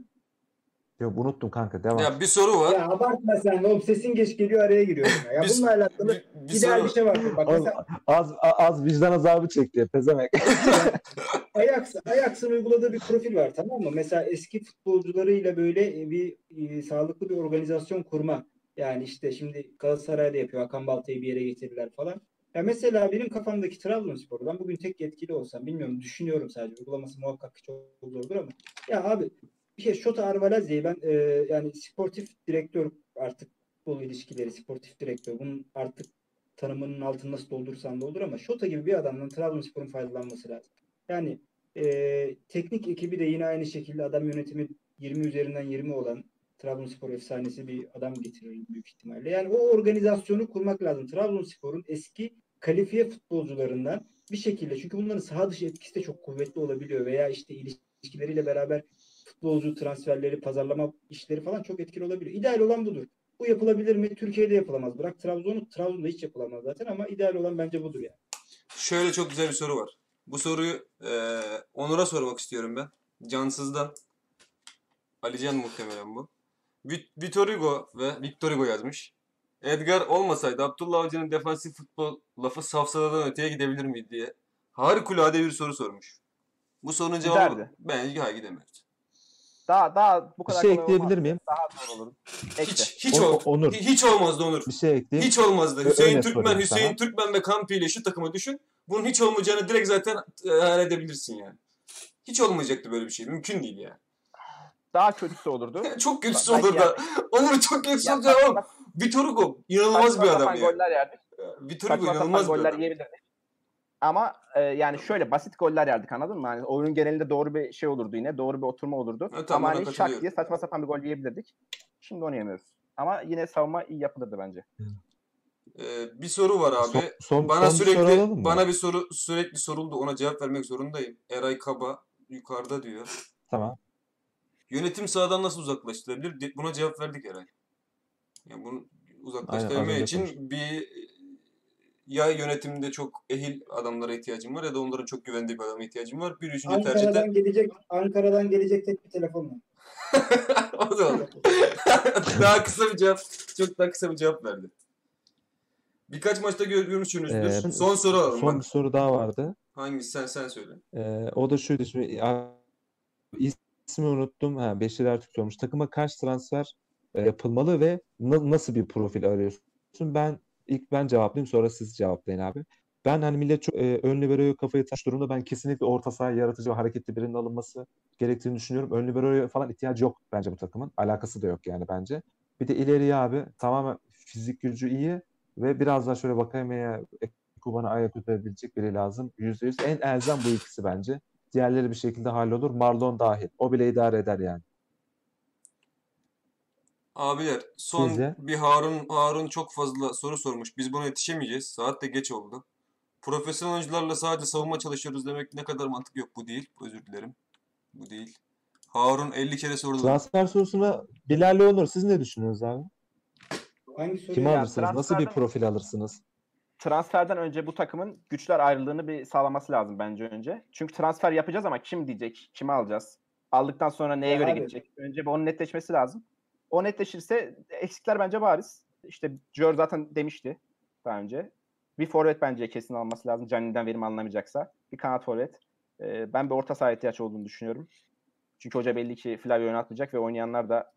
Yok unuttum kanka devam. Ya bir soru var. Ya abartma sen oğlum sesin geç geliyor araya giriyorsun. Ya, ya Biz- bununla alakalı Bir, bir ideal soru. bir şey var. Bak Oğlum, mesela az az vicdan azabı çekti pezemek. Ajax, Ajax'ın uyguladığı bir profil var tamam mı? Mesela eski futbolcularıyla böyle bir e, sağlıklı bir organizasyon kurma. Yani işte şimdi Galatasaray'da yapıyor. Hakan Balta'yı bir yere getirirler falan. Ya mesela benim kafamdaki Trabzonspor ben bugün tek yetkili olsam bilmiyorum düşünüyorum sadece uygulaması muhakkak çok zordur ama ya abi bir şey Şota Arvalazi'yi ben e, yani sportif direktör artık futbol ilişkileri sportif direktör bunun artık tanımının altını nasıl doldursan doldur ama Şota gibi bir adamdan Trabzonspor'un faydalanması lazım. Yani e, teknik ekibi de yine aynı şekilde adam yönetimi 20 üzerinden 20 olan Trabzonspor efsanesi bir adam getirir büyük ihtimalle. Yani o organizasyonu kurmak lazım. Trabzonspor'un eski kalifiye futbolcularından bir şekilde çünkü bunların saha dışı etkisi de çok kuvvetli olabiliyor veya işte ilişkileriyle beraber futbolcu transferleri, pazarlama işleri falan çok etkili olabiliyor. İdeal olan budur. Bu yapılabilir mi? Türkiye'de yapılamaz. Bırak Trabzon'u, Trabzon'da hiç yapılamaz zaten ama ideal olan bence budur yani. Şöyle çok güzel bir soru var. Bu soruyu eee, Onur'a sormak istiyorum ben. Cansız'dan. Alican muhtemelen bu. Vitor Hugo ve Victor Hugo yazmış. Edgar olmasaydı Abdullah Avcı'nın defansif futbol lafı safsatadan öteye gidebilir miydi diye harikulade bir soru sormuş. Bu sorunun cevabı Giderdi. bence hayır gidemezdi. Daha daha bu Bir kadar şey kolay ekleyebilir olmaz. miyim? Daha zor olur. Ekle. Hiç hiç O- ol, Onur. hiç olmazdı Onur. Bir şey ekleyeyim. Hiç olmazdı. Hüseyin öyle Türkmen, sorayım Hüseyin sana. Türkmen ve Kampi ile şu takımı düşün. Bunun hiç olmayacağını direkt zaten hayal edebilirsin yani. Hiç olmayacaktı böyle bir şey. Mümkün değil yani. Daha kötüsü olurdu. Çok kötüsü olur da. Onur çok kötüsü Ya Vitor Hugo inanılmaz saçma bir adam ya. Goller yerdik. Vitor Hugo inanılmaz bir goller adam. yiyebilirdik. Ama e, yani şöyle basit goller yerdik anladın mı? Yani oyunun genelinde doğru bir şey olurdu yine. Doğru bir oturma olurdu. Evet, Ama hani şak diye saçma sapan bir gol yiyebilirdik. Şimdi onu yemiyoruz. Ama yine savunma iyi yapılırdı bence. Ee, bir soru var abi. Son, son, bana son bir soru sürekli alalım mı? bana bir soru sürekli soruldu. Ona cevap vermek zorundayım. Eray Kaba yukarıda diyor. Tamam. Yönetim sahadan nasıl uzaklaştırabilir? De- Buna cevap verdik Eray. Yani bunu Aynen, uzaklaştırabilmek önce için bir ya yönetimde çok ehil adamlara ihtiyacım var ya da onların çok güvendiği bir adama ihtiyacım var. Bir üçüncü tercihte Ankara'dan gelecek Ankara'dan gelecek tek bir telefon var. o da olur. daha kısa bir cevap, çok daha kısa bir cevap verdi. Birkaç maçta gör- görmüşsünüzdür. Ee, son soru alalım. Son Bak, bir soru daha vardı. hangisi sen sen söyle. Ee, o da şuydu şimdi ismi unuttum. Ha, Beşir Ertürk sormuş. Takıma kaç transfer e, yapılmalı ve na- nasıl bir profil arıyorsun? Ben ilk ben cevaplayayım sonra siz cevaplayın abi. Ben hani millet çok e, ön libero'ya kafayı taş durumda ben kesinlikle orta sahaya yaratıcı ve hareketli birinin alınması gerektiğini düşünüyorum. Ön libero'ya falan ihtiyacı yok bence bu takımın. Alakası da yok yani bence. Bir de ileriye abi tamamen fizik gücü iyi ve biraz daha şöyle Vakame'ye Kuban'a ayak uydurabilecek biri lazım. %100 en elzem bu ikisi bence. Diğerleri bir şekilde hallolur. Marlon dahil. O bile idare eder yani. Abiler son Sizce? bir Harun Harun çok fazla soru sormuş. Biz buna yetişemeyeceğiz. Saat de geç oldu. Profesyonel oyuncularla sadece savunma çalışıyoruz demek ne kadar mantık yok. Bu değil. Özür dilerim. Bu değil. Harun 50 kere sordu. Transfer sorusuna Bilal'le Onur siz ne düşünüyorsunuz abi? Hangi soru? Kimi Ya alırsınız? Nasıl bir transferden- profil alırsınız? transferden önce bu takımın güçler ayrılığını bir sağlaması lazım bence önce. Çünkü transfer yapacağız ama kim diyecek? Kimi alacağız? Aldıktan sonra neye Ya göre abi. gidecek? Önce bir onun netleşmesi lazım. O netleşirse eksikler bence bariz. İşte Jor zaten demişti daha önce. Bir forvet bence kesin alması lazım. Canini'den verim alınamayacaksa. Bir kanat forvet. Ee, ben bir orta saha ihtiyaç olduğunu düşünüyorum. Çünkü hoca belli ki Flavio oynatmayacak ve oynayanlar da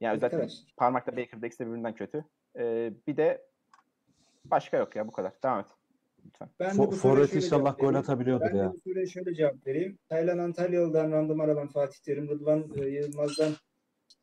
yani özellikle Arkadaş. parmakla Baker'da ikisi de birbirinden kötü. Ee, bir de başka yok ya bu kadar. Devam et. Lütfen. Ben de bu Forvet inşallah gol atabiliyordur Ben de ya. bu soruya şöyle cevap vereyim. Taylan Antalyalı'dan randıman alan Fatih Terim, Rıdvan e, Yılmaz'dan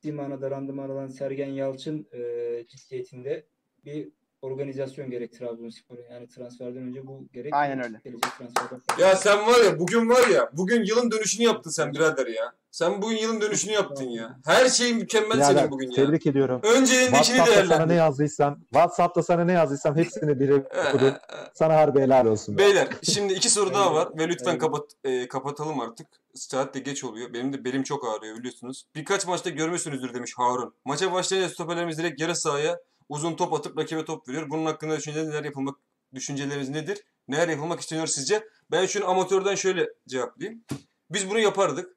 ciddi manada randıman alan Sergen Yalçın e, ciddiyetinde bir organizasyon gerek Trabzonspor'a. Yani transferden önce bu gerek. Aynen öyle. Gelecek transferden Ya sen var ya bugün var ya bugün yılın dönüşünü yaptın sen birader ya. Sen bugün yılın dönüşünü yaptın ya. Her şey mükemmel Birader, senin bugün ya. tebrik ediyorum. Önce elindekini WhatsApp'ta sana ne değerlendir. yazdıysam, WhatsApp'ta sana ne yazdıysam hepsini bire okudum. Sana harbi helal olsun. be. Beyler şimdi iki soru daha var ve lütfen kapat e, kapatalım artık. Saat de geç oluyor. Benim de belim çok ağrıyor biliyorsunuz. Birkaç maçta görmüşsünüzdür demiş Harun. Maça başlayınca stoperlerimiz direkt yarı sahaya uzun top atıp rakibe top veriyor. Bunun hakkında düşünceleriniz neler yapılmak düşünceleriniz nedir? Neler yapılmak isteniyor sizce? Ben şunu amatörden şöyle cevaplayayım. Biz bunu yapardık.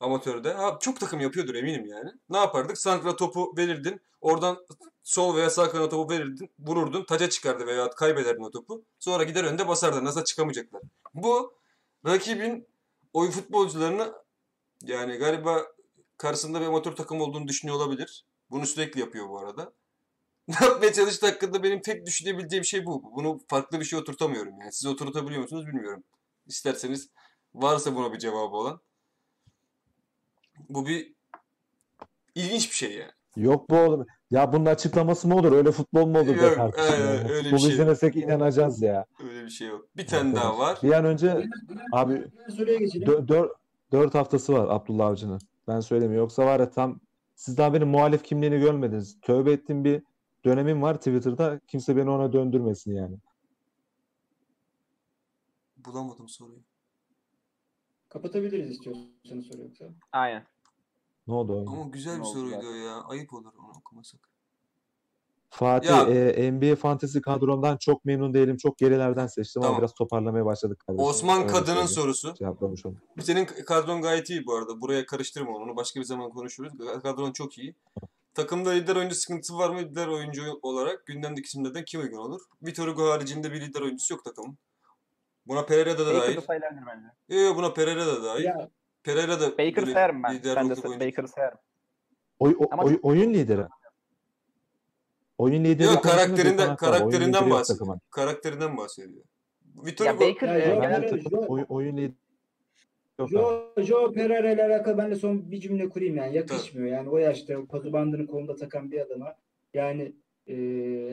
Amatörde. Ha, çok takım yapıyordur eminim yani. Ne yapardık? Sankra topu verirdin. Oradan sol veya sağ kanat topu verirdin. Vururdun. Taca çıkardı veya kaybederdin o topu. Sonra gider önde basardın. Nasıl çıkamayacaklar. Bu rakibin oyun futbolcularını yani galiba karşısında bir amatör takım olduğunu düşünüyor olabilir. Bunu sürekli yapıyor bu arada. Ne yapmaya çalıştığı hakkında benim tek düşünebileceğim şey bu. Bunu farklı bir şey oturtamıyorum yani. Siz oturtabiliyor musunuz bilmiyorum. İsterseniz varsa buna bir cevabı olan. Bu bir ilginç bir şey yani. Yok bu oğlum. Ya bunun açıklaması mı olur? Öyle futbol mu olur Yok, e, ya? öyle bir Futbol şey yok. izlemesek inanacağız ya. Öyle bir şey yok. Bir tane daha var. Bir an önce abi Diğer soruya geçelim. dö- dör- dört haftası var Abdullah Avcı'nın. Ben söyleyeyim. Yoksa var ya tam siz daha benim muhalif kimliğini görmediniz. Tövbe ettiğim bir dönemim var Twitter'da. Kimse beni ona döndürmesin yani. Bulamadım soruyu. Kapatabiliriz istiyorsanız soru yoksa. Aynen. Ne oldu o? Ama güzel bir Ne soruydu zaten? o ya. Ayıp olur onu okumasak. Fatih Ya- e, NBA Fantasy kadromdan çok memnun değilim. Çok gerilerden seçtim Tamam. ama biraz toparlamaya başladık kardeşim. Osman Öyle Kadın'ın sorusu. Cevaplamış oldum. Senin kadron gayet iyi bu arada. Buraya karıştırma onu. Onu başka bir zaman konuşuruz. Kadron çok iyi. Takımda lider oyuncu sıkıntısı var mı? Lider oyuncu olarak gündemdeki isimlerden kim uygun olur? Vitor Hugo haricinde bir lider oyuncusu yok takımın. Buna Pereira da dahil. Baker'ı sayılabilir bence. Yok buna Pereira da dahil. Ya Pereira da Baker'ı böyle sayarım ben. lider Ben de. Baker'ı sayarım. Oy, o- Ama- oy- oyun lideri. Oyun lideri Yok karakterinden karakterinden bahsediyor. Karakterinden bahsediyor. Vitor Ya Hugo Baker Ya yok. oy- oyun lideri Joe, Joe Pereira ile alakalı ben de son bir cümle kurayım yani yakışmıyor yani o yaşta o pazı bandını kolunda takan bir adama yani e,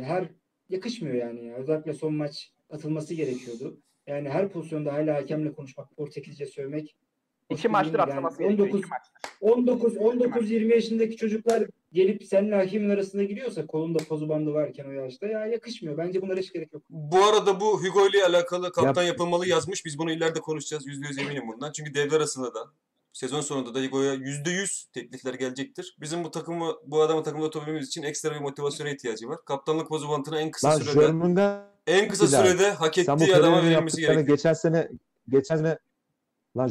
her yakışmıyor yani ya. özellikle son maç atılması gerekiyordu. Yani her pozisyonda hala hakemle konuşmak, Portekizce sövmek. iki maçtır yani. atlaması gerekiyor. 19 iki maçtır. 19 19 20 yaşındaki çocuklar gelip seninle hakimin arasında giriyorsa kolunda pozu bandı varken o yaşta ya yakışmıyor. Bence bunlara hiç gerek yok. Bu arada bu Hugo ile alakalı kaptan yapılmalı yazmış. Biz bunu ileride konuşacağız. %100 eminim bundan. Çünkü devre arasında da sezon sonunda da Hugo'ya %100 teklifler gelecektir. Bizim bu takımı bu adamı takımda tutabilmemiz için ekstra bir motivasyona ihtiyacı var. Kaptanlık bozubantına en kısa Lan sürede Jörmungand En kısa Güzel. sürede hak Sen bu ettiği adama verilmesi gerekiyor. geçen sene geçen sene lan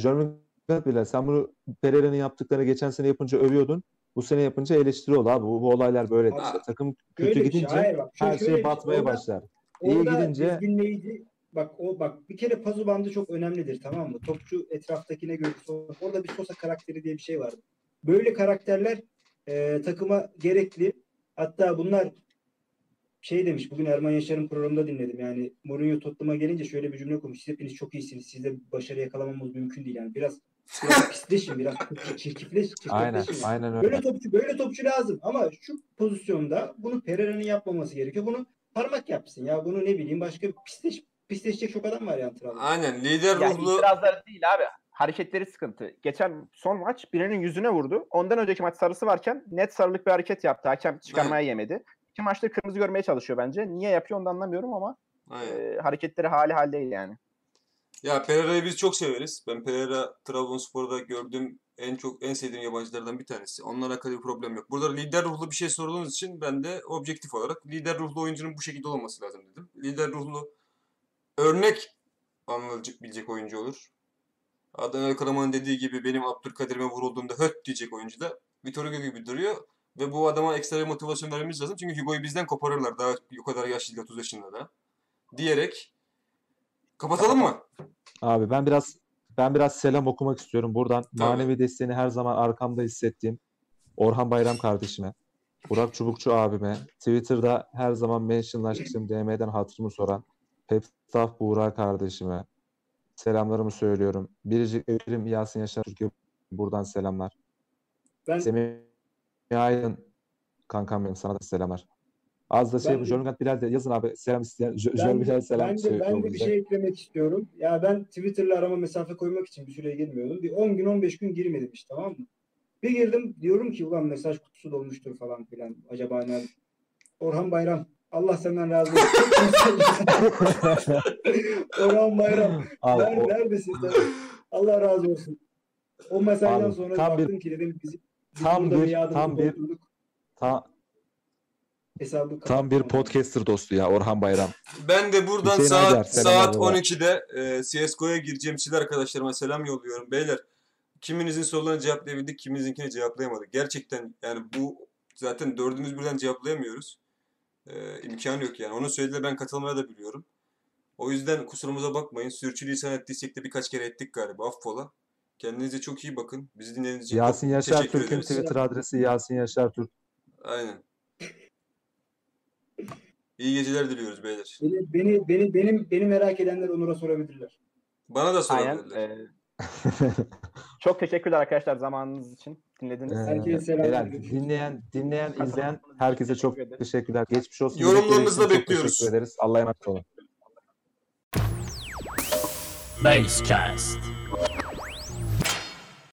Grant bile sen bunu Pereira'nın yaptıklarını geçen sene yapınca övüyordun. Bu sene yapınca eleştiri oldu abi. Bu, bu olaylar böyle. Abi, işte. Takım kötü şey, gidince hayır bak, her şey şey, batmaya orada- başlar. İyi gidince- dizginleyici bak o bak bir kere pazu bandı çok önemlidir tamam mı? Topçu etraftakine göre orada bir Sosa karakteri diye bir şey vardı. Böyle karakterler e, takıma gerekli. Hatta bunlar şey demiş bugün Erman Yaşar'ın programında dinledim. Yani Mourinho Tottenham'a gelince şöyle bir cümle kurmuş. Siz hepiniz çok iyisiniz. Sizde başarı yakalamamız mümkün değil. Yani biraz biraz pisleşin, biraz çirkifleş, Aynen, aynen öyle. Böyle topçu böyle topçu lazım ama şu pozisyonda bunu Pereira'nın yapmaması gerekiyor. Bunu parmak yapsın ya. Bunu ne bileyim başka pisleş pisleşecek çok adam var yani Trabzon'da. Aynen lider Ya ruhlu itirazları değil abi. Hareketleri sıkıntı. Geçen son maç birinin yüzüne vurdu. Ondan önceki maç sarısı varken net sarılık bir hareket yaptı. Hakem çıkarmaya yemedi. İki maçta kırmızı görmeye çalışıyor bence. Niye yapıyor onu da anlamıyorum ama Aynen. e, hareketleri hali hal değil yani. Ya Pereira'yı biz çok severiz. Ben Pereira Trabzonspor'da gördüğüm en çok en sevdiğim yabancılardan bir tanesi. Onunla alakalı bir problem yok. Burada lider ruhlu bir şey sorduğunuz için ben de objektif olarak lider ruhlu oyuncunun bu şekilde olması lazım dedim. Lider ruhlu örnek anlayabilecek oyuncu olur. Adana Karaman'ın dediği gibi benim Abdülkadir'ime vurulduğunda höt diyecek oyuncu da Vitor Hugo gibi duruyor. Ve bu adama ekstra bir motivasyon vermemiz lazım. Çünkü Hugo'yu bizden koparırlar. Daha o kadar yaşlı değil, 30 yaşında da. Diyerek kapatalım mı? Abi ben biraz ben biraz selam okumak istiyorum. Buradan Tabii. manevi desteğini her zaman arkamda hissettiğim Orhan Bayram kardeşime, Burak Çubukçu abime, Twitter'da her zaman mentionlaştığım DM'den hatırımı soran Pepstaf Buğra kardeşime selamlarımı söylüyorum. Biricik Erim Yasin Yaşar Türkiye buradan selamlar. Ben Semih Aydın kankam benim sana da selamlar. Az da şey Ben bu Jörgen Bilal de yazın abi selam isteyen Jö- ben Jörgen Bilal selam ben de, söylüyor ben de bir şey eklemek istiyorum. Ya ben Twitter'la arama mesafe koymak için bir süreye girmiyordum. Bir 10 gün 15 gün girmedim işte tamam mı? Bir girdim diyorum ki ulan mesaj kutusu dolmuştur falan filan. Acaba ne? Orhan Bayram. Allah senden razı olsun. Orhan Bayram. Abi, Nerede, o- neredesin sen? Allah razı olsun. O mesajdan Abi, sonra tam bir- baktım ki dedim biz, biz tam bir- tam bir- doldurduk. Hesabı Tam bir podcaster dostu ya Orhan Bayram. Ben de buradan Hüseyin saat selamlar saat baba. 12'de e, CSGO'ya gireceğim silah arkadaşlarıma selam yolluyorum. Beyler kiminizin sorularını cevaplayabildik, kiminizinkini cevaplayamadık. Gerçekten yani bu zaten dördümüz birden cevaplayamıyoruz. E, imkanı yok yani. Onun söylediğine ben katılmaya da biliyorum. O yüzden kusurumuza bakmayın. Sürçülisan ettiysek de birkaç kere ettik galiba. Affola. Kendinize çok iyi bakın. Bizi dinlediğiniz için Yasin Yaşar Türk'ün. Twitter adresi Yasin Yaşar Türk. Aynen. İyi geceler diliyoruz beyler. Beni, beni, beni, benim, beni merak edenler Onur'a sorabilirler. Bana da Aynen. sorabilirler. e, çok teşekkürler arkadaşlar zamanınız için. Dinlediniz. Ee, Herkese selam. beyler, dinleyen, dinleyen, izleyen herkese çok teşekkürler. Geçmiş olsun. Yorumlarınızı da bekliyoruz. Teşekkür ederiz. Allah'a emanet olun. Basecast.